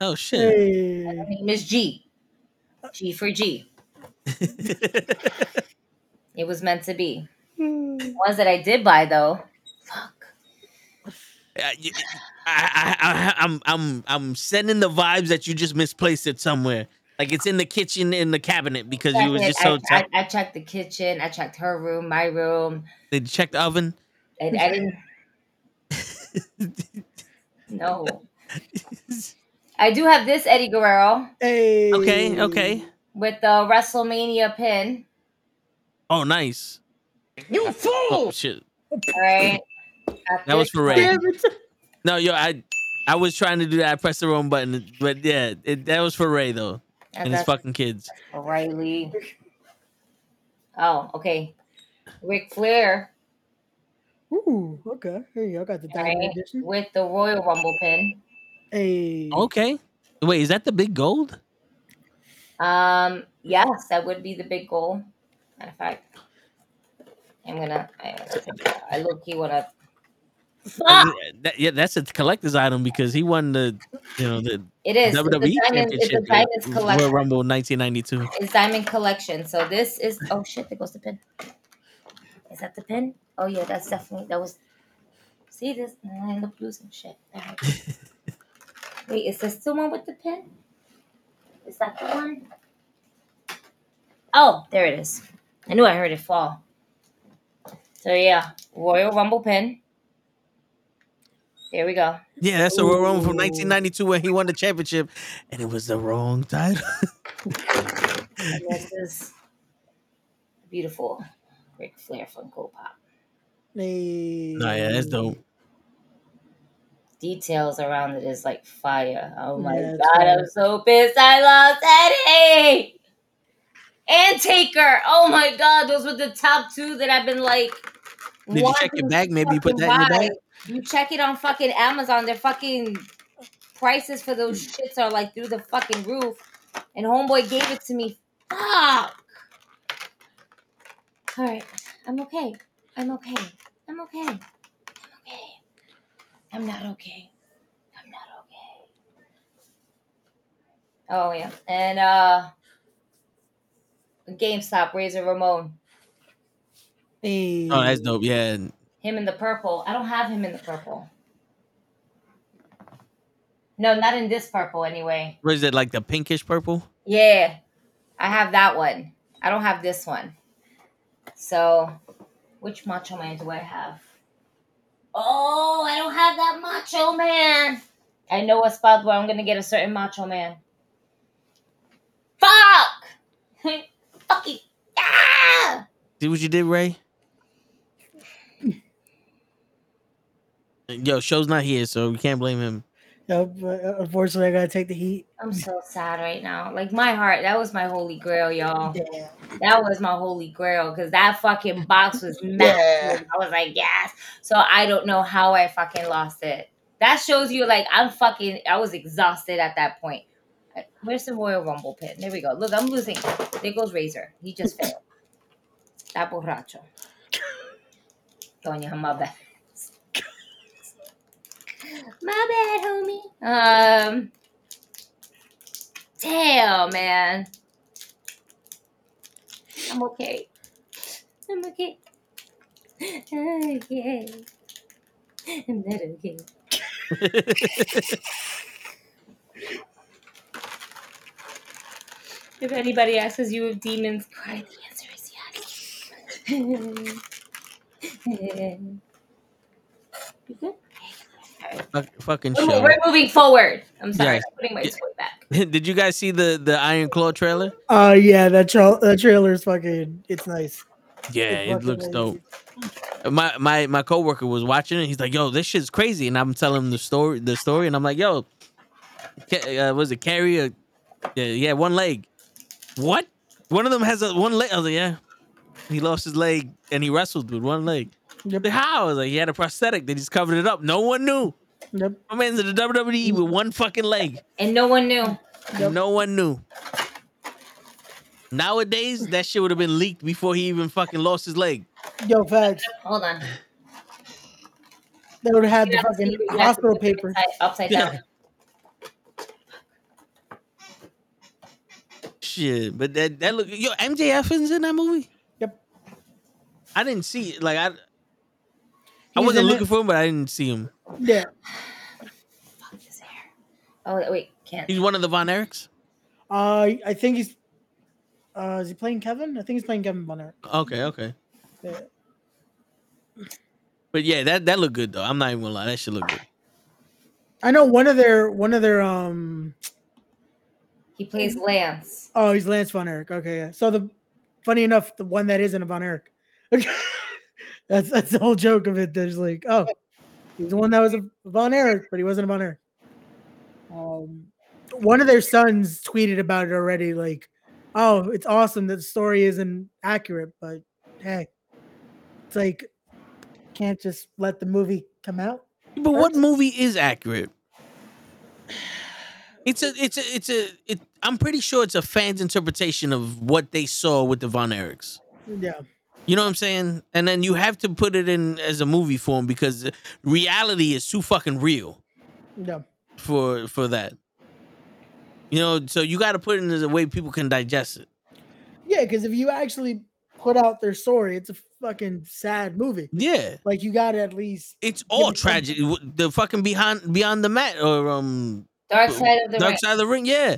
Oh shit. Her name is G. G for G. *laughs* It was meant to be. Hmm. The ones that I did buy though, fuck. I, I, I, I'm, I'm, I'm sending the vibes that you just misplaced it somewhere. Like it's in the kitchen, in the cabinet, because you was just so. I, tight. I, I checked the kitchen. I checked her room, my room. Did you check the oven? I, I didn't. *laughs* No. I do have this Eddie Guerrero Hey. Okay, okay. with the WrestleMania pin. Oh, nice. You oh, fool! Oh shit. All right. Got That was for Ray. Damn it. No, yo, I, I was trying to do that. I pressed the wrong button, but yeah, it, that was for Ray though, and and his fucking kids. O'Reilly. Oh, okay. Ric Flair Ooh, okay. Here you go. I got the diamond Right. edition. with the Royal Rumble pin. Hey. Okay. Wait, is that the big gold? Um, yes, that would be the big goal. Matter of fact, I'm gonna. I, I look. He wanna. Fuck! that- yeah, that's a collector's item because he won the, you know, the It is. It's a WWE diamond- it's a diamonds Royal collection. Rumble 1992. It's diamond collection. So this is. Oh shit! There goes the pin. Is that the pin? Oh yeah, that's definitely that was. See this? I end up losing shit. *laughs* Wait, is this the one with the pin? Is that the one? Oh, there it is. I knew I heard it fall. So yeah, Royal Rumble pin. There we go. Yeah, that's a Royal Rumble from 1992 when he won the championship, and it was the wrong title. And this is beautiful Ric Flair Funko Pop. Hey. nah, yeah, that's dope. Details around it is like fire. Oh my Yeah, god, fire. I'm so pissed. I lost Eddie and Taker. Oh my god, those were the top two that I've been like. Did you check your bag? Maybe you put that in your bag? You check it on fucking Amazon. Their fucking prices for those shits are like through the fucking roof. And homeboy gave it to me. Fuck. All right, I'm okay. I'm okay. I'm okay. I'm okay. I'm not okay. I'm not okay. Oh yeah, and uh, GameStop Razor Ramon. Hey. Oh, that's dope. Yeah, and Him in the purple. I don't have him in the purple. No, not in this purple anyway. what is it like the pinkish purple? Yeah, I have that one. I don't have this one. So, which Macho Man do I have? Oh, I don't have that Macho Man. I know a spot where I'm gonna get a certain Macho Man. Fuck! *laughs* Fucking ah! See what you did, Ray? Yo, show's not here, so we can't blame him. Yep, but, uh, unfortunately, I gotta take the heat. I'm so sad right now. Like my heart, that was my holy grail, y'all. Damn. That was my holy grail because that fucking box was *laughs* massive. I was like, yes. So I don't know how I fucking lost it. That shows you, like, I'm fucking, I was exhausted at that point. Uh, Where's the Royal Rumble pin? There we go. Look, I'm losing. There goes Razor. He just *laughs* failed. That borracho. Doña, my bad. My bad, homie. Um, damn, man. I'm okay. I'm okay. I'm okay. I'm not okay. *laughs* If anybody asks you if demons cry, the answer is yes. *laughs* you good? Fuck, fucking We're, show. we're moving forward. I'm sorry. Yes. I'm putting my Yeah. toy back. *laughs* Did you guys see the the Iron Claw trailer? Oh yeah, that tra- that trailer is fucking. It's nice. Yeah, It's it looks nice. dope. My my my coworker was watching it. He's like, "Yo, this shit's crazy," and I'm telling him the story, the story, and I'm like, "Yo, uh, was it carry a yeah, yeah one leg? What? One of them has a one leg? I was like, yeah. He lost his leg and he wrestled with one leg. Yep. Like, How? Was like, he had a prosthetic. They just covered it up. No one knew. Yep. My man's in the WWE mm-hmm. with one fucking leg. And no one knew. No one knew. Nowadays, that shit would have been leaked before he even fucking lost his leg. Yo, facts. Hold on. They would have had the You have to fucking see- you have to hospital put paper. Upside, upside Yeah. down. Shit, but that that look yo MJF is in that movie. Yep. I didn't see it. Like I, I wasn't looking it. for him, but I didn't see him. Yeah. Fuck his hair. Oh wait, can't. He's one of the Von Erichs. Uh, I think he's. Uh, is he playing Kevin? I think he's playing Kevin Bonner. Okay, okay. Yeah. But yeah, that that looked good though. I'm not even gonna lie, that should look good. I know one of their one of their um. He plays Lance. Oh, he's Lance Von Erich. Okay, yeah. So the funny enough, the one that isn't a Von Erich. *laughs* that's that's the whole joke of it. There's like, oh, he's the one that was a Von Erich, but he wasn't a Von Erich. Um, one of their sons tweeted about it already. Like, oh, it's awesome that the story isn't accurate, but hey, it's like can't just let the movie come out. But what movie is accurate? It's a it's a it's a it, I'm pretty sure it's a fan's interpretation of what they saw with the Von Erichs. Yeah. You know what I'm saying? And then you have to put it in as a movie form because reality is too fucking real No. for for that. You know, so you got to put it in as a way people can digest it. Yeah, because if you actually put out their story, it's a fucking sad movie. Yeah, Like you got to at least. it's all it some- tragedy. The fucking behind beyond the mat or um Dark side of the Dark ring. Side of the Ring. Yeah,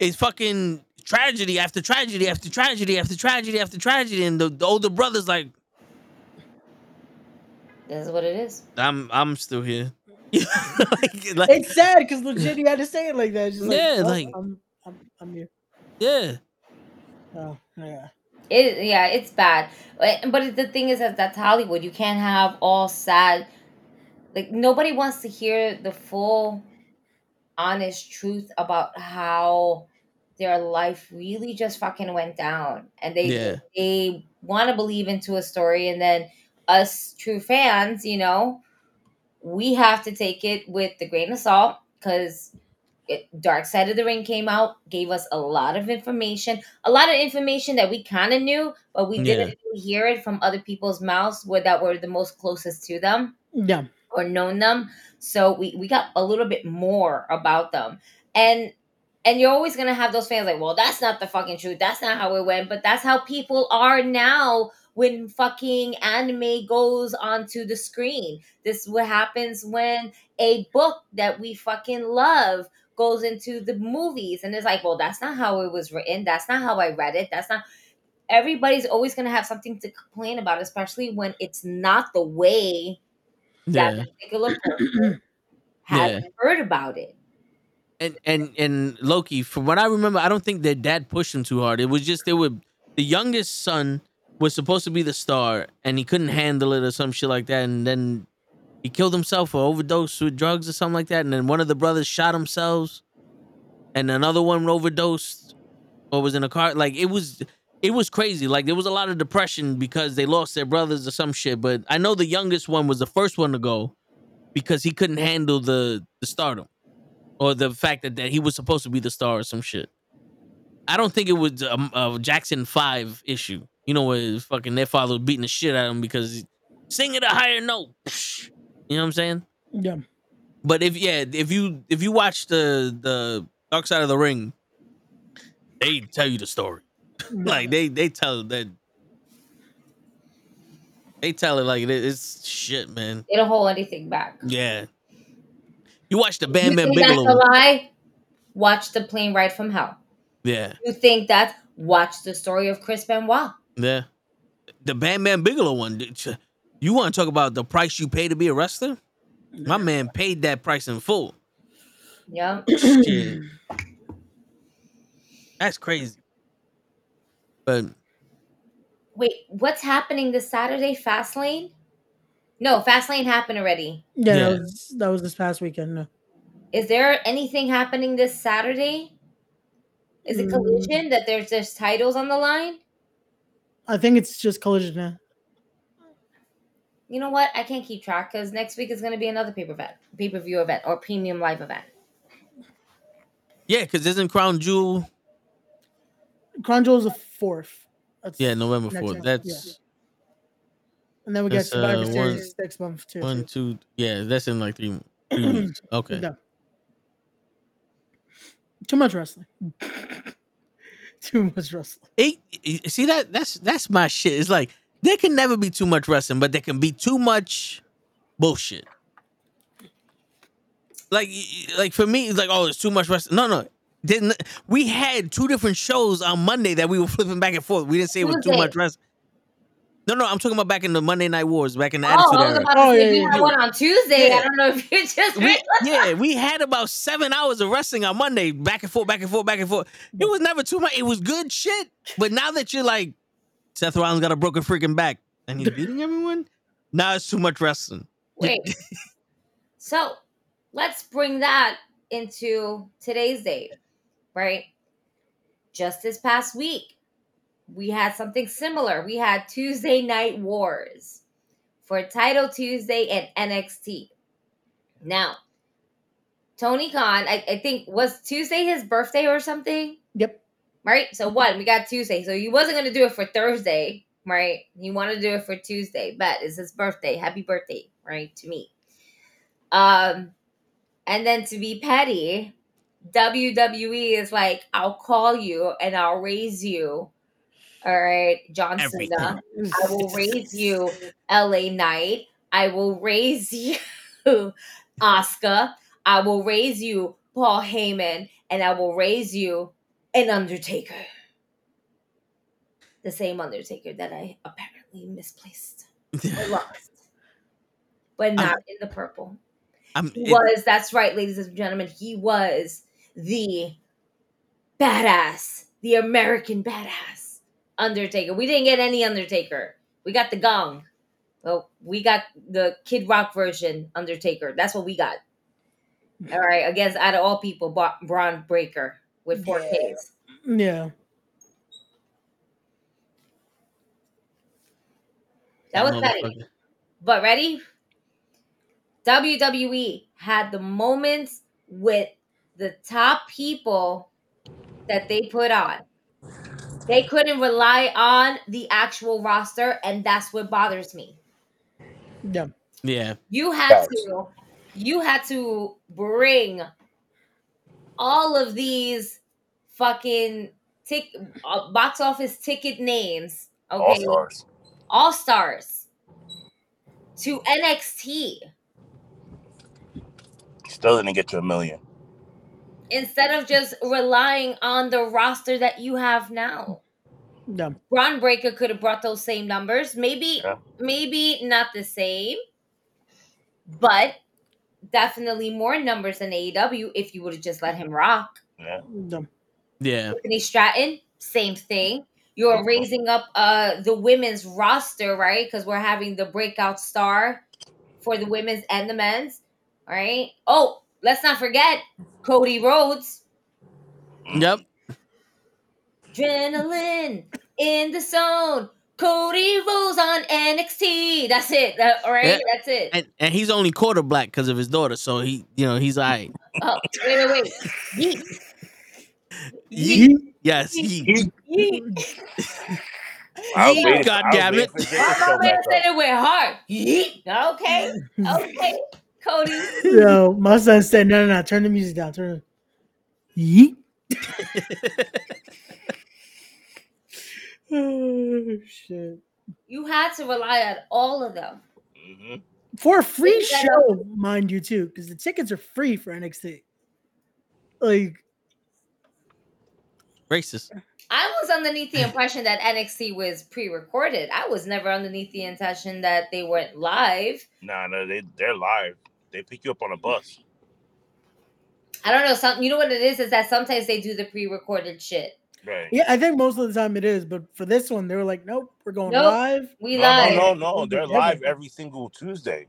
it's fucking tragedy after tragedy after tragedy after tragedy after tragedy, and the, the older brother's like, This is what it is. I'm I'm still here. *laughs* like, *laughs* like, It's sad because legit you had to say it like that. It's just like, Yeah, "Oh, like- I'm, I'm, I'm here. yeah, Oh, yeah. It yeah, it's bad. But but the thing is that that's Hollywood. You can't have all sad. Like nobody wants to hear the full, honest truth about how their life really just fucking went down, and they Yeah. they want to believe into a story, and then us true fans, you know, we have to take it with the grain of salt because it, Dark Side of the Ring came out, gave us a lot of information, a lot of information that we kind of knew, but we didn't really hear it from other people's mouths where that were the most closest to them Yeah. or known them. So we, we got a little bit more about them. And and you're always gonna have those fans like, well, that's not the fucking truth. That's not how it went. But that's how people are now when fucking anime goes onto the screen. This is what happens when a book that we fucking love goes into the movies. And it's like, well, that's not how it was written. That's not how I read it. That's not everybody's always gonna have something to complain about, especially when it's not the way that yeah. particular person had Yeah. heard about it. And and and Loki, from what I remember, I don't think their dad pushed him too hard. It was just they were the youngest son was supposed to be the star, and he couldn't handle it or some shit like that, and then he killed himself or overdosed with drugs or something like that, and then one of the brothers shot themselves, and another one overdosed or was in a car. Like it was. It was crazy. Like there was a lot of depression because they lost their brothers or some shit. But I know the youngest one was the first one to go because he couldn't handle the the stardom or the fact that, that he was supposed to be the star or some shit. I don't think it was a, a Jackson Five issue. You know, where fucking their father was beating the shit out of him because he- sing a higher note. Psh. You know what I'm saying? Yeah. But if yeah, if you if you watch the the Dark Side of the Ring, they tell you the story. *laughs* like they they tell that they tell it like it is. It's shit, man. They don't hold anything back. Yeah. You watch the You Bam Bam think that's a Bigelow. lie? Watch the plane ride from hell. Yeah. You think that? Watch the story of Chris Benoit. Yeah. The Bam Bam Bigelow one. You want to talk about the price you pay to be a wrestler? My man paid that price in full. *clears throat* Yeah. Shit. That's crazy. But Wait, what's happening this Saturday? Fastlane? No, Fastlane happened already. Yeah, Yeah. That, was, that was this past weekend. No. Is there anything happening this Saturday? Is it Mm. collision that there's just titles on the line? I think it's just collision now. You know what? I can't keep track because next week is going to be another pay per event, pay per view event, or premium live event. yeah, because isn't Crown Jewel? Crown Jewel's the fourth. That's Yeah, November fourth. That's yeah. And then we got that's, Survivor uh, one- Series next month too. one, two. Yeah, that's in like three, three *clears throat* weeks. Okay. No. Too much wrestling. *laughs* Too much wrestling. It, it- see that that's that's my shit. It's like there can never be too much wrestling, but there can be too much bullshit. Like like for me, it's like oh, it's too much wrestling. No, no. Didn't we had two different shows on Monday that we were *laughs* flipping back and forth. We didn't say it was too much wrestling. No, no, I'm talking about back in the Monday Night Wars, back in the Oh, Attitude I was Era. about to Oh, say yeah, we yeah, had yeah. one on Tuesday. Yeah. I don't know if you just we, yeah, we had about seven hours of wrestling on Monday, back and forth, back and forth, back and forth. It was never too much. It was good shit. But now that you're like, Seth Rollins got a broken freaking back and he's beating everyone, now it's too much wrestling. Wait. *laughs* so let's bring that into today's date, right? Just this past week, we had something similar. We had Tuesday Night Wars for Title Tuesday and NXT. Now, Tony Khan, I, I think, was Tuesday his birthday or something? Yep. Right? So what? We got Tuesday. So he wasn't going to do it for Thursday right? He wanted to do it for Tuesday. but it's his birthday. Happy birthday, right? To me. Um, and then to be petty, WWE is like, I'll call you and I'll raise you. All right, John. Cena. Uh, I will raise you, LA Knight. I will raise *laughs* you, Oscar. I will raise you, Paul Heyman, and I will raise you, an Undertaker. The same Undertaker that I apparently misplaced or *laughs* lost, but not in the purple. I'm, He it- was, that's right, ladies and gentlemen, he was the badass, the American badass Undertaker. We didn't get any Undertaker. We got the gong. Well, we got the Kid Rock version Undertaker. That's what we got. All right, against out of all people, Bra- Bron Breakker with four Ks. Yeah. That was petty. But ready? WWE had the moments with the top people that they put on. They couldn't rely on the actual roster, and that's what bothers me. Yeah. Yeah. You had Facts. to, you had to bring all of these fucking tick uh, box office ticket names, okay? All okay, stars. all stars, to NXT. Still didn't get to a million. Instead of just relying on the roster that you have now. Yeah. Bron Breakker could have brought those same numbers. Maybe, Yeah. maybe not the same, but definitely more numbers than AEW if you would have just let him rock. Yeah. Yeah. Yeah. Tiffany Stratton, same thing. You're raising up uh the women's roster, right? Because we're having the breakout star for the women's and the men's, right? Oh, let's not forget Cody Rhodes. Mm. Yep. Adrenaline in the zone. Cody Rhodes on NXT. That's it. That, all right, Yeah. that's it. And and he's only quarter black because of his daughter, so he, you know, he's alright. Oh, wait, wait, wait. Yeet. Yeet. Yes, he. Yeet. I was Yeet, God damn waiting it. for Jay to My show mama back said up. it went hard. Yeet. Okay. Okay. Cody. Yo, my son said, no, no, no, turn the music down. Turn it. Yeet. *laughs* oh, shit. You had to rely on all of them. Mhm. For a free Think that- show, mind you, too, because the tickets are free for NXT. Like, Racist. I was underneath the impression that NXT was pre-recorded. I was never underneath the intention that they weren't live. Nah, no, they they're live. They pick you up on a bus. I don't know. Some you know what it is is that sometimes they do the pre-recorded shit. Right. yeah, I think most of the time it is, but for this one, they were like, nope, we're going Nope. live. We No, live. no, no, no. They're live every single Tuesday.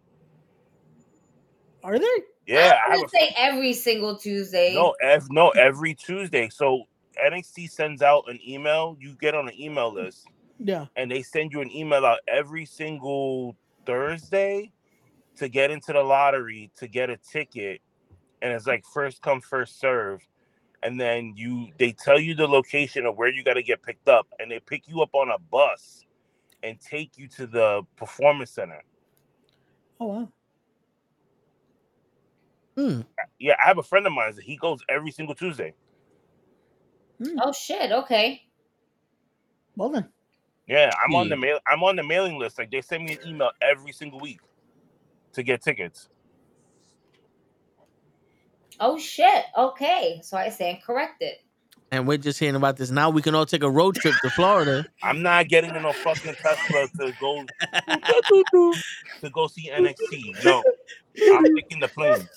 Are they? Yeah, I I have would a say every single Tuesday. No, ev- no, every Tuesday. So NXT sends out an email. You get on an email list, Yeah. and they send you an email out every single Thursday to get into the lottery to get a ticket, and it's like first come first serve. And then you, they tell you the location of where you got to get picked up, and they pick you up on a bus and take you to the performance center. Oh, wow. Hmm. Yeah, I have a friend of mine. that He goes every single Tuesday. Oh shit. Okay. Well, then. Yeah, I'm on Hmm. the mail. I'm on the mailing list. Like they send me an email every single week to get tickets. Oh shit. Okay. So I stand corrected. And we're just hearing about this now. We can all take a road trip to Florida. *laughs* I'm not getting in a fucking Tesla to go *laughs* to go see NXT. No, I'm taking the plane.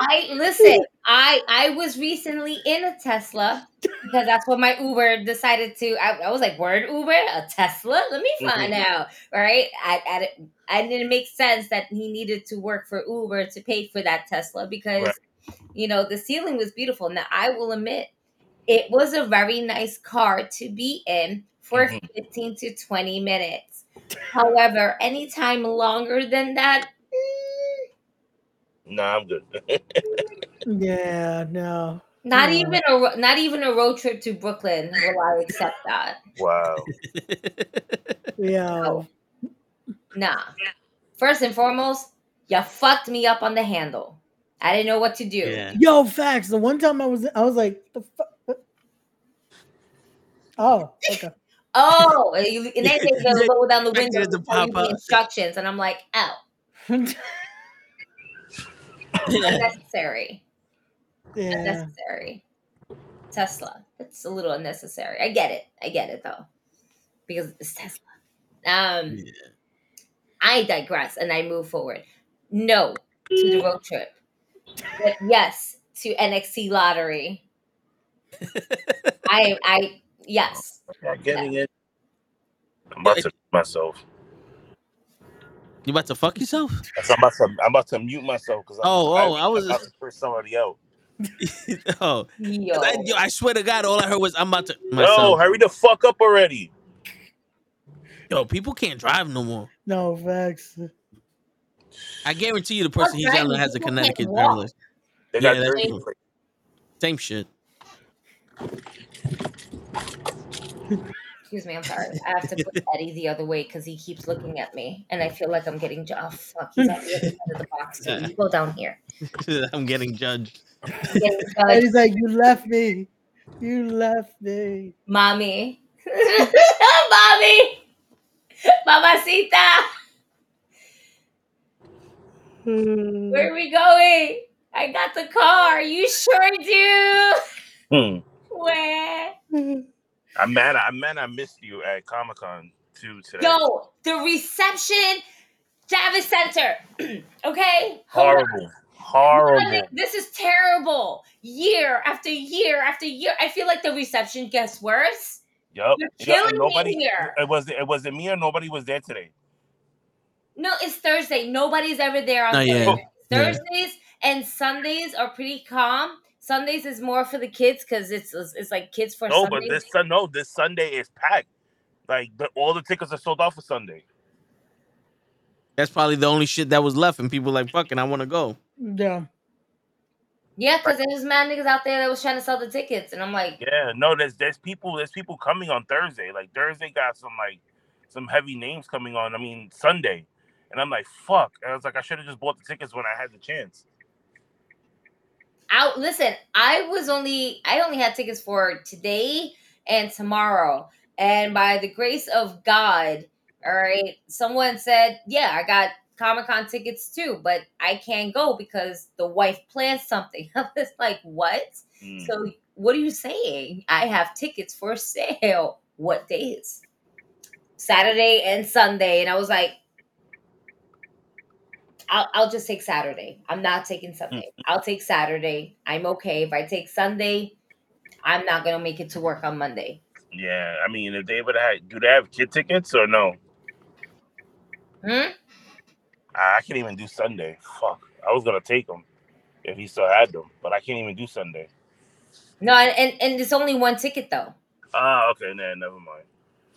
I listen. I I was recently in a Tesla because that's what my Uber decided to. I, I was like, "Word Uber, a Tesla? Let me mm-hmm. find out." Right? I, I I didn't make sense that he needed to work for Uber to pay for that Tesla because Right. you know the ceiling was beautiful. Now I will admit, it was a very nice car to be in for Mhm. fifteen to twenty minutes. However, anytime longer than that. mm, Nah, I'm good. *laughs* Yeah, no. Not Yeah. even a not even a road trip to Brooklyn will I accept that. Wow. *laughs* Yeah. Nah. First and foremost, you fucked me up on the handle. I didn't know what to do. Yeah. Yo, facts. The one time I was, I was like, the fuck. Oh, okay. Oh, and, you, and then *laughs* they go roll down the window it to to tell pop the instructions, and I'm like, oh, unnecessary. yeah. Unnecessary. Tesla. It's a little unnecessary. I get it. I get it though. Because it's Tesla. Um I digress and I move forward. No to the road trip. But yes to NXT lottery. *laughs* I I yes. Not getting it. I'm about to myself. You about to fuck yourself? I'm about to, I'm about to mute myself because Oh, oh, I was- about to push somebody out. *laughs* oh, Yo. 'cause I, yo, I swear to God, all I heard was I'm about to. No, hurry the fuck up already. Yo, people can't drive no more. No, facts. I guarantee you, the person he's driving? yelling has a People Connecticut walk. driver's. They Yeah, got that's dirty true. plate. Same shit. Excuse me, I'm sorry. I have to put *laughs* Eddie the other way because he keeps looking at me, and I feel like I'm getting. Ju- oh fuck, he's on the other side of the box too. You go down here. *laughs* I'm getting judged. I'm getting *laughs* judged. he's like, you left me. You left me. mommy, mommy, mamacita. Where are we going? I got the car. You sure do. Hmm. Where? I'm mad. I'm mad. I missed you at Comic Con too today. Yo, the reception, Javits Center. *clears throat* okay, Hold horrible, horrible. This is terrible. Year after year after year, I feel like the reception gets worse. Yup. You're Yup, killing and me nobody. here. It was. It was it me or nobody was there today. No, it's Thursday. Nobody's ever there on Not yet. Thursdays. Yeah. Thursdays and Sundays are pretty calm. Sundays is more for the kids because it's it's like kids for No, Sunday. but this Sun. No, this Sunday is packed. Like the, all the tickets are sold out for Sunday. That's probably the only shit that was left, and people like fucking. I want to go. Yeah. yeah, because there was mad niggas out there that was trying to sell the tickets, and I'm like, Yeah, no, there's there's people there's people coming on Thursday. Like Thursday got some like some heavy names coming on. I mean Sunday, and I'm like fuck. And I was like I should have just bought the tickets when I had the chance. Out. Listen, I was only I only had tickets for today and tomorrow, and by the grace of God, all right, someone said, yeah, I got Comic Con tickets too, but I can't go because the wife planned something. *laughs* I was like, what? Mm. So what are you saying? I have tickets for sale. What days? Saturday and Sunday, and I was like. I'll, I'll just take Saturday. I'm not taking Sunday. I'll take Saturday. I'm okay. If I take Sunday, I'm not gonna make it to work on Monday. Yeah, I mean if they would have do they have kid tickets or no? Hmm? I I can't even do Sunday. Fuck, I was gonna take them if he still had them, but I can't even do Sunday. No, and, and and it's only one ticket though. Ah, okay, nah, never mind.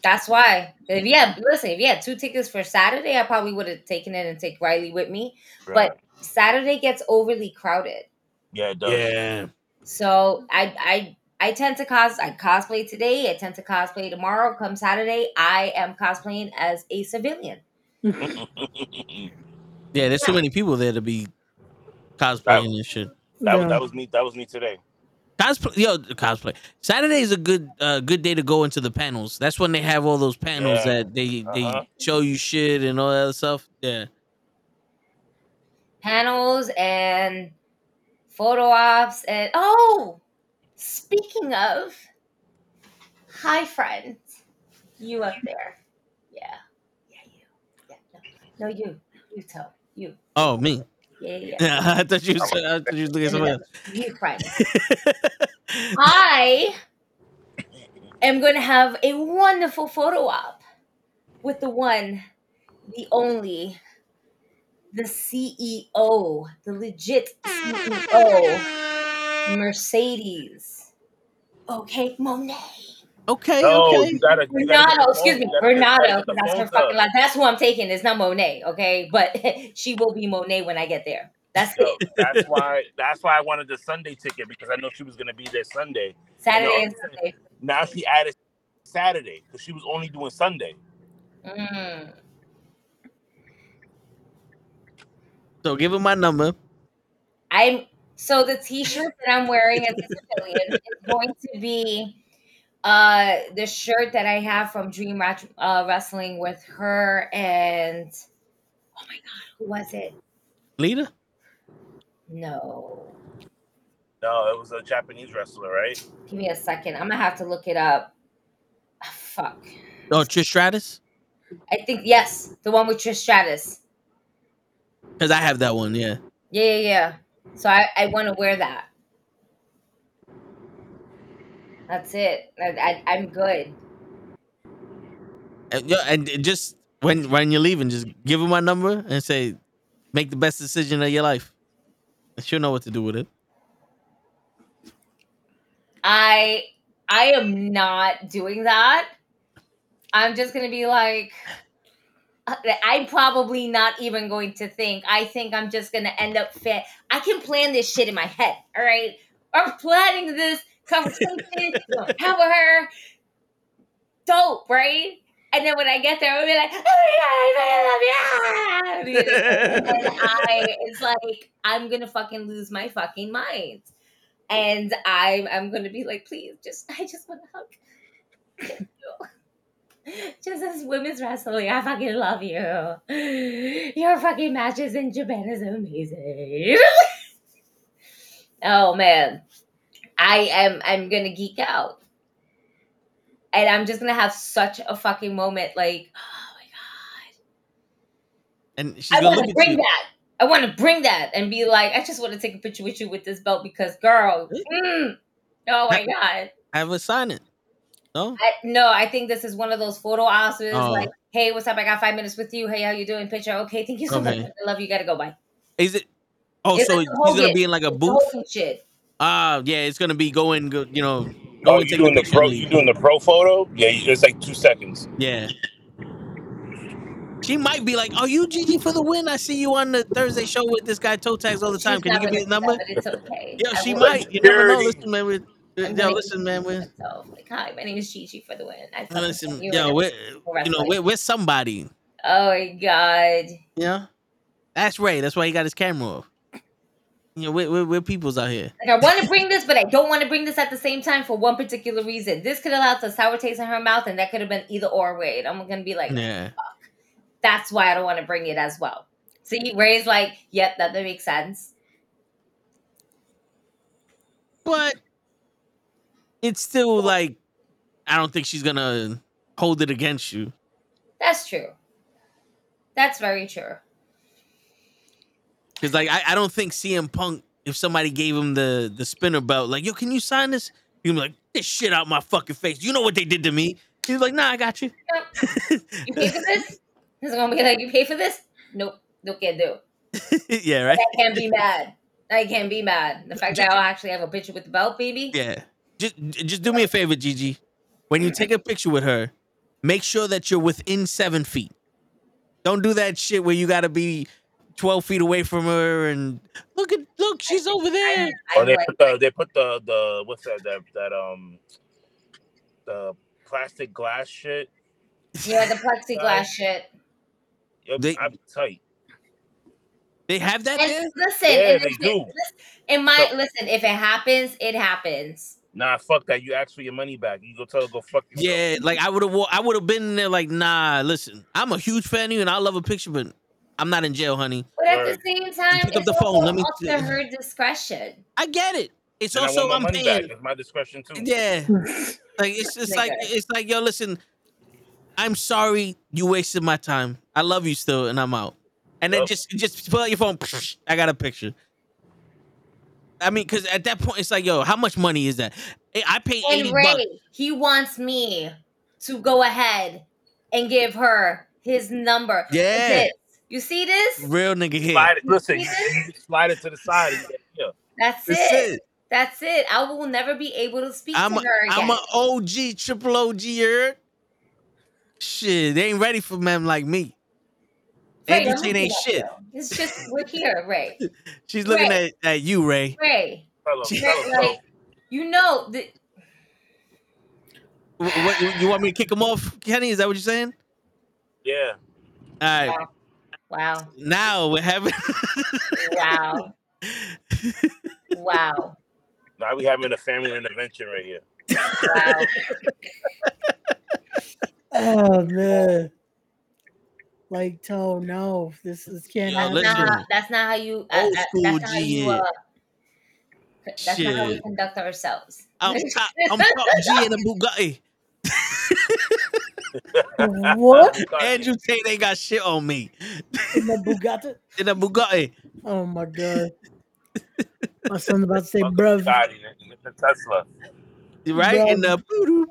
That's why. If you had listen, if you had two tickets for Saturday, I probably would have taken it and take Riley with me. Right. But Saturday gets overly crowded. yeah, it does. Yeah. So I I I tend to cos I cosplay today. I tend to cosplay tomorrow. Come Saturday, I am cosplaying as a civilian. *laughs* Yeah, there's too many people there to be cosplaying and shit. That, was Yeah. that was me. That was me today. Cosplay, yo, cosplay. Saturday is a good, uh, good day to go into the panels. That's when they have all those panels Yeah. that they Uh-huh. they show you shit and all that other stuff. Yeah, panels and photo ops and oh speaking of hi friends you up there yeah yeah you yeah no, no you you tell you Oh, me. Yeah yeah, Yeah, *laughs* I thought you. Was, uh, I thought you was looking at somebody else. you friend *laughs* i am going to have a wonderful photo op with the one the only the ceo the legit ceo mercedes. Okay Moné Okay, No, okay. you gotta. You gotta get Renato, the excuse me, you Renato, gotta get the because that's her fucking up. That's who I'm taking. It's not Moné, okay? But *laughs* she will be Moné when I get there. That's So it. that's why that's why I wanted the Sunday ticket because I know she was gonna be there Sunday. Saturday And and Sunday. Now she added Saturday because she was only doing Sunday. Mm. So give him my number. I'm so the T-shirt that I'm wearing as a civilian is going to be uh the shirt that I have from Dream Rat- uh, Wrestling with her and oh my god, who was it? Lita? No, No, it was a Japanese wrestler, right? give me a second. I'm gonna have to look it up. Ah, fuck. Oh, Trish Stratus? I think yes, the one with Trish Stratus. Because I have that one, yeah. Yeah, yeah, yeah. So I, I want to wear that. That's it. I, I, I'm good. And, yeah, and just when when you're leaving, just give him my number and say, make the best decision of your life. And she'll know what to do with it. I I am not doing that. I'm just gonna be like, I'm probably not even going to think. I think I'm just gonna end up fit. I can plan this shit in my head. All right, I'm planning this conversation. with her. Dope, right? And then when I get there, I'll be like, oh my god, I love you. And I, it's like I'm gonna fucking lose my fucking mind and I'm I'm gonna be like, please, just I just want to hug. *laughs* Just as women's wrestling, I fucking love you. Your fucking matches in Japan is amazing. *laughs* oh man, I am I'm gonna geek out, and I'm just gonna have such a fucking moment. Like, oh my god. And she's I wanna bring that. I want to bring that and be like, I just want to take a picture with you with this belt because, girl, mm, oh my god. I have her sign it. No? I, no, I think this is one of those photo ops. Oh. like, hey, what's up? I got five minutes with you. Hey, how you doing? Picture. Okay, thank you so Okay. much. I love you. Gotta go. Bye. Is it? Oh, It's so like he's gonna be in like a booth? Shit. Ah, yeah, it's gonna be going, go, you know, go Oh, and you doing the pro? and You leave. doing the pro photo? Yeah, it's like two seconds. Yeah. She might be like, "Are you Gigi for the win? I see you on the Thursday show with this guy toe tags all the time. She's Can you give me his number?" that, it's okay. Yo, I she will- might. You never know. Listen, man. With, I'm yo, listen, man. We're. Like, hi, my name is Gigi for the win. I fucking listen, love you yo, and we're, I'm you know, we're, we're somebody. Oh my god. Yeah, that's Ray. That's why he got his camera off. You know, we're, we're, we're peoples out here. Like I want to *laughs* bring this, but I don't want to bring this at the same time for one particular reason. This could have left a sour taste in her mouth, and that could have been either or way. And I'm gonna be like, Yeah. that's why I don't want to bring it as well. See, Ray's like, yep, that, that makes sense. But it's still like, I don't think she's gonna hold it against you. That's true. That's very true. Because like I, I don't think CM Punk, if somebody gave him the the spinner belt, like, yo, can you sign this? He'd be like, this shit out my fucking face. You know what they did to me? He's like, nah, I got you. You pay for this? *laughs* He's gonna be like, you pay for this? Nope, no can do. *laughs* yeah, right. I can't be mad. I can't be mad. The fact that I'll actually have a picture with the belt, baby. Yeah. Just just do me a favor, Gigi. When you take a picture with her, make sure that you're within seven feet. Don't do that shit where you gotta be twelve feet away from her and look at look, she's over there. Or they put the they put the the what's that that that um the plastic glass shit. Yeah, the plexiglass shit. Yep, They- I'm tight. They have that there? And listen, Yeah, and they listen, do. in my listen, if it happens, it happens. Nah, fuck that. You ask for your money back. You go tell her go fuck yourself. Yeah, like I would have I would have been there like, nah, listen, I'm a huge fan of you and I love a picture, but I'm not in jail, honey. But at the same time, Pick up it's the phone, also let me- up to her discretion. I get it. It's And I also want my I'm money paying. back. It's my discretion too. Yeah. *laughs* Like it's just like Nigga. it's like yo, listen. I'm sorry you wasted my time. I love you still, and I'm out. And then Yup. just just pull out your phone. *laughs* I got a picture. I mean, because at that point, it's like, yo, how much money is that? I- I paid And eighty Ray, bucks. he wants me to go ahead and give her his number. Yeah. This. You see this? Real nigga here. Slide it. Listen, you, See you just slide it to the side. Yeah. That's That's it. it. That's it. I will never be able to speak I'm to a, her again. I'm a OG, triple OG. er. Shit, they ain't ready for men like me. Ray, don't Entertain do ain't shit. though. It's just we're here, Ray. *laughs* She's looking Ray. at, at you, Ray. Ray. Fellow, She- Ray, like you know the What, what, you want me to kick him off, Kenny? Is that what you're saying? Yeah. All right. wow, Now we're having. wow, wow, Now we having a family intervention right here. wow. Oh man. Like Toe, no, this is can't Yo, happen. That's not, how, that's not how you. Uh, Old that- school that's not how you. G. Uh, that's not how we conduct ourselves. I'm *laughs* top, I'm top G in a Bugatti. *laughs* What? Andrew Tate ain't got shit on me. In the Bugatti? *laughs* In a Bugatti. Oh my god. My son's about to say, Fuck bruv. Bugatti, it's a Tesla. Right? In the boo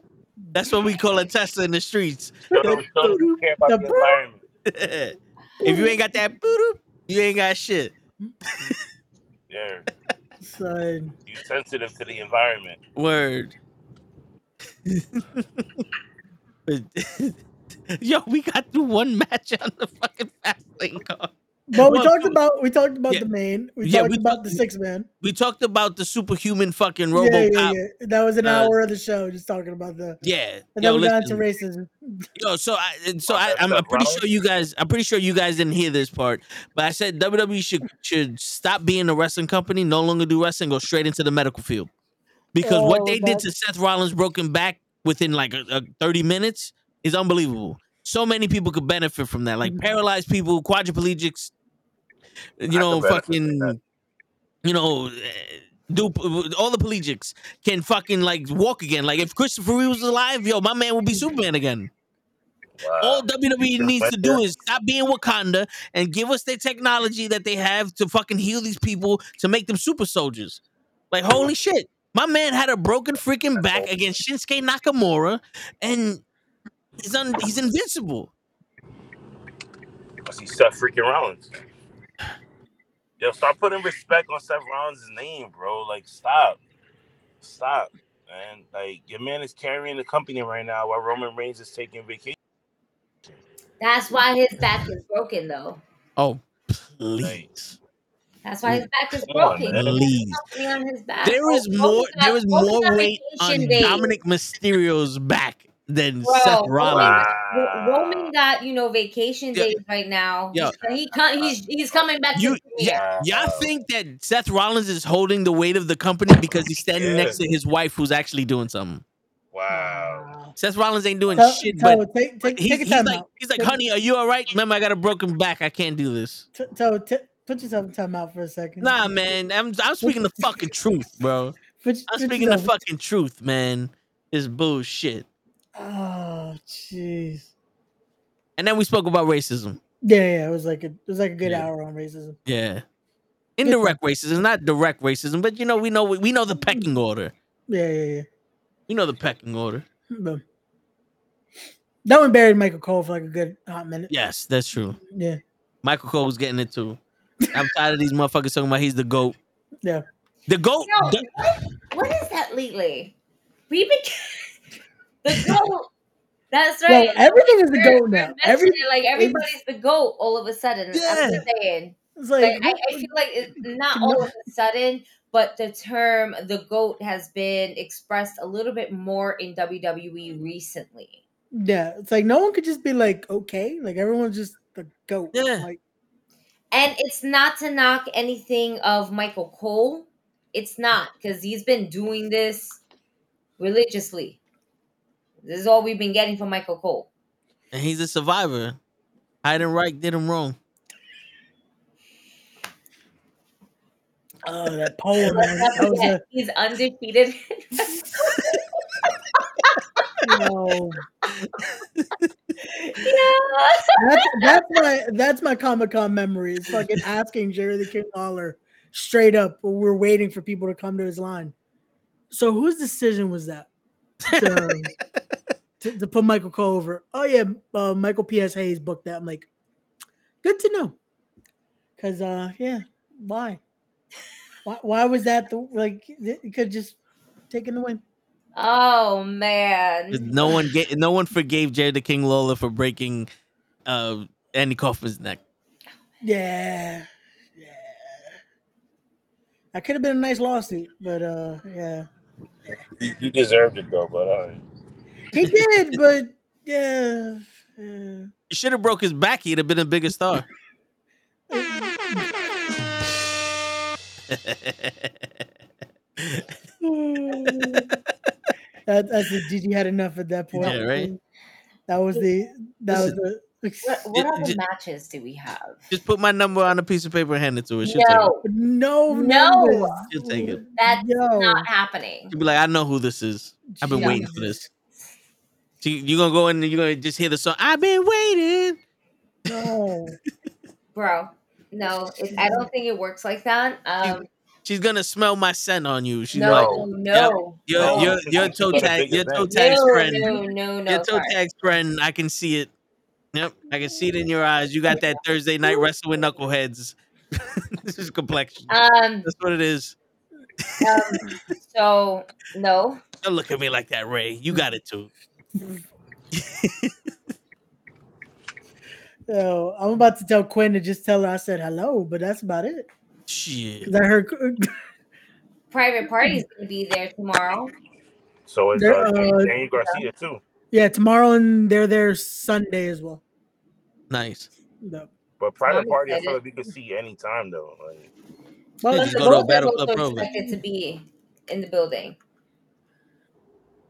That's what we call a Tesla in the streets. Show them, show them care about The the bro- environment. if you ain't got that boo you ain't got shit. *laughs* Yeah. Son. You sensitive to the environment. Word. *laughs* But- *laughs* Yo, we got through one match on the fucking fast lane card. But we Well, talked about we talked about yeah. the main. We Yeah, talked we about talked- the six man. We talked about the superhuman fucking Yeah, RoboCop. yeah, yeah. That was an uh, hour of the show, just talking about the. Yeah. And Yo, then we got into racism *laughs* Yo, so I so oh, I, I'm I'm pretty sure you guys I'm pretty sure you guys didn't hear this part, but I said WWE should should stop being a wrestling company, no longer do wrestling, go straight into the medical field. Because what Oh, they did to Seth Rollins' broken back within like a, a 30 minutes is unbelievable. So many people could benefit from that, like Mm-hmm. paralyzed people, quadriplegics, you know, could benefit from fucking, you know, eh, do all the plegics can fucking like walk again. Like if Christopher Reeve was alive, yo, my man would be Superman again. Wow. All WWE needs to do is stop being Wakanda and give us the technology that they have to fucking heal these people to make them super soldiers. Like holy shit, my man had a broken freaking back against Shinsuke Nakamura, and he's un- he's invincible. I see Seth freaking Rollins. Yo, start putting respect on Seth Rollins' name, bro. Like, stop. Stop, man. Like, your man is carrying the company right now while Roman Reigns is taking vacation. That's why his back is broken, though. Oh please, That's why his back is broken. man. please. Company on back. There oh, is Oh, more. Roman got- There is Roman more got weight on days. Dominik Mysterio's back than Bro, Seth Roman- Rollins. Ro- Roman got you know vacation Yeah. days right now. Yeah. He's, he con- he's he's coming back You, to yeah, y'all think that Seth Rollins is holding the weight of the company because he's standing Yeah. next to his wife who's actually doing something. Wow. Seth Rollins ain't doing Toe, shit, Toe, but take take, he's, take he's like, out. he's like, Take- honey, are you all right? Remember, I got a broken back. I can't do this. T- Toe, t- put yourself in time out for a second. Nah, man, I'm I'm speaking the fucking truth, bro. *laughs* Put, I'm put speaking the fucking truth, man. It's bullshit. Oh, jeez. And then we spoke about racism. Yeah, yeah. It was like a it was like a good Yeah. hour on racism. Yeah. Indirect racism, not direct racism, but you know, we know we know the mm-hmm. pecking order. Yeah, yeah, yeah. You know the pecking order. But that one buried Michael Cole for like a good hot minute. Yes, that's true. Yeah, Michael Cole was getting it too. I'm tired of these motherfuckers talking about he's the GOAT. yeah. The GOAT? Yo, the- what, what is that lately? We been *laughs* the goat. That's Yo, right. everything is the We're- goat now. Every like everybody's the goat all of a sudden. Yeah. I'm just saying. it's Like, like, I, I feel like it's *laughs* not all of a sudden, but the term the goat has been expressed a little bit more in WWE recently. yeah, it's like no one could just be like okay, like everyone's just the goat. Yeah. Like, And it's not to knock anything of Michael Cole. It's not because he's been doing this religiously. This is all we've been getting from Michael Cole. and he's a survivor. Hayden Reich did him wrong. oh, that poem, man. That was a *laughs* he's undefeated. *laughs* no. *laughs* yeah. That's that's my that's my Comic Con memory. Is fucking asking Jerry the King Lawler straight up. We're waiting for people to come to his line. So whose decision was that? To, *laughs* to, to put Michael Cole over. Oh yeah, uh, Michael P.S. Hayes booked that. I'm like, good to know. Cause uh yeah, why? Why, why was that the like it could just taken the win? Oh man. No one get no one forgave Jerry the King Lawler for breaking uh Andy Kaufman's neck. Yeah. Yeah. That could have been a nice lawsuit, but uh yeah. He, he deserved it though, but uh, He did, but yeah. yeah. He should have broke his back. He'd have been a bigger star. *laughs* *laughs* *laughs* that, that's the Gigi had enough at that *laughs* point. Yeah, right? That was the that was the What, what other J- matches do we have? Just put my number on a piece of paper and hand it to her. She'll No, no no, take it. She'll take it. that's Yo. not happening. She'll be like, I know who this is. I've been Yeah. waiting for this. So you gonna go in and you're gonna just hear the song. I've been waiting. No. *laughs* Bro, no, it, I don't think it works like that. Um, She's gonna smell my scent on you. She's no, like, no, your No. your your toe tag your toe event. tag's no, friend. no, no, no. your toe sorry. tag's friend. I can see it. Yep, I can see it in your eyes. You got that Thursday night *laughs* wrestle with knuckleheads. *laughs* this is complexion. Um, That's what it is. um, *laughs* so no, Don't look at me like that, Ray. You got it too. So I'm about to tell Quinn to just tell her I said hello, but that's about it. Shit. 'Cause I heard private party's gonna be there tomorrow. so it's There- uh, uh, Daniel Garcia too. yeah, tomorrow and they're there Sunday as well. Nice. No. But private I'm party, I feel like we could see anytime though. Like, Well, Yeah, But just the go to a Rosa Battle is Club also program. expected to be in the building.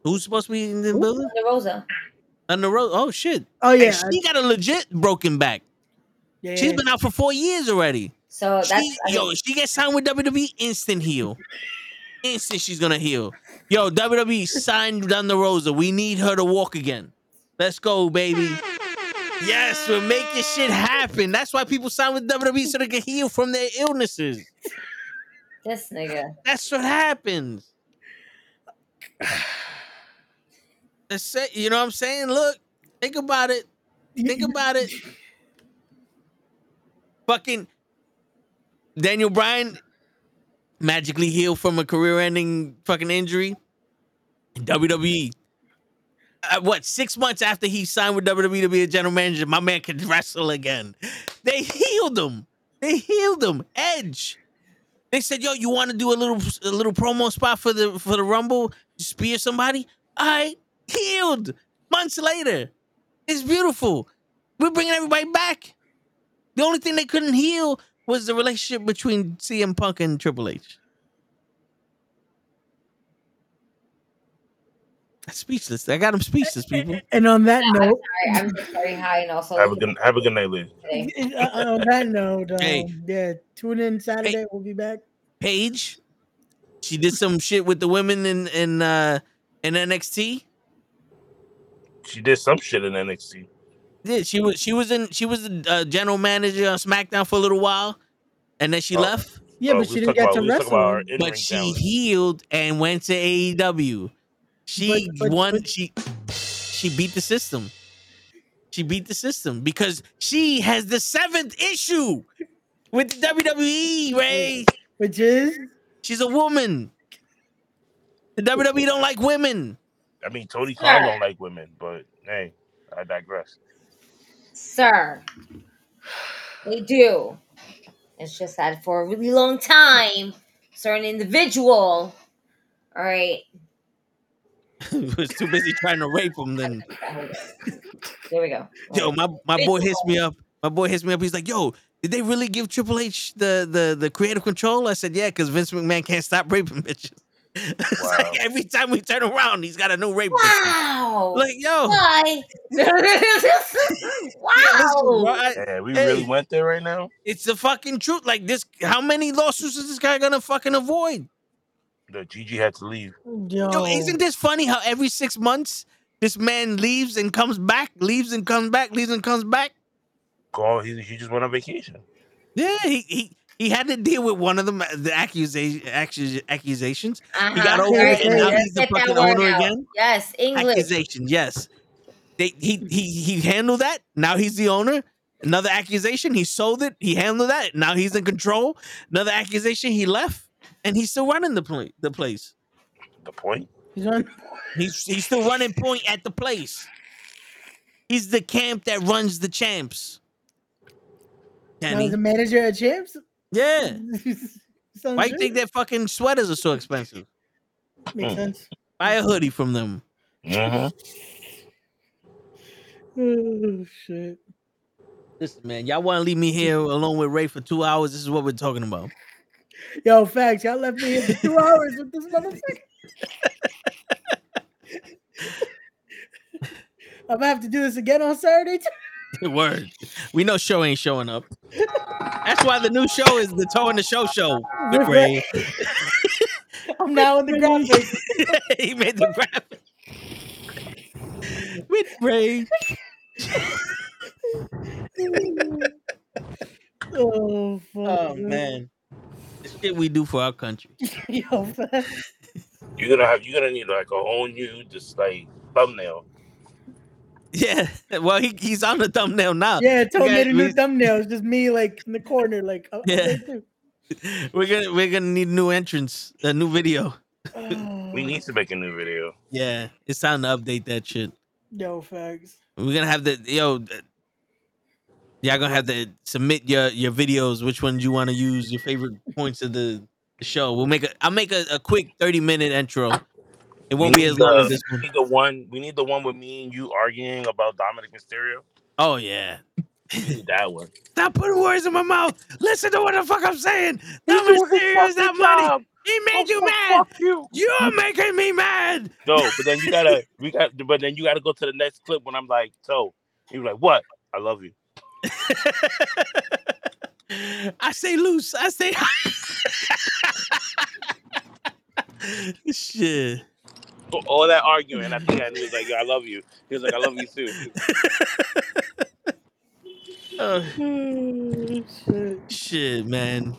Who's supposed to be in the building? The Rosa. On the road. Oh shit. oh Hey, yeah, she got a legit broken back. yeah, She's been out for four years already. So that's She, I yo, she gets signed with WWE, instant heal. Instant, she's gonna heal. Yo, WWE signed Thunder Rosa. We need her to walk again. Let's go, baby. Yes, we're making shit happen. That's why people sign with WWE so they can heal from their illnesses. this nigga. That's what happens. *sighs* That's it. You know what I'm saying? Look, think about it. Think about it. Fucking Daniel Bryan magically healed from a career-ending fucking injury. WWE. Uh, what six months after he signed with WWE to be a general manager, my man could wrestle again. They healed him. They healed him. Edge. They said, "Yo, you want to do a little a little promo spot for the for the Rumble? Spear somebody? I healed months later. It's beautiful. We're bringing everybody back. The only thing they couldn't heal was the relationship between CM Punk and Triple H. That's speechless. I got him speechless, people. *laughs* And on that *laughs* I'm note, sorry, I'm just very high and also have a good have a good night, ladies. *laughs* today. uh, on that note, um, Hey. yeah, tune in Saturday. We'll be back. Paige, she did some shit with the women in in uh in NXT. She did some shit in NXT. Yeah, she was she was in she was the uh, general manager on SmackDown for a little while, and then she Oh. left. Yeah, Oh, but she didn't get talking to about- we was talking about wrestle. But she talent. healed and went to AEW. She But- but- won. but- she she beat the system. She beat the system because she has the seventh issue with WWE. Ray, Which is she's a woman. The WWE don't like women. I mean, Tony Khan don't like women, but hey, I digress. Sir. They do. It's just that for a really long time, certain individual, all right, *laughs* was too busy trying to rape him. Then *laughs* there we go. yo, my my boy hits me up. My boy hits me up. He's like, yo. Did they really give Triple H the the the creative control? I said, yeah, because Vince McMahon can't stop raping bitches. It's Wow. like every time we turn around, he's got a new rape. bitch. Wow. Like, yo, Why? *laughs* wow. Right? Yeah, we Hey. really went there right now. It's the fucking truth. Like this, how many lawsuits is this guy gonna fucking avoid? The Gigi had to leave. yo, Yo, isn't this funny? How every six months this man leaves and comes back, leaves and comes back, leaves and comes back. Go he, he just went on vacation. Yeah, he he he had to deal with one of them the accusation accus- accusations. Uh-huh. He got over Yeah, it, and yeah, now yeah. he's the fucking owner out. again. Yes, English. Accusation, yes. They he he he handled that. Now he's the owner. Another accusation, he sold it. He handled that. Now he's in control. Another accusation, he left, and he's still running the place. The place. The point. he's on. He's he's still running point at the place. He's the camp that runs the champs. Now Kenny. the manager at Champs. Yeah. *laughs* Sounds Why you think their fucking sweaters are so expensive? Makes sense. Buy a hoodie from them. Mhm. Oh shit. Listen, man, y'all want to leave me here alone with Ray for two hours? This is what we're talking about. Yo, facts. Y'all left me here for two hours with this motherfucker. *laughs* I'm gonna have to do this again on Saturday. Too. *laughs* Word. We know show ain't showing up. That's why the new show is the Toe and the Show show. *laughs* With Ray. *laughs* I'm now in the graphic. he made the graphic. With Ray. oh, fuck, Oh man. The shit we do for our country. Yo. You're gonna have you're gonna need like a whole new just like thumbnail. Yeah. *laughs* Well, he, he's on the thumbnail now. Yeah, Toe We made a new we- thumbnail. It's just me like *laughs* in the corner, like oh, Yeah. *laughs* We're gonna we're gonna need new entrance, a new video. Oh, *sighs* We need to make a new video. Yeah, it's time to update that shit. Yo, facts. We're gonna have the yo. Y'all gonna have to submit your your videos. Which ones you want to use? Your favorite points of the, the show. We'll make a. I'll make a, a quick thirty minute intro. It won't we be as long the, as this we one. need the one. We need the one with me and you arguing about Dominik Mysterio. Oh yeah. We that one. *laughs* Stop putting words in my mouth. Listen to what the fuck I'm saying. That doing was. That money. He made you Oh, mad. fuck you. You're making me mad. No, but then you gotta we got but then you gotta go to the next clip when I'm like, so you're like, what? I love you. *laughs* I say loose. I say *laughs* shit. So all that arguing, I think he was like, Yo, I love you. He was like, I love you too. *laughs* Oh, shit. *laughs* shit, man.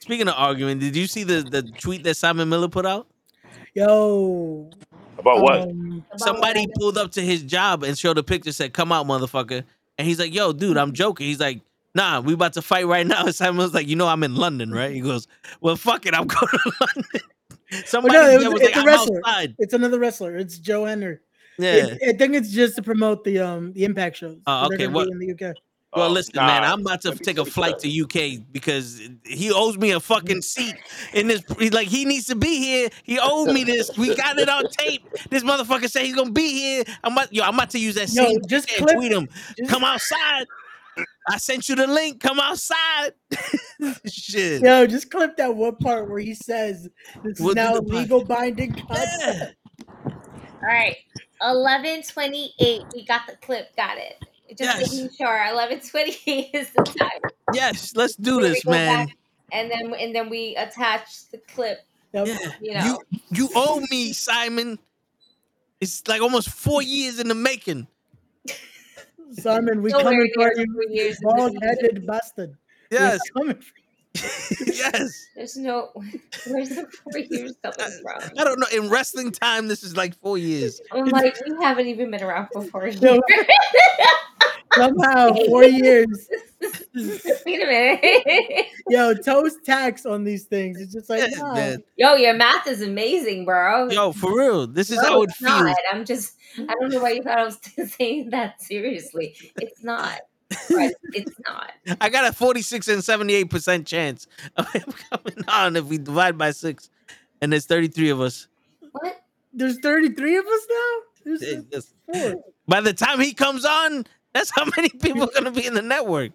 Speaking of arguing, did you see the, the tweet that Simon Miller put out? Yo. About what? um, Somebody pulled up to his job and showed a picture, said, Come out, motherfucker. And he's like, Yo, dude, I'm joking. He's like, Nah, we about to fight right now. And Simon was like, You know, I'm in London, right? He goes, Well, fuck it, I'm *laughs* going to London. Somebody no, it was, was it's like, a I'm wrestler. outside. It's another wrestler. It's Joe Hendry. Yeah. It- I think it's just to promote the um the Impact shows. Oh, okay, gonna what- be in the UK. Well, Oh, listen, man. I'm about to take a flight to UK because he owes me a fucking seat in this. he's Like he needs to be here. He owed me this. We got it on tape. This motherfucker said he's gonna be here. I'm about, yo, I'm about to use that Yo, same. just picture and clip- tweet him. just- Come outside. I sent you the link. Come outside. *laughs* Shit. Yo, just clip that one part where he says this is We'll do now the pod- legal binding Yeah. All right. 1128. We got the clip. Got it. Just Yes. making sure. 1128 *laughs* is the time. Yes, let's do Here this, man. And then and then we attach the clip. Yep. Yeah. You know. You you owe me, Simon. It's like almost four years in the making. *laughs* Simon, we Nowhere coming for you, four years in the bald headed bastard. *laughs* Yes, *laughs* *laughs* yes. There's no. Where's the four years coming from? I don't know. In wrestling time, this is like four years. I'm like, we haven't even been around for four years. No. Somehow, *laughs* four years. *laughs* Wait a minute. *laughs* Yo, toast tax on these things. It's just like, Yeah, nah. man. Yo, your math is amazing, bro. Yo, for real. This is No, how it it's not. feels. I'm just. I don't know why you thought I was saying that seriously. It's not. Right, it's not. I got a 46 and 78% chance of him coming on if we divide by six. And there's 33 of us. What? There's 33 of us now? There's It- four. By the time he comes on, that's how many people are going to be in the network.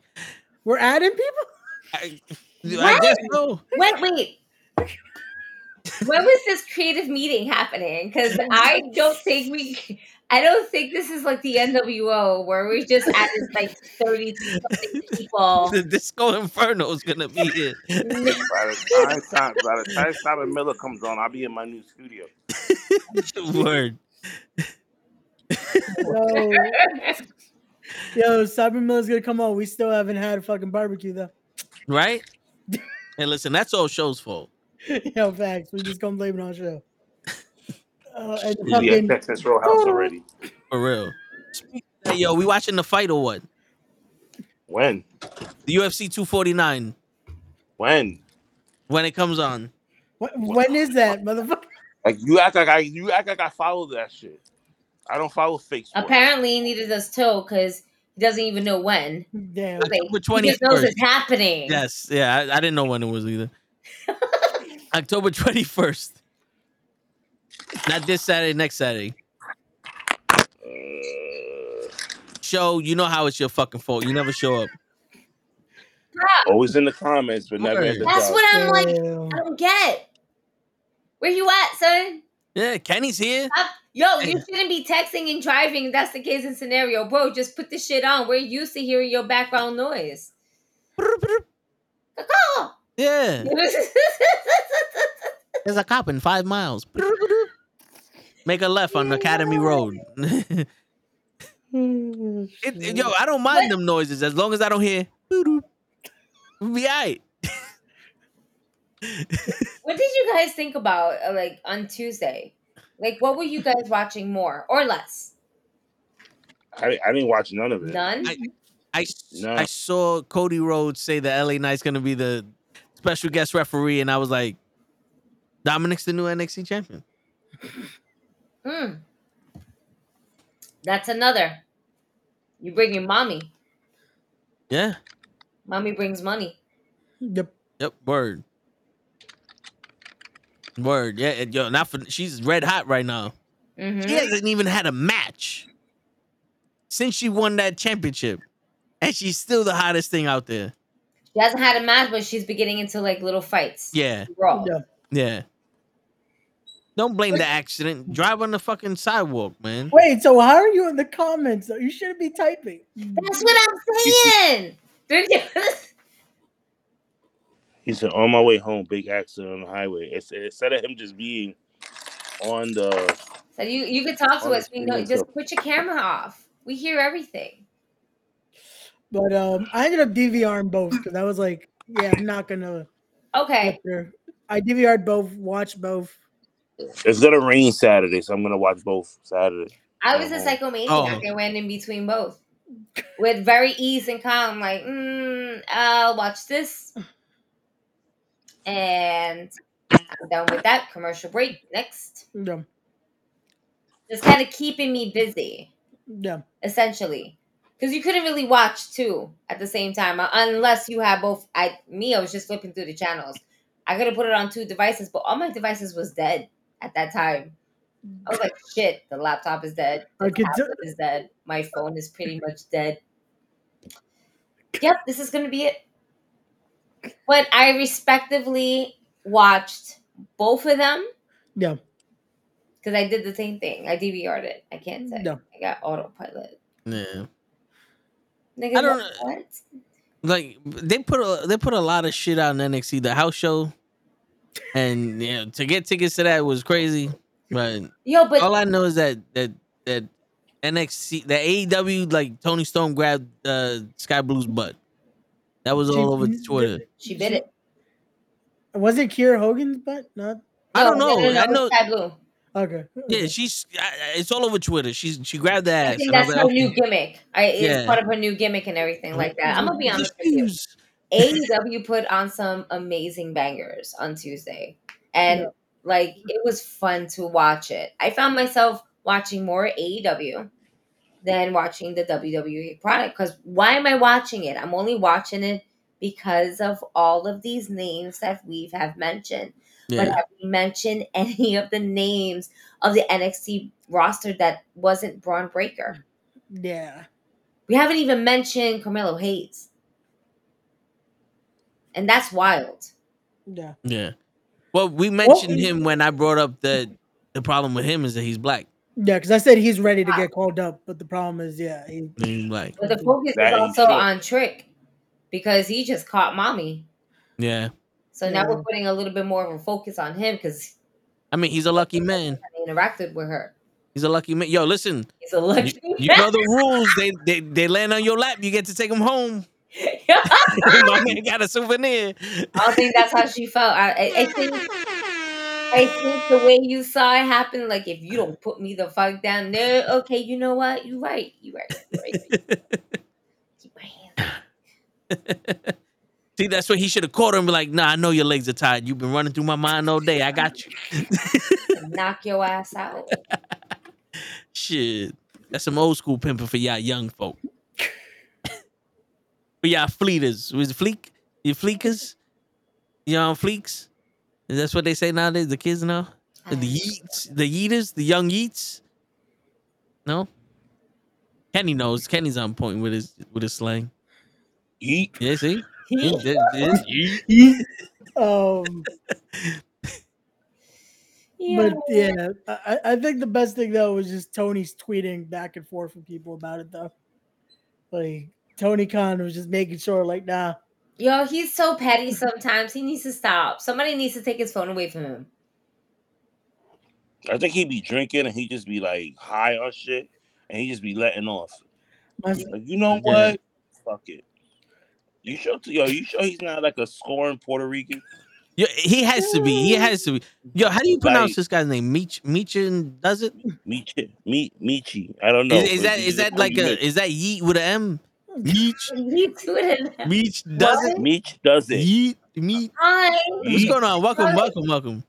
We're adding people? I, I guess so. Wait, wait. when was this creative meeting happening? Because I don't think we. I don't think this is like the NWO where we just added like thirty people. *laughs* The Disco Inferno is going to be here. *laughs* By the time, time by the time Simon Miller comes on, I'll be in my new studio. *laughs* Word. Yo, yo, Simon Miller's gonna come on. We still haven't had a fucking barbecue though. Right? *laughs* And listen, that's all show's fault. Yo, facts. We just gonna blame it on show. Uh, and We'll be at Texas Roadhouse already. For real. Hey, yo, we watching the fight or what? When? The UFC 249 When? when it comes on. Wh- when is that, motherfucker? Like you act like I you act like I follow that shit. I don't follow fake sports. Apparently, neither does Toe because he doesn't even know when. Damn. Like, October he just knows 21st. it's happening. Yes, yeah, I, I didn't know when it was either. *laughs* October 21st. Not this Saturday, next Saturday. Show, you know how it's your fucking fault. You never show up. Always in the comments, but never in the That's what I'm like. Damn. I don't get. Where you at, son? Yeah, Kenny's here. Stop- Yo, you shouldn't be texting and driving. That's the case and scenario, bro. Just put the shit on. We're used to hearing your background noise. Caw. Yeah, there's a cop in five miles. Make a left on Academy Road. It- *laughs* it- yo, I don't mind them noises as long as I don't hear. We'll be alright. What did you guys think about uh, like on Tuesday? Like, what were you guys watching more or less? I, I didn't watch none of it. None. I, I, No. I saw Cody Rhodes say that LA Knight's gonna be the special guest referee, and I was like, Dominik's the new NXT champion. Hmm. That's another. You bring your mommy. Yeah. Mommy brings money. Yep. Yep. Word. Word. Yeah. and Yo, not for she's red hot right now. hmm She hasn't even had a match since she won that championship, and she's still the hottest thing out there. She hasn't had a match, but she's been getting into like little fights. Yeah. Raw. Yeah. Yeah. Don't blame the accident. Drive on the fucking sidewalk, man. Wait, so how are you in the comments? though? You shouldn't be typing. That's what I'm saying. He said, "On my way home, big accident on the highway." It's, instead of him just being on the, so you you can talk to us. We know. Just put your camera off. We hear everything. But um, I ended up DVRing both because I was like, yeah, I'm not gonna. Okay. I DVR'd both, watched both. it's gonna rain Saturday, so I'm gonna watch both Saturday. I was a Uh-huh. psychomaniac. Oh. I went in between both with very ease and calm. Like, mm, I'll watch this, and I'm done with that. Commercial break. Next, Yeah, just kind of keeping me busy. yeah. essentially because you couldn't really watch two at the same time uh, unless you had both i me i was just flipping through the channels i could have put it on two devices but all my devices was dead at that time i was like shit the laptop is dead I the do- is dead my phone is pretty much dead yep this is gonna be it but i respectively watched both of them Yeah. because i did the same thing i dvr'd it i can't say Yeah. i got autopilot Yeah. Nigga, I don't what? Like they put a they put a lot of shit out in NXT, the house show, and yeah, to get tickets to that was crazy. But Yo, but all I know is that that that NXT, the AEW, like Tony Stone grabbed uh, Skye Blue's butt. That was all over Twitter. she bit it. Was it Kiera Hogan's butt? Not. I don't know. no, no, I know. Skye Blue. Okay. Yeah, she's. I, I- it's all over Twitter. She's she grabbed the ass. I think and I that's like, her okay. new gimmick. I, it's Yeah. part of her new gimmick and everything like that. I'm gonna be honest with you. Excuse. AEW put on some amazing bangers on Tuesday, and Yeah. like it was fun to watch it. I found myself watching more AEW than watching the WWE product. Because why am I watching it? I'm only watching it because of all of these names that we have mentioned. But Yeah. have we mentioned *laughs* any of the names of the NXT roster that wasn't Bron Breakker? Yeah. We haven't even mentioned Carmelo Hayes. And that's wild. Yeah. Yeah. Well, we mentioned him when I brought up the the problem with him is that he's black. Yeah, because I said he's ready to get called up, but the problem is, yeah, he, He's black. But the focus That is is also true. on Trick because he just caught mommy. Yeah. So now we're putting a little bit more of a focus on him because I mean, he's a lucky man. he interacted with her. He's a lucky man. Yo, listen, He's a lucky you know the rules. They they they land on your lap. You get to take them home. *laughs* *laughs* My man got a souvenir. I don't think that's how she felt. I, I, I think I think the way you saw it happen, like if you don't put me the fuck down, no, okay, you know what? You right. You right. You right. Keep my hand. *laughs* See, that's what he should have caught her and be like, "Nah, I know your legs are tired. You've been running through my mind all day. I got you." Knock your ass out. *laughs* Shit. That's some old school pimping for y'all young folk. *laughs* for y'all fleeters. Was it fleek? You fleekers? You on fleeks? Is that what they say nowadays? The kids now? The yeets? The yeeters? The young yeets? No? Kenny knows. Kenny's on point with his with his slang. Yeet. Yeah, see? He- that- that- yeet. Um, but yeah, I, I- I think the best thing though was just Tony's tweeting back and forth with people about it though. Like Tony Khan was just making sure, like, nah, Yo, he's so petty sometimes. He needs to stop. Somebody needs to take his phone away from him. I think he'd be drinking and he'd just be like high or shit, and he'd just be letting off. Like, you know Yeah. what? Fuck it. You sure? Yo, you sure he's not like a scoring Puerto Rican? Yo, he has to be. He has to be. Yo, how do you pronounce Like- this guy's name? Meech Meechin does it? Michi, Mi, Michi. I don't know. Is, is but that he is just that like call a is that yeet with an M? Meech You do it. Meech does it? Mitch does it. Yeet meet. Hi. What's going on? Welcome, What? welcome, welcome.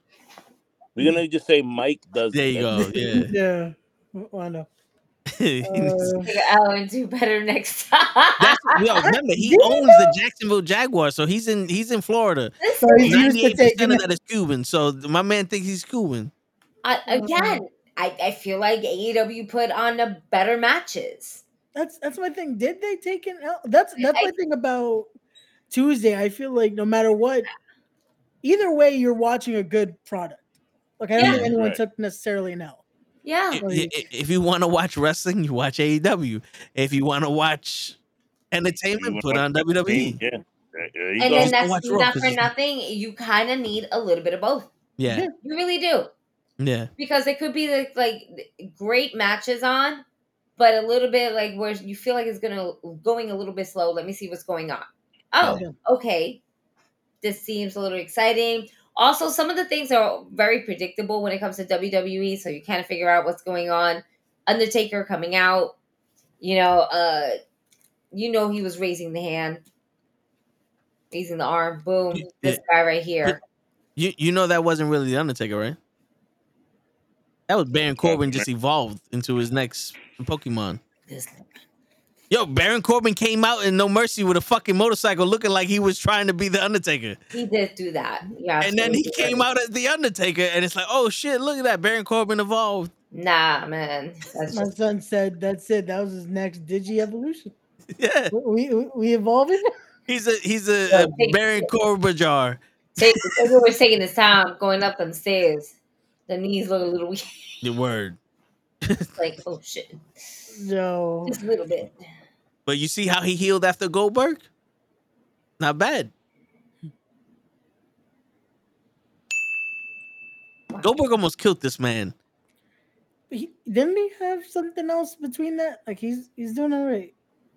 We're gonna just say Mike does There you go. Yeah. *laughs* yeah, *laughs* I know. That's, Uh, Take an L and do better next time. yo, remember he *laughs* owns the Jacksonville Jaguars, so he's in he's in Florida. so he's used to Ninety-eight taking percent of that is Cuban. So my man thinks he's Cuban. I, again, I, I feel like AEW put on the better matches. That's that's my thing. Did they take an L? That's that's my thing about Tuesday. I feel like no matter what, either way, you're watching a good product. Like I don't Yeah. think anyone Right. took necessarily an L. Yeah. I- i- i- If you want to watch wrestling, you watch AEW. If you want to watch entertainment, put on wanna- WWE. Yeah. There there you And go. then that's watch Raw, for nothing. You kind of need a little bit of both. Yeah, You really do. yeah. Because it could be like, like great matches on, but a little bit like where you feel like it's gonna going a little bit slow. Let me see what's going on. Oh, okay. This seems a little exciting. Also, some of the things are very predictable when it comes to WWE, so you kind of figure out what's going on. Undertaker coming out, you know, uh, you know he was raising the hand, raising the arm. Boom, Yeah. this guy right here. You you know that wasn't really the Undertaker, right? That was Baron Corbin just evolved into his next Pokemon. This Yo, Baron Corbin came out in No Mercy with a fucking motorcycle, looking like he was trying to be the Undertaker. he did do that. Yeah, And then he came out as the Undertaker, and it's like, oh shit, look at that, Baron Corbin evolved. Nah, man, that's My just son said that's it. That was his next digi evolution. *laughs* Yeah, We we, we evolving. he's a he's a, Yeah, a Baron Corbin jar. take. Taker was taking his time going up them stairs. The knees look a little weak. The word. *laughs* like, oh shit, No, just a little bit. But you see how he healed after Goldberg? Not bad. Goldberg almost killed this man. he, didn't he have something else between that? Like he's he's doing all right.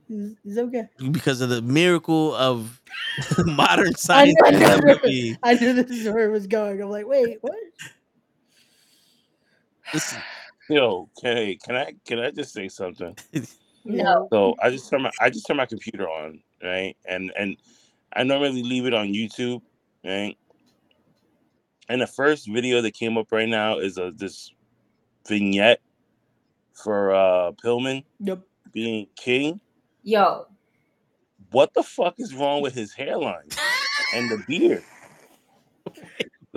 He's, he's okay. because of the miracle of *laughs* modern *laughs* I science. knew, I, knew, WWE. I knew this is where it was going. I'm like, wait, what? This- Yo, can I can I can I just say something? No, So I just turn my I just turn my computer on, right? And and I normally leave it on YouTube, right? And the first video that came up right now is a this vignette for uh Pillman Yep. being king. yo, What the fuck is wrong with his hairline and the beard?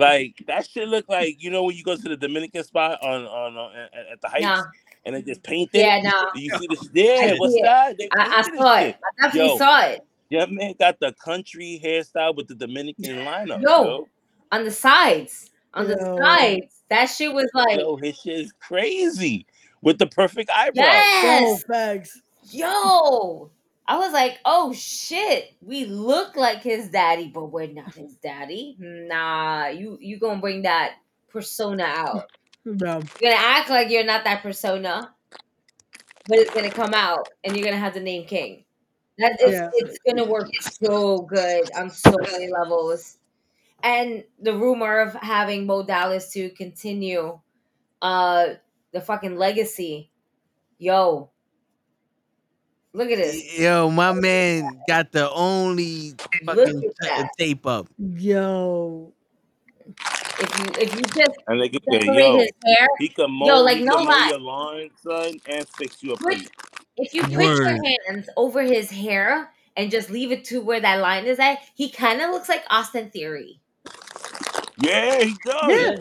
Like that shit look like you know when you go to the Dominican spot on on, on at, at the heights nah, and they just painted. yeah, it? nah. You see this? Yeah, I what's see it. that? I, I painted this saw shit. it. I definitely Yo. saw it Yeah, man, got the country hairstyle with the Dominican lineup. Yo. Yo, on the sides. On the sides, that shit was like, yo, his shit is crazy with the perfect eyebrows. yes, Oh, facts. yo. I was like, oh shit, we look like his daddy, but we're not his daddy. Nah, you you gonna bring that persona out. *laughs* No. You're gonna act like you're not that persona, but it's gonna come out, and you're gonna have the name King. That is, Yeah. it's gonna work so good on so many levels. And the rumor of having Mo Dallas to continue uh the fucking legacy, yo. Look at this. Yo, my man got the only fucking at tape up. Yo. If you if you just And they could say, separate yo, his hair, he can mow, yo, like he no can lie. your lawn, son, and fix you a Put, if you put Word. your hands over his hair and just leave it to where that line is at, he kind of looks like Austin Theory. Yeah, he does. Yeah.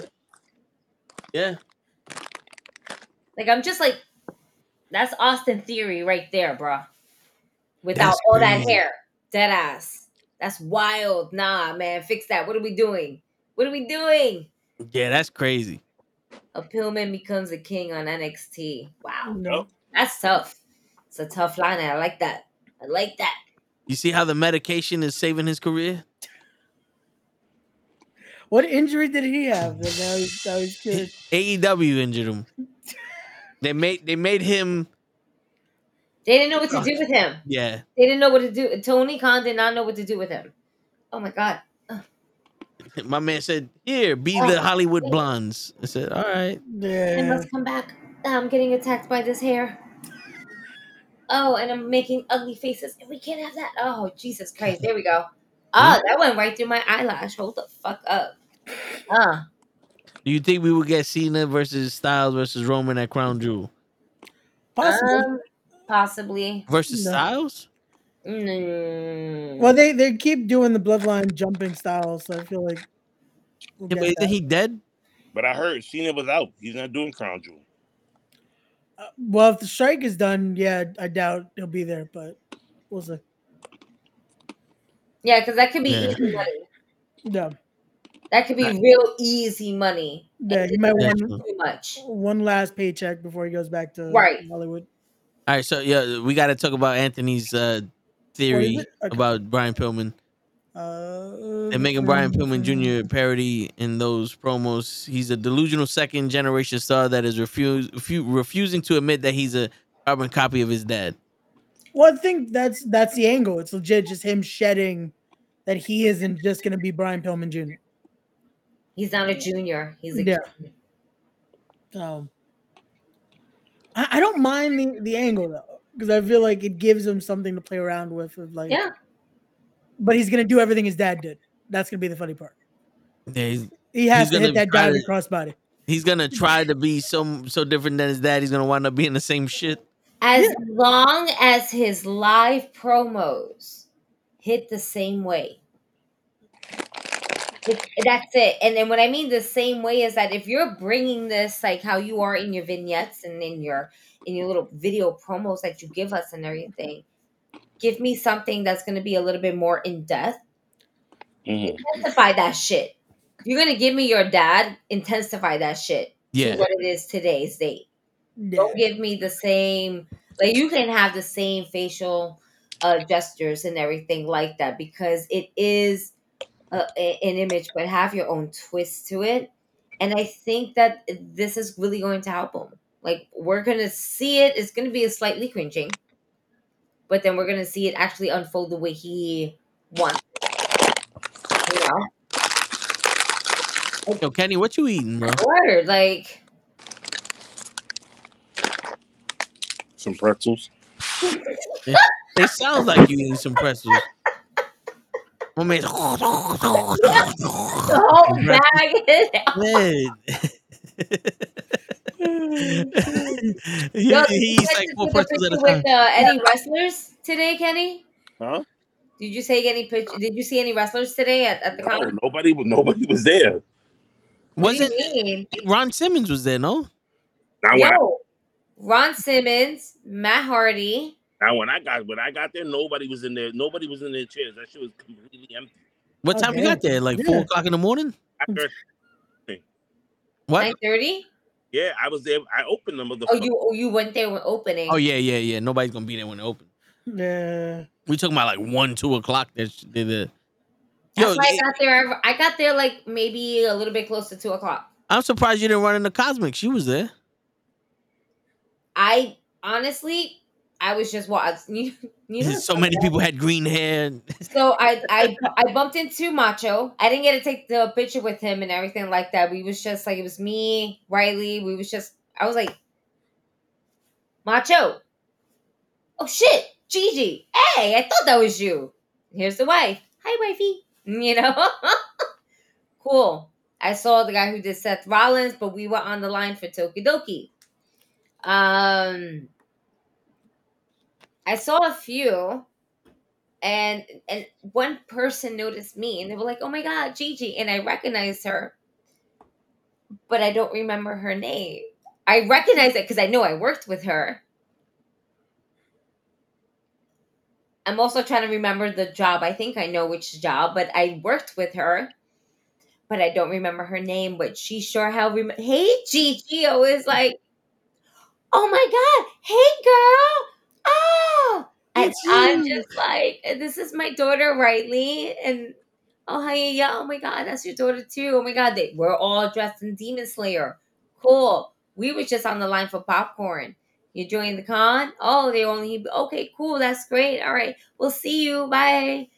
Yeah. Like I'm just like, that's Austin Theory right there, bro. Without That's all that hair, dead ass. That's wild. Nah, man, fix that. What are we doing? What are we doing? Yeah, that's crazy. A Pillman becomes a king on NXT. Wow, No. that's tough. It's a tough line. I like that. I like that. You see how the medication is saving his career? What injury did he have? That now he's, now he's *laughs* cured? AEW injured him. They made they made him They didn't know what to do with him. yeah. They didn't know what to do. Tony Khan did not know what to do with him. Oh my god. *laughs* My man said, "Here, be the Hollywood blondes." I said, "All right." I Yeah. must come back. I'm getting attacked by this hair. Oh, and I'm making ugly faces. And we can't have that. Oh, Jesus Christ. There we go. Oh, that went right through my eyelash. Hold the fuck up. *laughs* Ah. Do you think we would get Cena versus Styles versus Roman at Crown Jewel Possible. Um, possibly. versus No. Styles? Mm. well, they they keep doing the bloodline jumping Styles, so I feel like. we'll Yeah, but isn't he dead? But I heard Cena was out. He's not doing Crown Jewel. Uh, well, if the strike is done, yeah, I doubt he'll be there, but we'll see. Yeah, because that could be Yeah. easy money. Yeah, That could be real easy money. yeah, he might want true. Too much. one last paycheck before he goes back to Right. Hollywood. All right, so yeah, we got to talk about Anthony's uh, theory it? Okay. about Brian Pillman. Uh, They're making Brian Pillman Jr. parody in those promos. He's a delusional second generation star that is refuse, refu- refusing to admit that he's a carbon copy of his dad. Well, I think that's that's the angle. It's legit, just him shedding that he isn't just going to be Brian Pillman Jr. He's not a junior. He's a Yeah. Um, I, I don't mind the, the angle though, because I feel like it gives him something to play around with. Of like, Yeah. But he's gonna do everything his dad did. That's gonna be the funny part. Yeah, He has to hit that try diving to- crossbody. he's gonna try to be so so different than his dad. He's gonna wind up being the same shit. As long as his live promos hit the same way. It- *laughs* That's it. And then what I mean the same way is that if you're bringing this like how you are in your vignettes and in your in your little video promos that you give us and everything, give me something that's going to be a little bit more in depth. Mhm. Intensify that shit. If you're going to give me your dad, intensify that shit Yeah. what it is today's date Yeah. don't give me the same like you can have the same facial uh gestures and everything like that because it is a, a- an image but have your own twist to it and i think that this is really going to help him like we're gonna see it it's gonna be a slightly cringing but then we're gonna see it actually unfold the way he wants you know Yo, Kenny, what you eating, bro? word like Some pretzels. It sounds like you eating some pretzels. My man, the whole bag he, Yo, he did you eats get like four see pretzels at a time. with uh, any wrestlers today, Kenny? Huh? Did you say any picture? Did you see any wrestlers today at, at the No, con? nobody was nobody was there. What Wasn't you mean? Ron Simmons was there? No, Now when, I, Yo, Ron Simmons, Matt Hardy. Now when I got when I got there, nobody was in there. Nobody was in their chairs. That shit was completely empty. what Oh, time you got there? Like Yeah. four o'clock in the morning. After, What? Nine thirty. yeah, I was there. I opened them. Oh, you oh, you went there when opening. Oh yeah, yeah, yeah. Nobody's gonna be there when they open. Yeah. We talking about like one, two o'clock. That's they're the. That's Yo, why I got there. I got there like maybe a little bit close to two o'clock. I'm surprised you didn't run into Cosmic. She was there. I honestly, I was just watching. *laughs* You, you know, *laughs* so many people had green hair. *laughs* So I I I bumped into Macho. I didn't get to take the picture with him and everything like that. We was just like it was me, Riley. We was just I was like, Macho. Oh shit, Gigi. Hey, I thought that was you. Here's the wife. Hi, wifey. You know, cool. I saw the guy who did Seth Rollins, but we were on the line for Tokidoki. Um, I saw a few, and and one person noticed me, and they were like, "Oh my god, Gigi!" And I recognized her, but I don't remember her name. I recognize it because I know I worked with her. I'm also trying to remember the job. I think I know which job, but I worked with her, but I don't remember her name. But she sure how rem- Hey, Gigi, always like, oh my god, hey girl, oh, and I'm just like, this is my daughter Riley, and oh hi yeah, oh my god, that's your daughter too. Oh my god, they we're all dressed in Demon Slayer. Cool. We were just on the line for popcorn. You joined the con? Oh, they only okay, cool, that's great. All right, we'll see you. Bye.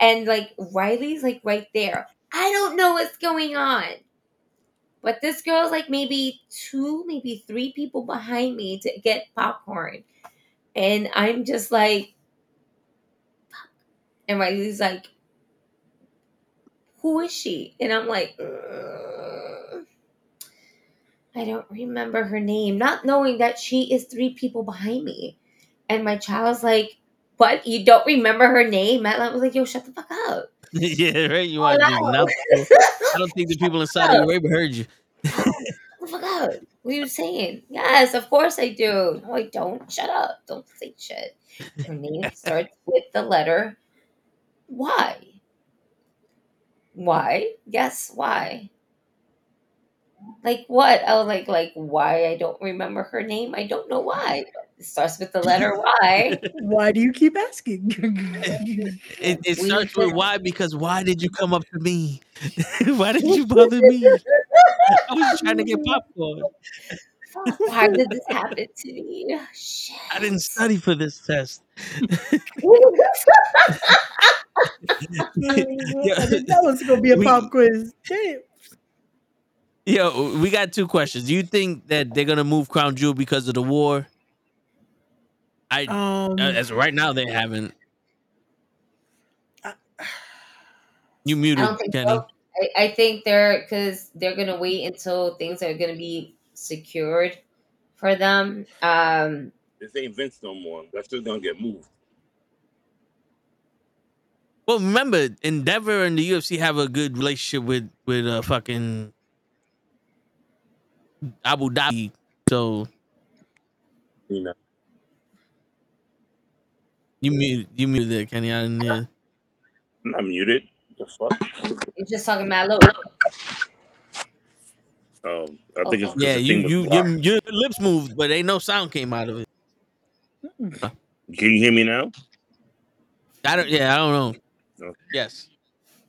And like Riley's like right there. I don't know what's going on. But this girl's like maybe two, maybe three people behind me to get popcorn. And I'm just like, and Riley's like, who is she? And I'm like, "Uh, I don't remember her name, not knowing that she is three people behind me. And my child's like, what? You don't remember her name? I was like, yo, shut the fuck up. *laughs* yeah, right. You want to no. now? I don't think the people in Saudi Arabia heard you. Shut the fuck up. What are you saying? Yes, of course I do. No, I don't. Shut up. Don't say shit. Her name *laughs* starts with the letter Y. Why? Yes, why? Like what? I was like, like why? I don't remember her name. I don't know why. It starts with the *laughs* letter Y. Why do you keep asking? *laughs* It, it We starts with just- why because why did you come up to me? *laughs* why did you bother me? I was trying to get popcorn. Why did this happen to me? Shit. I didn't study for this test. Oh, that was gonna be a We- pop quiz. Damn. Yo, we got two questions. Do you think that they're gonna move Crown Jewel because of the war? I Um, as of right now they haven't. *sighs* I- You muted, don't think Kenny. so. I, I think they're because they're gonna wait until things are gonna be secured for them. Um, This ain't Vince no more. That's just gonna get moved. Well, remember, Endeavor and the UFC have a good relationship with with uh fucking Abu Dhabi. So You know. You mute you muted it, Kenny. I didn't hear. I'm not muted. The fuck? you're just talking about low. Um, I think it's, it's Yeah, you you your, your lips moved, but ain't no sound came out of it. Can you hear me now? I don't. Yeah, I don't know. Okay. Yes,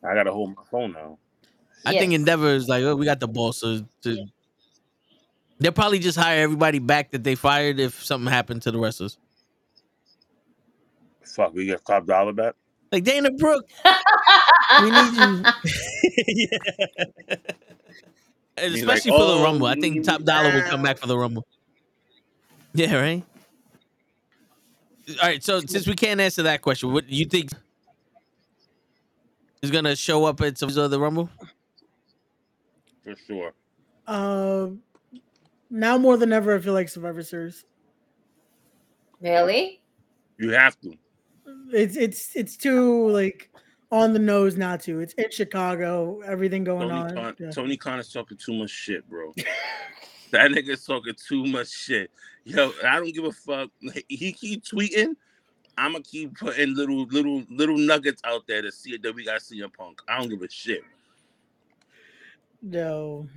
I gotta hold my phone now. I think Endeavor is like, oh, we got the boss. So to, they'll probably just hire everybody back that they fired if something happened to the wrestlers. Fuck, we get top dollar back. Like Dana Brooke, we need you. yeah. *laughs* And *laughs* He's like, Especially for the "Oh, Rumble. I think Top Dollar will come back for the Rumble. Yeah, right? All right, so since we can't answer that question, what do you think is going to show up at some of the Rumble? For sure. Um, now more than ever, I feel like Survivor Series. Really? You have to. It's it's it's too like on the nose not to. It's in Chicago. Everything going Tony on. Khan, Yeah. Tony Khan is talking too much shit, bro. *laughs* that nigga's talking too much shit. Yo, I don't give a fuck. *laughs* He keep tweeting. I'ma keep putting little little little nuggets out there to see that we got CM Punk. I don't give a shit. No.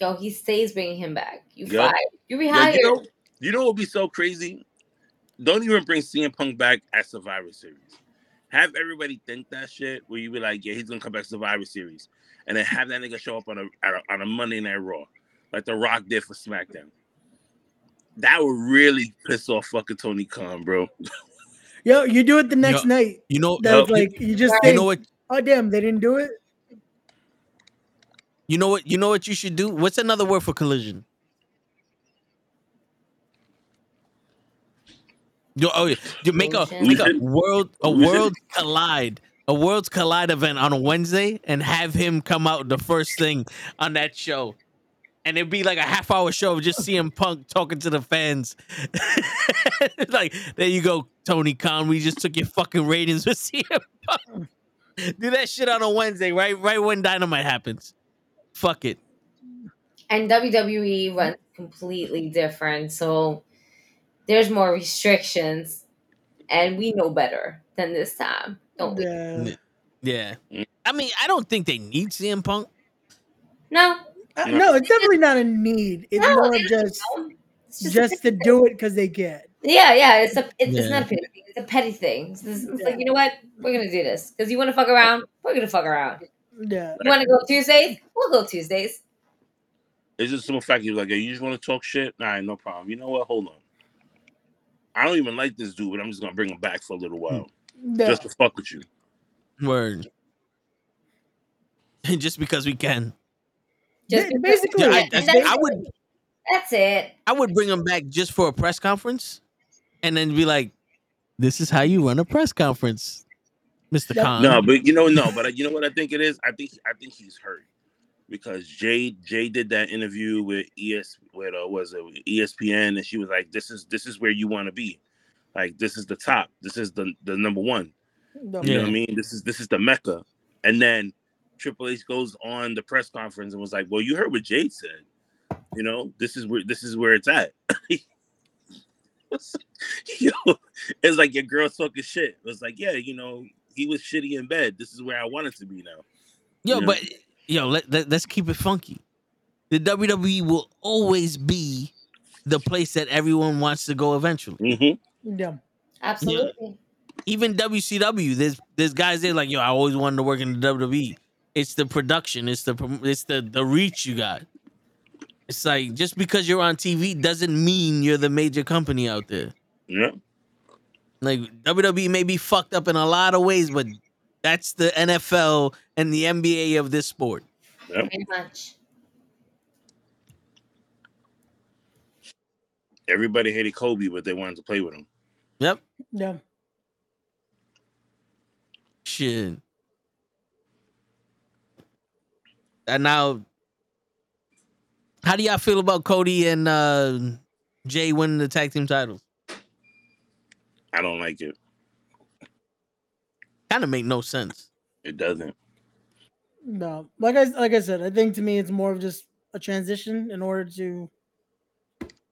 Yo, he stays bringing him back. You Yup. fired. You Yo, rehired. you know, you know what would be so crazy? Don't even bring CM Punk back at Survivor Series. Have everybody think that shit where you be like, yeah, he's gonna come back to Survivor Series, and then have that nigga show up on a, a on a Monday Night Raw, like The Rock did for SmackDown. That would really piss off fucking Tony Khan, bro. *laughs* Yo, you do it the next Yo, night. You know, That's you- like you just you think, know what? oh damn, they didn't do it. You know what? You know what you should do? What's another word for collision? You, oh, yeah. You make a make a world a world collide a Worlds Collide event on a Wednesday and have him come out the first thing on that show. And it'd be like a half hour show of just CM Punk talking to the fans. *laughs* like, there you go, Tony Khan. We just took your fucking ratings with *laughs* CM Punk. Do that shit on a Wednesday, right? Right when Dynamite happens. Fuck it. And WWE runs completely different. So there's more restrictions. And we know better than this time. Don't we? Yeah. Yeah. I mean, I don't think they need CM Punk. No. Uh, no, it's definitely not a need. It's No, more it- just It's just, just to do it because they can. Yeah, yeah. It's a it's, it's Yeah. not a petty thing. It's a petty thing. It's, just- it's like, you know what? We're gonna do this. Because you wanna fuck around, we're gonna fuck around. Yeah. You wanna go Tuesdays? We'll go Tuesdays. It's just simple fact. You're like, hey, you just want to talk shit? All right, no problem. You know what? Hold on. I don't even like this dude, but I'm just gonna bring him back for a little while, mm, Yeah. just to fuck with you. Word. *laughs* just because we can. Just Ba- because- basically, Yeah, I, Yeah, I, that's- I would That's it. I would bring him back just for a press conference and then be like, this is how you run a press conference, Mr. Yep. Khan. No, but you know, no, but you know what I think it is. I think I think he's hurt because Jay Jay did that interview with ES with uh, was it ESPN, and she was like, "This is this is where you want to be, like this is the top, this is the the number one." No. You know what I mean? This is this is the mecca. And then Triple H goes on the press conference and was like, "Well, you heard what Jade said. You know, this is where this is where it's at." *laughs* Yo, it's like your girl talking shit. It was like, yeah, you know, he was shitty in bed. This is where I wanted to be now. Yo, Yeah. but yo, let, let, let's keep it funky. The WWE will always be the place that everyone wants to go eventually. Mm-hmm. Yeah. Absolutely. Even WCW, there's there's guys there like, yo, I always wanted to work in the WWE. It's the production, it's the it's the the reach you got. It's like just because you're on TV doesn't mean you're the major company out there. Yeah. Like WWE may be fucked up in a lot of ways, but that's the NFL and the NBA of this sport. Pretty much. Everybody hated Kobe, but they wanted to play with him. Yep. Yeah. Shit. And now, how do y'all feel about Cody and uh, Jey winning the tag team titles? I don't like it. Kind of make no sense. It doesn't. No. Like I like I said, I think to me it's more of just a transition in order to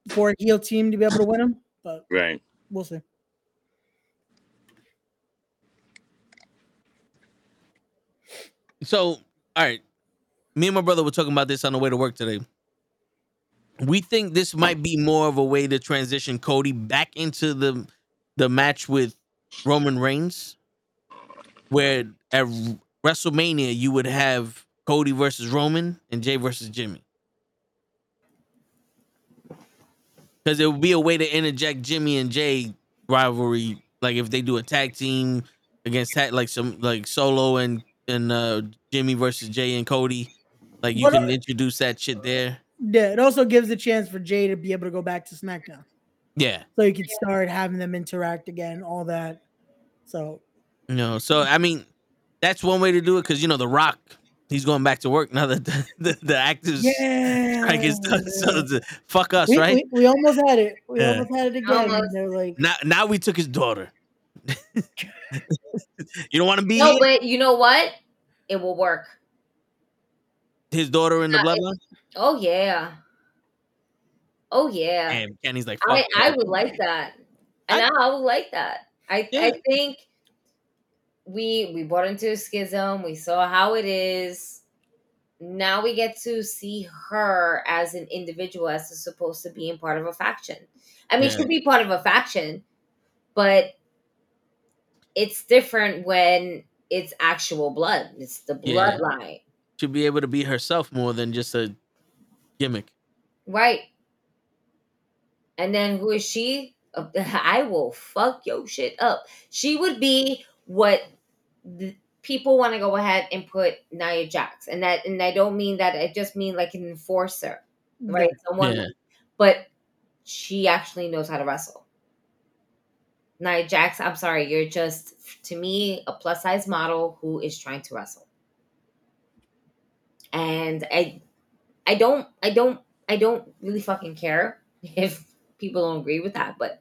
for a heel team to be able to win them. But Right. we'll see. So, all right. Me and my brother were talking about this on the way to work today. We think this might be more of a way to transition Cody back into the the match with Roman Reigns, where at WrestleMania you would have Cody versus Roman and Jey versus Jimmy. Because it would be a way to interject Jimmy and Jey rivalry, like if they do a tag team against tag, like some like Solo and and uh Jimmy versus Jey and Cody, like you What can a- introduce that shit there. Yeah, it also gives a chance for Jey to be able to go back to SmackDown. Yeah, So you can start having them interact again, all that. So you know. So I mean, that's one way to do it because you know the Rock, he's going back to work now that the *laughs* the, the actors yeah, strike is done. *laughs* So the- fuck us, we, right? we, we almost had it. We Yeah. almost had it again. Almost. They're like, now now we took his daughter. *laughs* you don't want to be No, but you know what? It will work. his daughter in the Uh, bloodline. Oh yeah. Oh yeah. And Kenny's like, I, fuck I that. would like that. And I, I would like that. I Yeah. I think we we bought into a schism. We saw how it is. Now we get to see her as an individual as is supposed to being part of a faction. I mean, Yeah. she'll be part of a faction, but it's different when it's actual blood. It's the Yeah. bloodline. should be able to be herself more than just a gimmick. Right. And then who is she? *laughs* I will fuck your shit up. She would be what the people want to go ahead and put Nia Jax. And that and I don't mean that I just mean like an enforcer. Right. Someone Yeah. but she actually knows how to wrestle. Nia Jax, I'm sorry, you're just to me a plus size model who is trying to wrestle. And I I don't I don't I don't really fucking care *laughs* if people don't agree with that, but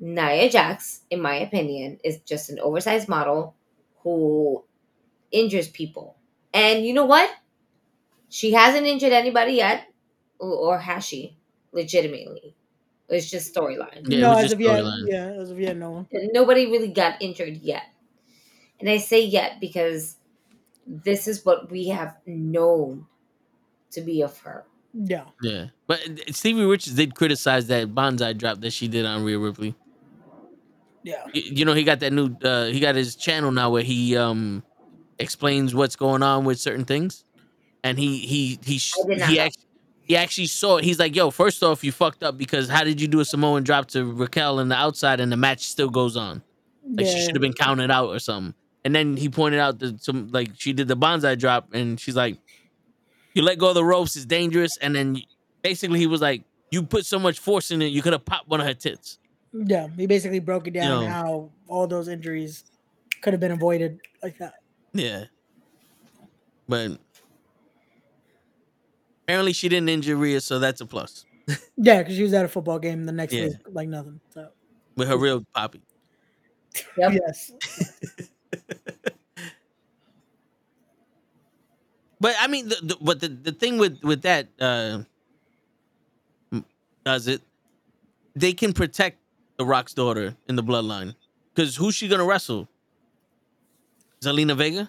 Nia Jax, in my opinion, is just an oversized model who injures people. And you know what? She hasn't injured anybody yet, or, or has she? Legitimately, it's just storyline. Yeah, it no, was as just of yet, storyline. yeah, as of yet, no one. Nobody really got injured yet. And I say yet because this is what we have known to be of her. Yeah, Yeah, but Stevie Richards did criticize that banzai drop that she did on Rhea Ripley. Yeah, You know, he got that new. Uh, he got his channel now where he um explains what's going on with certain things, and he he he sh- I did not he actually. He actually saw it. He's like, "Yo, first off, you fucked up because how did you do a Samoan drop to Raquel in the outside and the match still goes on? Like she should have been counted out or something." And then he pointed out that some like she did the banzai drop, and she's like, "You let go of the ropes, it's dangerous." And then basically he was like, "You put so much force in it, you could have popped one of her tits." Yeah, he basically broke it down know. how all those injuries could have been avoided like that. Yeah. But apparently she didn't injure Rhea, so that's a plus. *laughs* Yeah, because she was at a football game the next Yeah. week, like nothing. So With her real poppy. *laughs* Yep. yes, *laughs* But I mean, the, the, but the, the thing with with that uh, does it? They can protect the Rock's daughter in the bloodline because who's she gonna wrestle? Zelina Vega.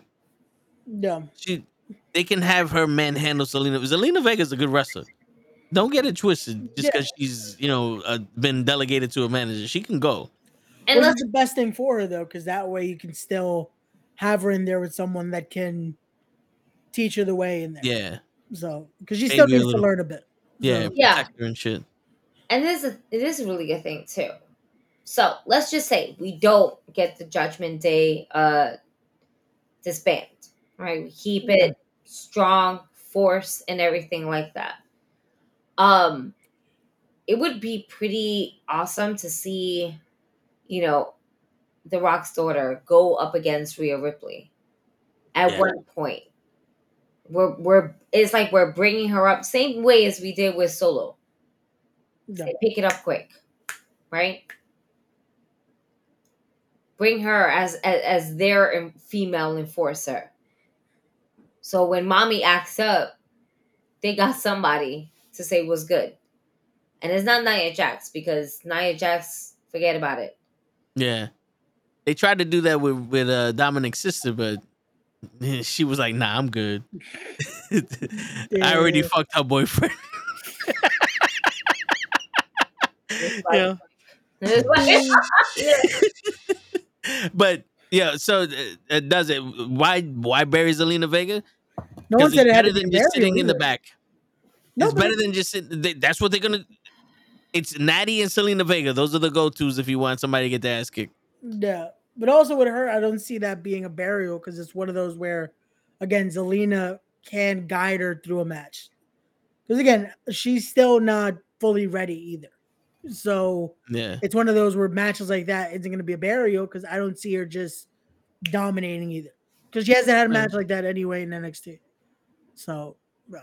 yeah, She, they can have her manhandle Zelina. Zelina Vega's a good wrestler. Don't get it twisted. Just Yeah. because she's you know uh, been delegated to a manager, she can go. And which let's the best thing for her though, because that way you can still have her in there with someone that can teach her the way in there. Yeah, So because she still Maybe a needs to learn a bit. yeah, So, Yeah. and shit. and this is it is a really good thing too. So let's just say we don't get the Judgment Day uh disband, right? We keep it strong, force, and everything like that. Um, it would be pretty awesome to see, you know, The Rock's daughter go up against Rhea Ripley at Yeah. one point. We're we're it's like we're bringing her up same way as we did with Solo. yeah. Pick it up quick, right? Bring her as as, as their female enforcer. So when mommy acts up, they got somebody to say what's good, and it's not Nia Jax because Nia Jax, forget about it. Yeah, they tried to do that with with uh, Dominik's sister, but *laughs* she was like, "Nah, I'm good. *laughs* I already fucked her boyfriend." It's like- yeah, *laughs* it's like- *laughs* but yeah. So uh, it does it? Why why bury Zelina Vega? No one said it had better than just sitting in the back. No, it's better it- than just sit, they, that's what they're gonna. It's Natty and Zelina Vega. Those are the go tos if you want somebody to get their ass kicked. Yeah, but also with her, I don't see that being a burial because it's one of those where, again, Zelina can guide her through a match. Because again, she's still not fully ready either. So Yeah, it's one of those where matches like that isn't going to be a burial because I don't see her just dominating either. Because she hasn't had a Yeah. match like that anyway in NXT. So, bro,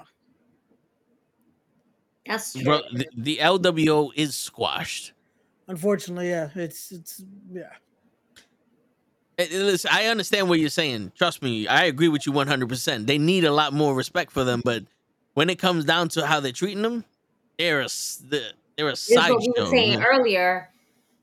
That's true. bro. The, the LWO is squashed. unfortunately, yeah, it's it's yeah, Eh, eh, Listen, I understand what you're saying. Trust me, I agree with you 100%. They need a lot more respect for them, but when it comes down to how they're treating them, they're a s- the- they're a This is what we were saying yeah. earlier.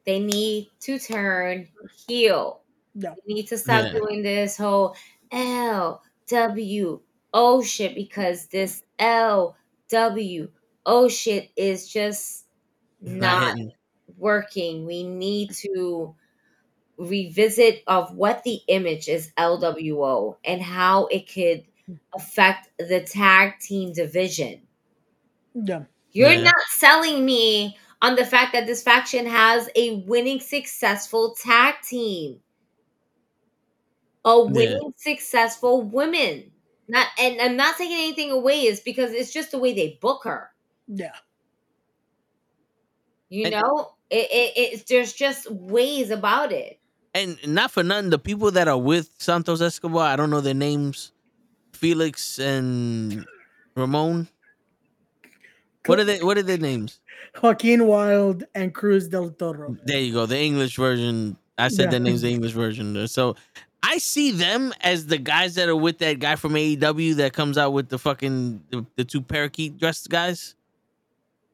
They need to turn heel. yeah, They need to stop Yeah. doing this whole L W O shit because this L W O shit is just Not not working. We need to revisit of what the image is LWO and how it could affect the tag team division. yeah. You're Yeah. not selling me on the fact that this faction has a winning, successful tag team. A winning, successful women. Not and I'm not taking anything away, is because it's just the way they book her. Yeah. You And- know, it, it, it there's just ways about it. and not for nothing, the people that are with Santos Escobar, I don't know their names, Felix and Ramon. What are they? What are their names? Joaquin Wilde and Cruz del Toro. There you go. The English version. I said Yeah. their names the English version. So I see them as the guys that are with that guy from AEW that comes out with the fucking the, the two parakeet dressed guys.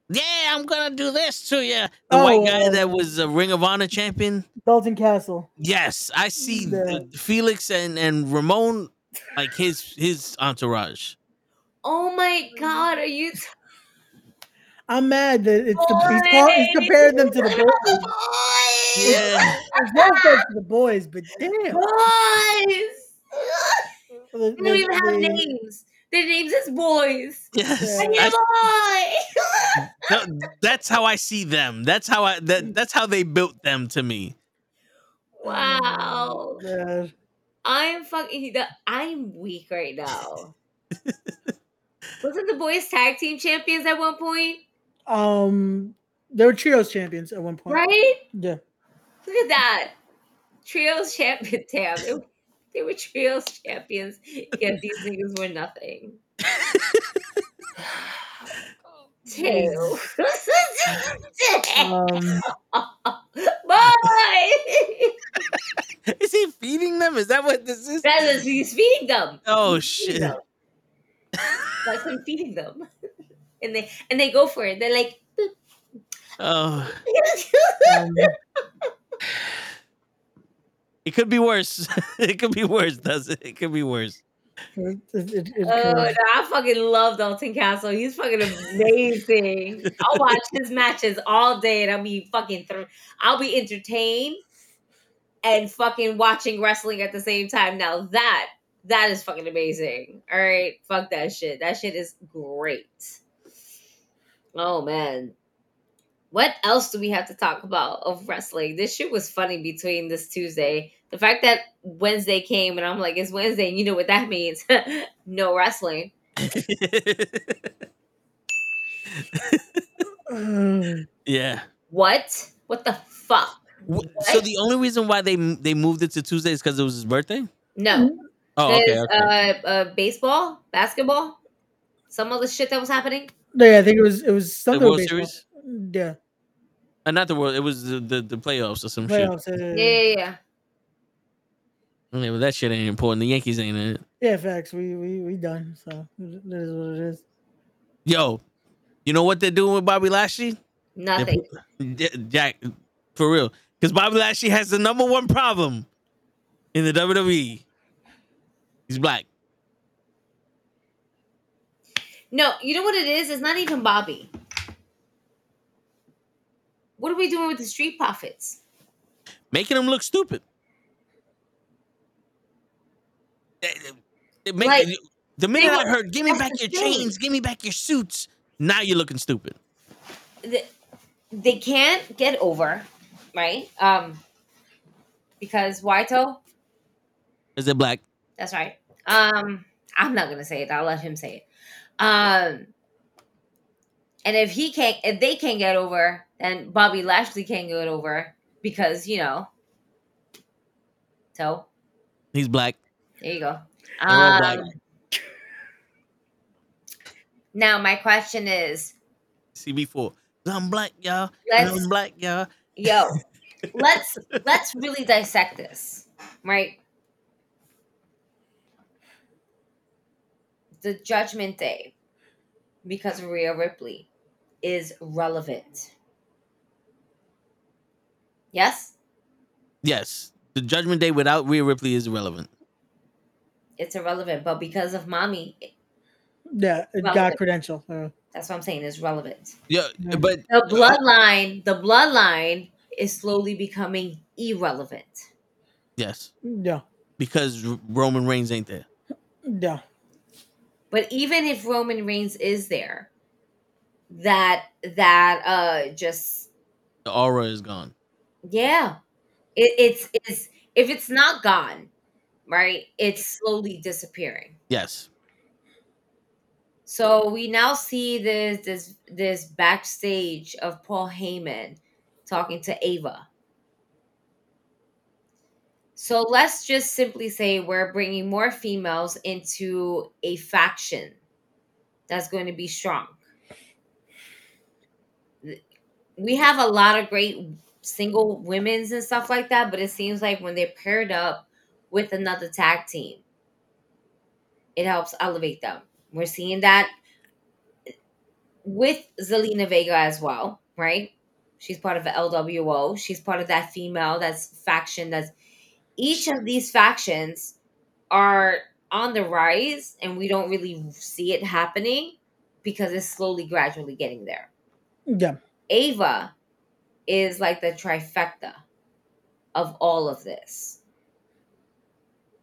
Yeah, I'm gonna do this to you. The Oh, white guy uh, that was a Ring of Honor champion. Dalton Castle. Yes, I see Yeah. the- Felix and and Ramon like his his entourage. Oh my god, are you I'm mad that it's the he's, call, he's compared them to the boys. Yeah. It's not to the boys, but damn. boys? They don't even have the- names. Their names is boys. Yes, Yeah. And you're I- boy. no, that's how I see them. That's how I that mm. that's how they built them to me. wow. Oh, yeah. I'm fucking. I'm weak right now. *laughs* Wasn't the boys tag team champions at one point? Um, they were trios champions at one point. Right? Yeah. Look at that. Trios champion. Damn. They, they were trios champions. Yet these niggas were nothing. Two. Um, Bye. Is he feeding them? Is that what this is? That is, he's feeding them. Oh Feeding shit! them. That's him feeding them. *laughs* And they and they go for it. They're like, Oh, um, *laughs* it could be worse. *laughs* it could be worse. Does it? It could be worse. it, it, it, it Oh, no. I fucking love Dalton Castle. He's fucking amazing. I'll watch his matches all day and I'll be fucking through. I'll be entertained and fucking watching wrestling at the same time. Now that that is fucking amazing. All right, fuck that shit. That shit is great. Oh man. What else do we have to talk about of wrestling? This shit was funny between this Tuesday. The fact that Wednesday came and I'm like, it's Wednesday, and you know what that *laughs* means. *laughs* no wrestling. *laughs* Yeah. What? What the fuck? Wh- So the only reason why they they moved it to Tuesday is because it was his birthday. No. Oh, okay. Okay. uh, uh baseball, basketball, some other shit that was happening. Yeah, I think it was it was something The something World with baseball. Series, Yeah, uh, not the world. It was the, the the playoffs or some playoffs. Yeah, Yeah, yeah, yeah, yeah. Yeah, but that shit ain't important. The Yankees ain't in it. yeah, facts. We we we done. So that is what it is. Yo, you know what they're doing with Bobby Lashley? They're Nothing. Jack, for real, because Bobby Lashley has the number one problem in the WWE. He's black. No, you know what it is? It's not even Bobby. What are we doing with the street profits? making them look stupid. They- they- they make- Like, the minute I heard, "Give me back your thing. chains, give me back your suits," now you're looking stupid. The- they can't get over, right? Um, because Waito, Is it black? that's right. Um, I'm not gonna say it. I'll let him say it. Um, and if he can't, if they can't get over, then Bobby Lashley can't get over because you know. So He's black. there you go. Um, now my question is, CB4. I'm black, y'all. I'm black, y'all. yo, *laughs* let's let's really dissect this, right? The Judgment Day, because of Rhea Ripley, is relevant. Yes, Yes, the Judgment Day without Rhea Ripley is irrelevant. it's irrelevant, but because of Mommy, Yeah, it got credential. Uh, that's what I'm saying is relevant. Yeah, Yeah. but The bloodline, the bloodline is slowly becoming irrelevant. yes, yeah, because Roman Reigns ain't there. yeah. But even if Roman Reigns is there, that that uh just The aura is gone. yeah, it, it's it's if it's not gone, right? It's slowly disappearing. Yes, So we now see this this this backstage of Paul Heyman talking to Ava. So let's just simply say we're bringing more females into a faction that's going to be strong. We have a lot of great single women's and stuff like that, but it seems like when they're paired up with another tag team, it helps elevate them. We're seeing that with Zelina Vega as well, right? She's part of the LWO. She's part of that female that's faction that's each of these factions are on the rise and we don't really see it happening because it's slowly gradually getting there. Yeah. Ava is like the trifecta of all of this.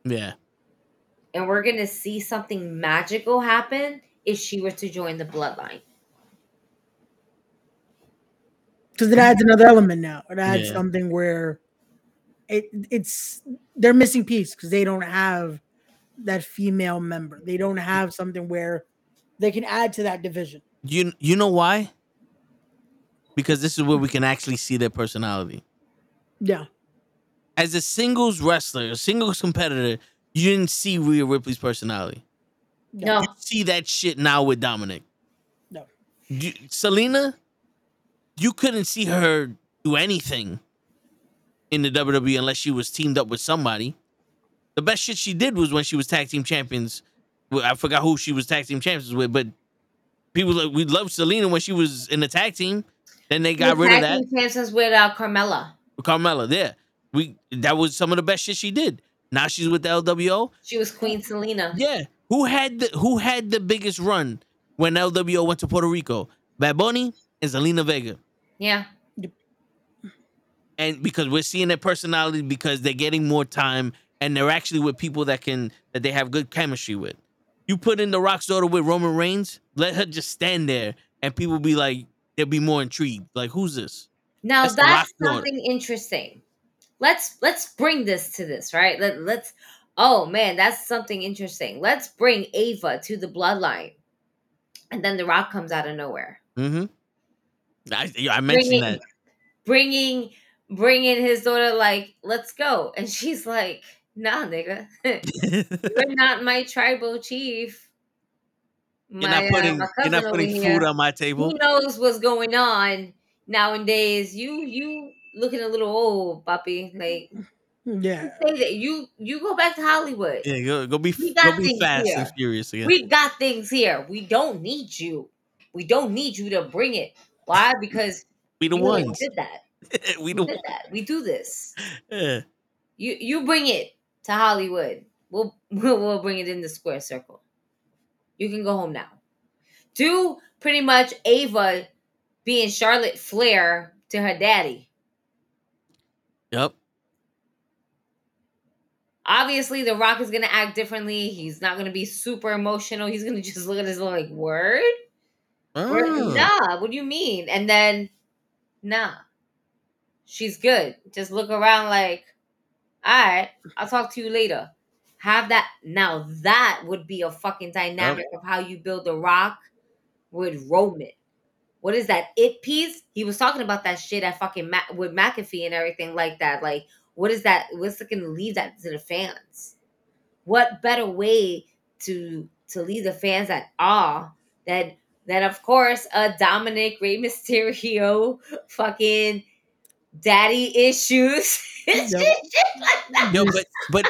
Yeah. And we're going to see something magical happen if she were to join the bloodline. Because it adds another element now. It adds Yeah. something where it it's they're missing piece because they don't have that female member. They don't have something where they can add to that division. You you know why? Because this is where we can actually see their personality. Yeah. As a singles wrestler, a singles competitor, you didn't see Rhea Ripley's personality. No. You see that shit now with Dominik. No. You, Zelina, you couldn't see her do anything in the WWE unless she was teamed up with somebody. The best shit she did was when she was tag team champions. I forgot who she was tag team champions with, but people like we loved Zelina when she was in the tag team. Then they got The rid of tag that. team Chances with uh, Carmella. Carmella, there. We that was some of the best shit she did. Now she's with the LWO. She was Queen Zelina. Yeah. Who had the who had the biggest run when LWO went to Puerto Rico? Bad Bunny and Zelina Vega. Yeah. And because we're seeing their personality because they're getting more time and they're actually with people that can that they have good chemistry with. You put in the Rock's daughter with Roman Reigns, let her just stand there and people be like, they'll be more intrigued. Like, who's this? Now That's that's, Rock's daughter. something interesting. Let's let's bring this to this, right? Let, let's oh man, that's something interesting. Let's bring Ava to the bloodline. And then the rock comes out of nowhere. Mm-hmm. I, I mentioned Bringing- that. Bringing bringing his daughter like, "Let's go." And she's like, "Nah, nigga. *laughs* You're not my tribal chief." You're not My, uh, putting you're not putting food here, on my table. Who knows what's going on nowadays? You you looking a little old, Bobby. Like Yeah. say that you you go back to Hollywood. Yeah, go go be We go got be things fast here. and furious again. We got things here. We don't need you. We don't need you to bring it. Why? Because We the you already ones. did that. *laughs* we do that. We do this. yeah. You you bring it to Hollywood. *laughs* We'll we'll, bring it in the square circle. You can go home now. Do pretty much Ava being Charlotte Flair to her daddy. Yep. Obviously, The Rock is gonna act differently. He's not gonna be super emotional. He's gonna *laughs* just look at his like word. Or- Oh. Ah. Nah, what do you mean? And then, nah, she's good. Just look around like, all right, I'll talk to you later. Have that now. That would be a fucking dynamic of how you build a rock with Roman. What is that it piece? He was talking about that shit at fucking Ma- with McAfee and everything like that. Like, what is that? What's it gonna leave that to the fans? What better way to to leave the fans at awe than than of course a Dominik Rey Mysterio *laughs* fucking daddy issues *laughs* shit, Yep. shit like that. Yo, but but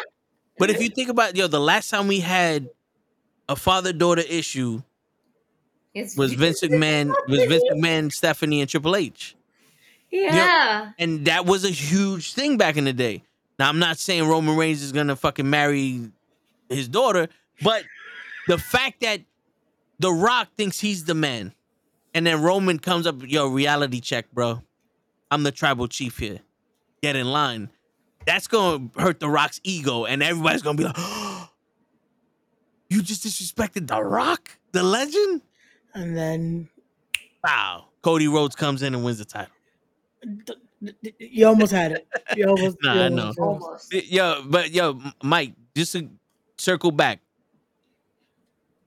but if you think about yo, the last time we had a father daughter issue It's- was *laughs* Vince McMahon was Vince McMahon, Stephanie, and Triple H. yeah And that was a huge thing back in the day. Now I'm not saying Roman Reigns is gonna fucking marry his daughter, but the fact that The Rock thinks he's the man, and then Roman comes up, yo, reality check, bro. I'm the tribal chief here. Get in line. That's gonna hurt The Rock's ego, and everybody's gonna be like, *gasps* "You just disrespected The Rock, the legend." And then Wow. Cody Rhodes comes in and wins the title. you almost had it. You *laughs* almost. Nah, you I know. almost Yo, but yo, Mike, just to circle back.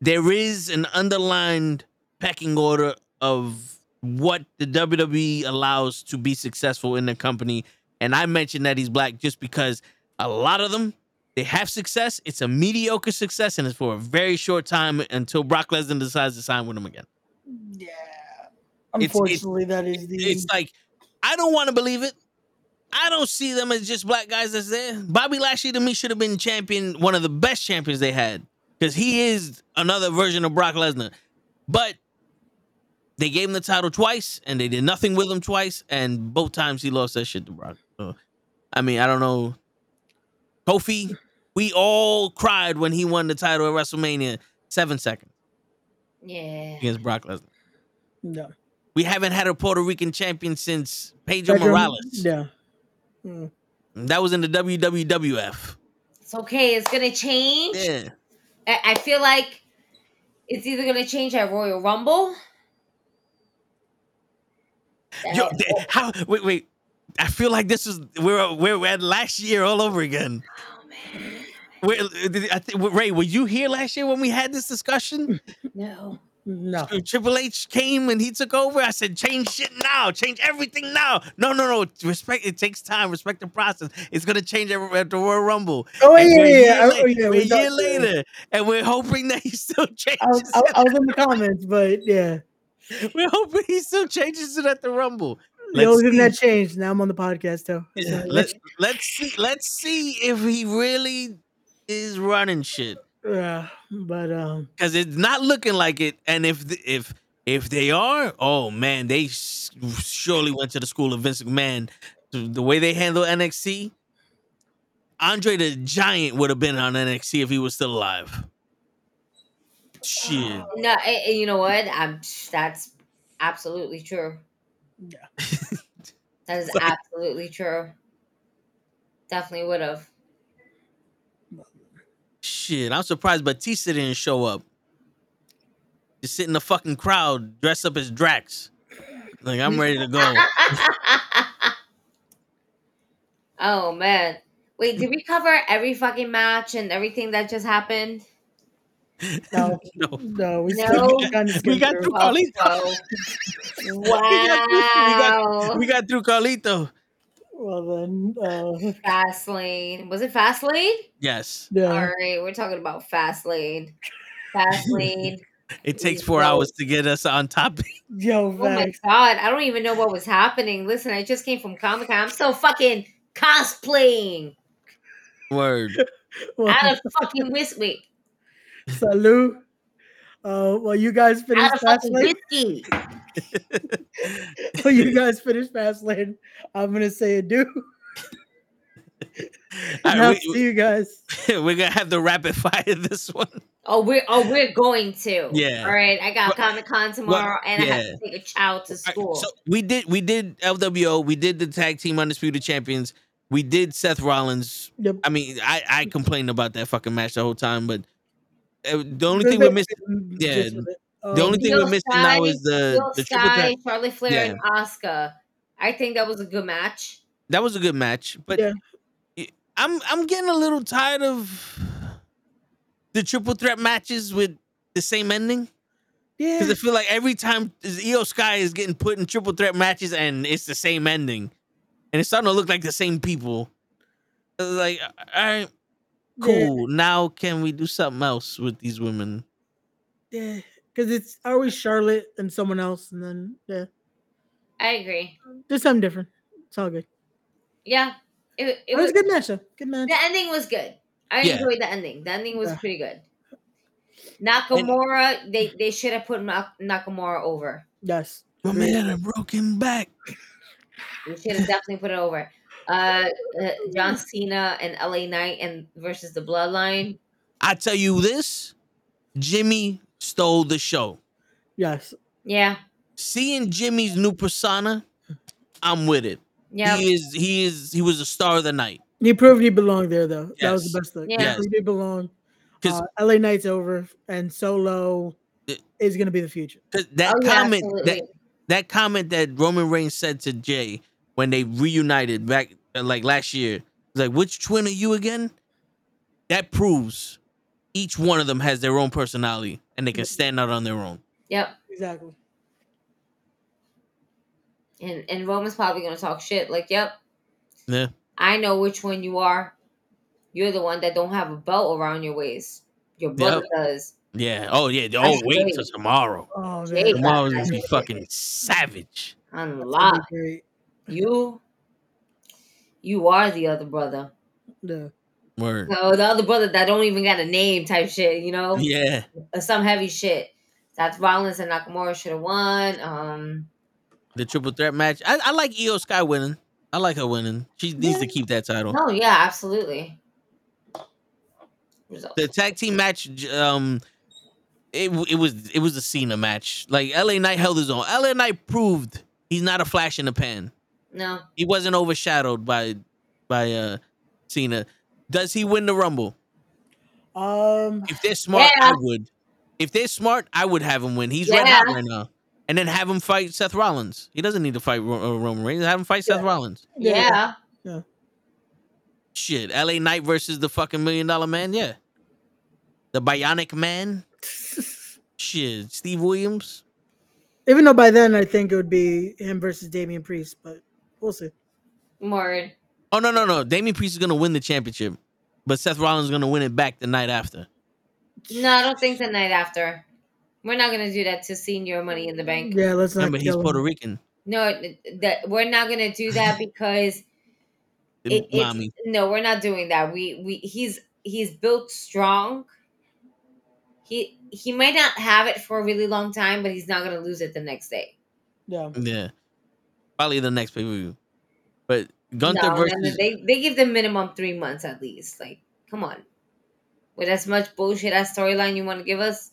there is an underlined pecking order of what the WWE allows to be successful in the company. And I mentioned that he's black just because a lot of them they have success. It's a mediocre success, and it's for a very short time until Brock Lesnar decides to sign with him again. Yeah. It's- it's- Unfortunately, that is the It's like I don't want to believe it. I don't see them as just black guys that's there. Bobby Lashley to me should have been champion, one of the best champions they had, because he is another version of Brock Lesnar. But they gave him the title twice, and they did nothing with him twice, and both times he lost that shit to Brock. So, I mean, I don't know. Kofi, we all cried when he won the title at WrestleMania seven seconds Yeah. against Brock Lesnar. no. We haven't had a Puerto Rican champion since Pedro Pedro- Morales. Yeah. Mm. That was in the WWF. It's okay. It's gonna change. Yeah. I, I feel like it's either gonna change at Royal Rumble. Yo, th- how? Wait, wait. I feel like this is we're we're at last year all over again. Wait, uh, I think, Ray, were you here last year when we had this discussion? *laughs* No. No. Triple H came and he took over. I said, change shit now, change everything now. No, no, no. Respect. It takes time. Respect the process. It's gonna change every- at the Royal Rumble. Oh, And yeah, a yeah, year yeah. Oh, la- Oh, yeah, we're a year later, and we're hoping that he still changes. *laughs* I was, I, I was in the comments, but yeah. *laughs* We're hoping he still changes it at the Rumble. Thing see. that changed. Now I'm on the podcast, though. Yeah, let's let's see let's see if he really is running shit yeah, but um, because it's not looking like it. And if if if they are, oh man, they surely went to the school of Vince McMahon. The, the way they handle NXT, Andre the Giant would have been on NXT if he was still alive. Shit. No, eh, eh, you know what? I'm. That's absolutely true. Yeah. *laughs* That is Like- absolutely true. Definitely would have. Shit, I'm surprised Batista didn't show up. Just sit in the fucking crowd, dressed up as Drax. Like I'm ready to go. *laughs* oh man. Wait, did we cover every fucking match and everything that just happened? No, *laughs* No. no, we No. still kind We got through Oh, Carlito. *laughs* so- We got through- we got- Wow. We got through Carlito. Well then, uh, *laughs* Fastlane. Was it Fastlane? Yes. All yeah, right, we're talking about Fastlane. Fastlane. It takes four No. hours to get us on topic. yo, Oh my god, I don't even know what was happening. Listen, I just came from Comic Con. I'm still fucking cosplaying Word. Well, out of fucking whiskey. Salute. Uh, well, you guys finished Out of fucking Fastlane. whiskey. *laughs* Well, you guys finished Fastlane. I'm gonna say adieu. *laughs* All And I'll right, see you guys. *laughs* we, are gonna have the rapid fire this one. Oh, we're oh we're going to. Yeah. All right, I got Well- Comic Con tomorrow, and I have to take a child to All right, school. so we did we did LWO, we did the tag team undisputed champions, we did Seth Rollins. Yep. I mean, I I complained about that fucking match the whole time, but the only thing we're missing, yeah, gist the only Um, thing Iyo we're missing now is the Iyo the triple Sky, threat. Charlotte Flair, Yeah. and Asuka. I think that was a good match. That was a good match, but Yeah. y- I'm I'm getting a little tired of the triple threat matches with the same ending. yeah, Because I feel like every time Iyo Sky is getting put in triple threat matches and it's the same ending. And it's starting to look like the same people. It's like, all right, yeah, cool. Now can we do something else with these women? yeah, because it's always Charlotte and someone else, and then yeah, I agree. Um, just something different. It's all good. Yeah, it, it It was was. a good match, though. Good match. The ending was good. I Yeah. enjoyed the ending. The ending was Yeah. pretty good. Nakamura, they they should have put Nak- Nakamura over. Yes. My man had a broken back. We should have definitely put it over. Uh, uh, *laughs* John Cena and LA Knight and versus the Bloodline. I tell you this Jimmy stole the show. Yes. Yeah, Seeing Jimmy's new persona, I'm with it. yeah. He is he is he was a star of the night. He proved he belonged there, though. That was the best thing. Yeah. He Yes. proved he belonged. 'Cause- Uh, LA Knight's over, and Solo It- is going to be the future. that oh comment absolutely. that that comment that Roman Reigns said to Jey when they reunited back Uh, like last year, was like, which twin are you again? That proves each one of them has their own personality and they can mm-hmm. stand out on their own. Yep. Exactly. And and Roman's probably gonna talk shit. Like, yep, Yeah. I know which one you are. You're the one that don't have a belt around your waist. Your brother does. Yeah. Oh yeah. Oh That's wait great. till tomorrow. Oh Jey man. got Tomorrow's gonna be fucking savage. That'd be Unlock. You you are the other brother. Yeah. Word. No, the other brother that don't even got a name type shit, you know? Yeah. Some heavy shit. That's Rollins and Nakamura should have won. Um The triple threat match. I, I like Iyo Sky winning. I like her winning. She needs to keep that title. no, yeah, absolutely. Results. The tag team match, um, it it was it was a Cena match. Like LA Knight held his own. LA Knight proved he's not a flash in the pan. No. He wasn't overshadowed by by uh Cena. Does he win the Rumble? Um. If they're smart, I would. If they're smart, I would have him win. He's red hot right now. And then have him fight Seth Rollins. He doesn't need to fight Ro- uh, Roman Reigns. Have him fight Seth Rollins. Yeah. Rollins. Yeah. Shit, LA Knight versus the fucking Million Dollar Man. Yeah, the Bionic Man. *laughs* Shit, Steve Williams. Even though by then I think it would be him versus Damian Priest, but we'll see. Word. Oh no no no! Damian Priest is gonna win the championship, but Seth Rollins is gonna win it back the night after. No, I don't think the night after. We're not gonna do that to Señor money in the bank. Yeah, let's not. Remember, he's him. Puerto Rican. No, that we're not gonna do that because it, it's, Mommy. no, we're not doing that. We we he's he's built strong. He he might not have it for a really long time, but he's not gonna lose it the next day. Yeah. Yeah, probably the next pay per view. But Gunther no, versus they they give them minimum three months at least. Like, come on, with as much bullshit as storyline you want to give us,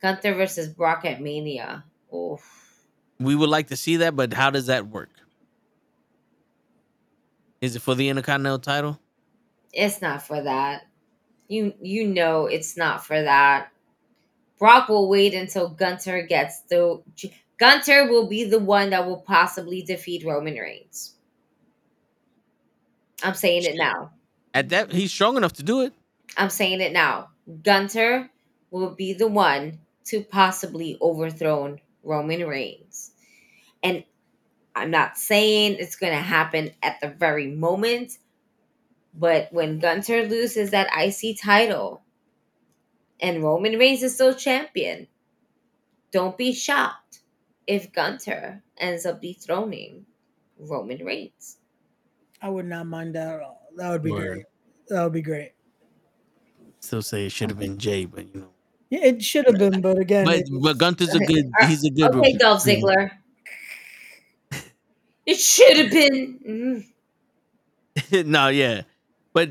Gunther versus Brock at Mania. Oh, we would like to see that, but how does that work? Is it for the Intercontinental title? it's not for that. You you know it's not for that. Brock will wait until Gunther gets the Gunther will be the one that will possibly defeat Roman Reigns. I'm saying it now. At that, he's strong enough to do it. I'm saying it now. Gunther will be the one to possibly overthrow Roman Reigns. And I'm not saying it's going to happen at the very moment, but when Gunther loses that IC title and Roman Reigns is still champion, don't be shocked if Gunther ends up dethroning Roman Reigns. I would not mind that at all. That would be Word. great. That would be great. Still say it should have been Jey, but you know. Yeah, it should have been, but again, But it- but Gunther's a *laughs* good. He's a good. Okay, Dolph Ziggler. *laughs* It should have been. mm. *laughs* no, yeah, but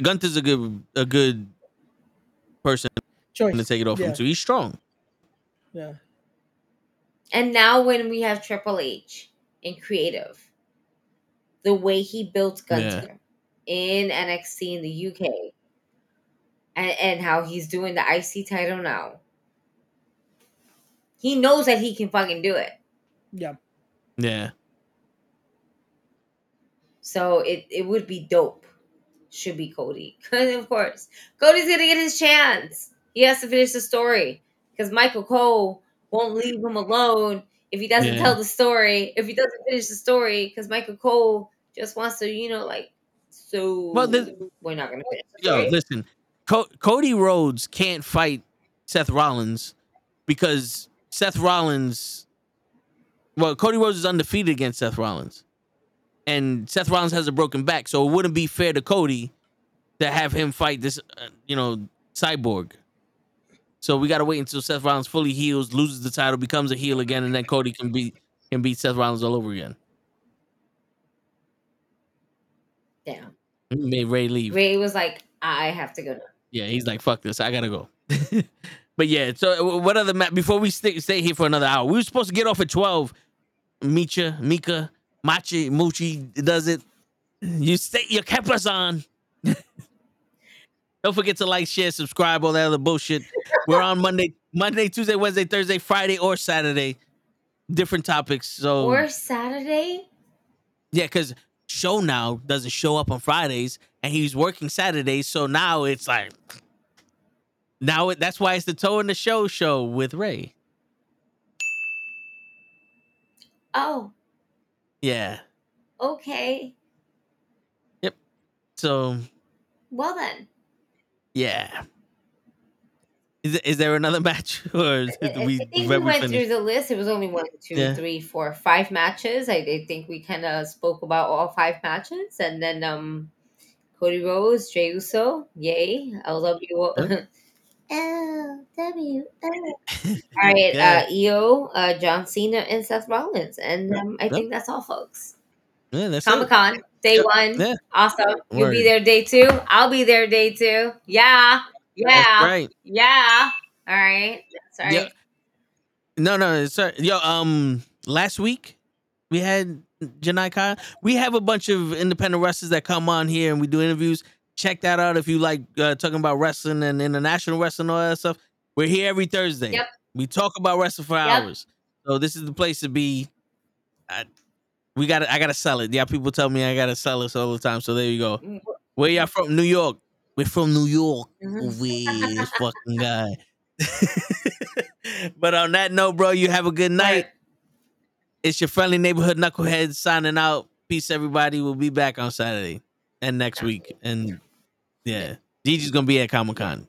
Gunther's a good a good person choice. to take it off yeah. him too. He's strong. Yeah. And now when we have Triple H in creative, the way he built Gunther in NXT in the UK, and, and how he's doing the IC title now, he knows that he can fucking do it. Yeah. Yeah, So it, it would be dope. Should be Cody. *laughs* Because of course, Cody's gonna get his chance. He has to finish the story. Because Michael Cole won't leave him alone if he doesn't Yeah. tell the story. If he doesn't finish the story, because Michael Cole just wants to, you know, like so Well, this- we're not gonna finish yo, listen, Co- Cody Rhodes can't fight Seth Rollins because Seth Rollins. Well, Cody Rhodes is undefeated against Seth Rollins, and Seth Rollins has a broken back, so it wouldn't be fair to Cody to have him fight this, uh, you know, cyborg. So we got to wait until Seth Rollins fully heals, loses the title, becomes a heel again, and then Cody can beat can beat Seth Rollins all over again. Damn. He made Ray leave. Ray was like, I have to go now. Yeah, he's like, fuck this, I gotta go. *laughs* but yeah, so uh, what other ma- before we stay stay here for another hour? We were supposed to get off at twelve. Micha, Mika, Machi, Muchi does it. You stay, you kept us on. Don't forget to like, share, subscribe, all that other bullshit. We're on Monday, Monday, Tuesday, Wednesday, Thursday, Friday, or Saturday. Different topics. So Or Saturday? yeah, because show now doesn't show up on Fridays and he's working Saturdays. So now it's like now it, that's why it's the toe in the show show with Ray. Oh, Yeah. okay. Yep. So Well then. Yeah. Is, is there another *laughs* match or is I, it, I we, think we went finished? through the list. It was only one, two, Yeah. three, four, five matches. I, I think we kind of spoke about all five matches, and then um, Cody Rhodes, Jey Uso, yay, LW, LW. *laughs* *laughs* All right, Yeah. uh, EO, uh, John Cena, and Seth Rollins, and um, I think that's all, folks. Yeah, that's Comic. Con, day one, Yeah. awesome. You'll be there day two. I'll be there day two. Yeah, yeah, That's right. yeah. All right, sorry. Yeah. No, no, sorry. Yo, um, last week we had Janai Khan. We have a bunch of independent wrestlers that come on here and we do interviews. Check that out if you like uh, talking about wrestling and international wrestling and all that stuff. We're here every Thursday. Yep. We talk about wrestling for Yep. hours. So this is the place to be. I, we got I gotta sell it. Yeah, people tell me I gotta sell this all the time. So there you go. Mm, Where y'all from? New York. We're from New York. Mhm. We this *laughs* fucking guy. *laughs* but on that note, bro, you have a good night. It's your friendly neighborhood knucklehead signing out. Peace, everybody. We'll be back on Saturday and next week. And yeah, DJ's gonna be at Comic Con.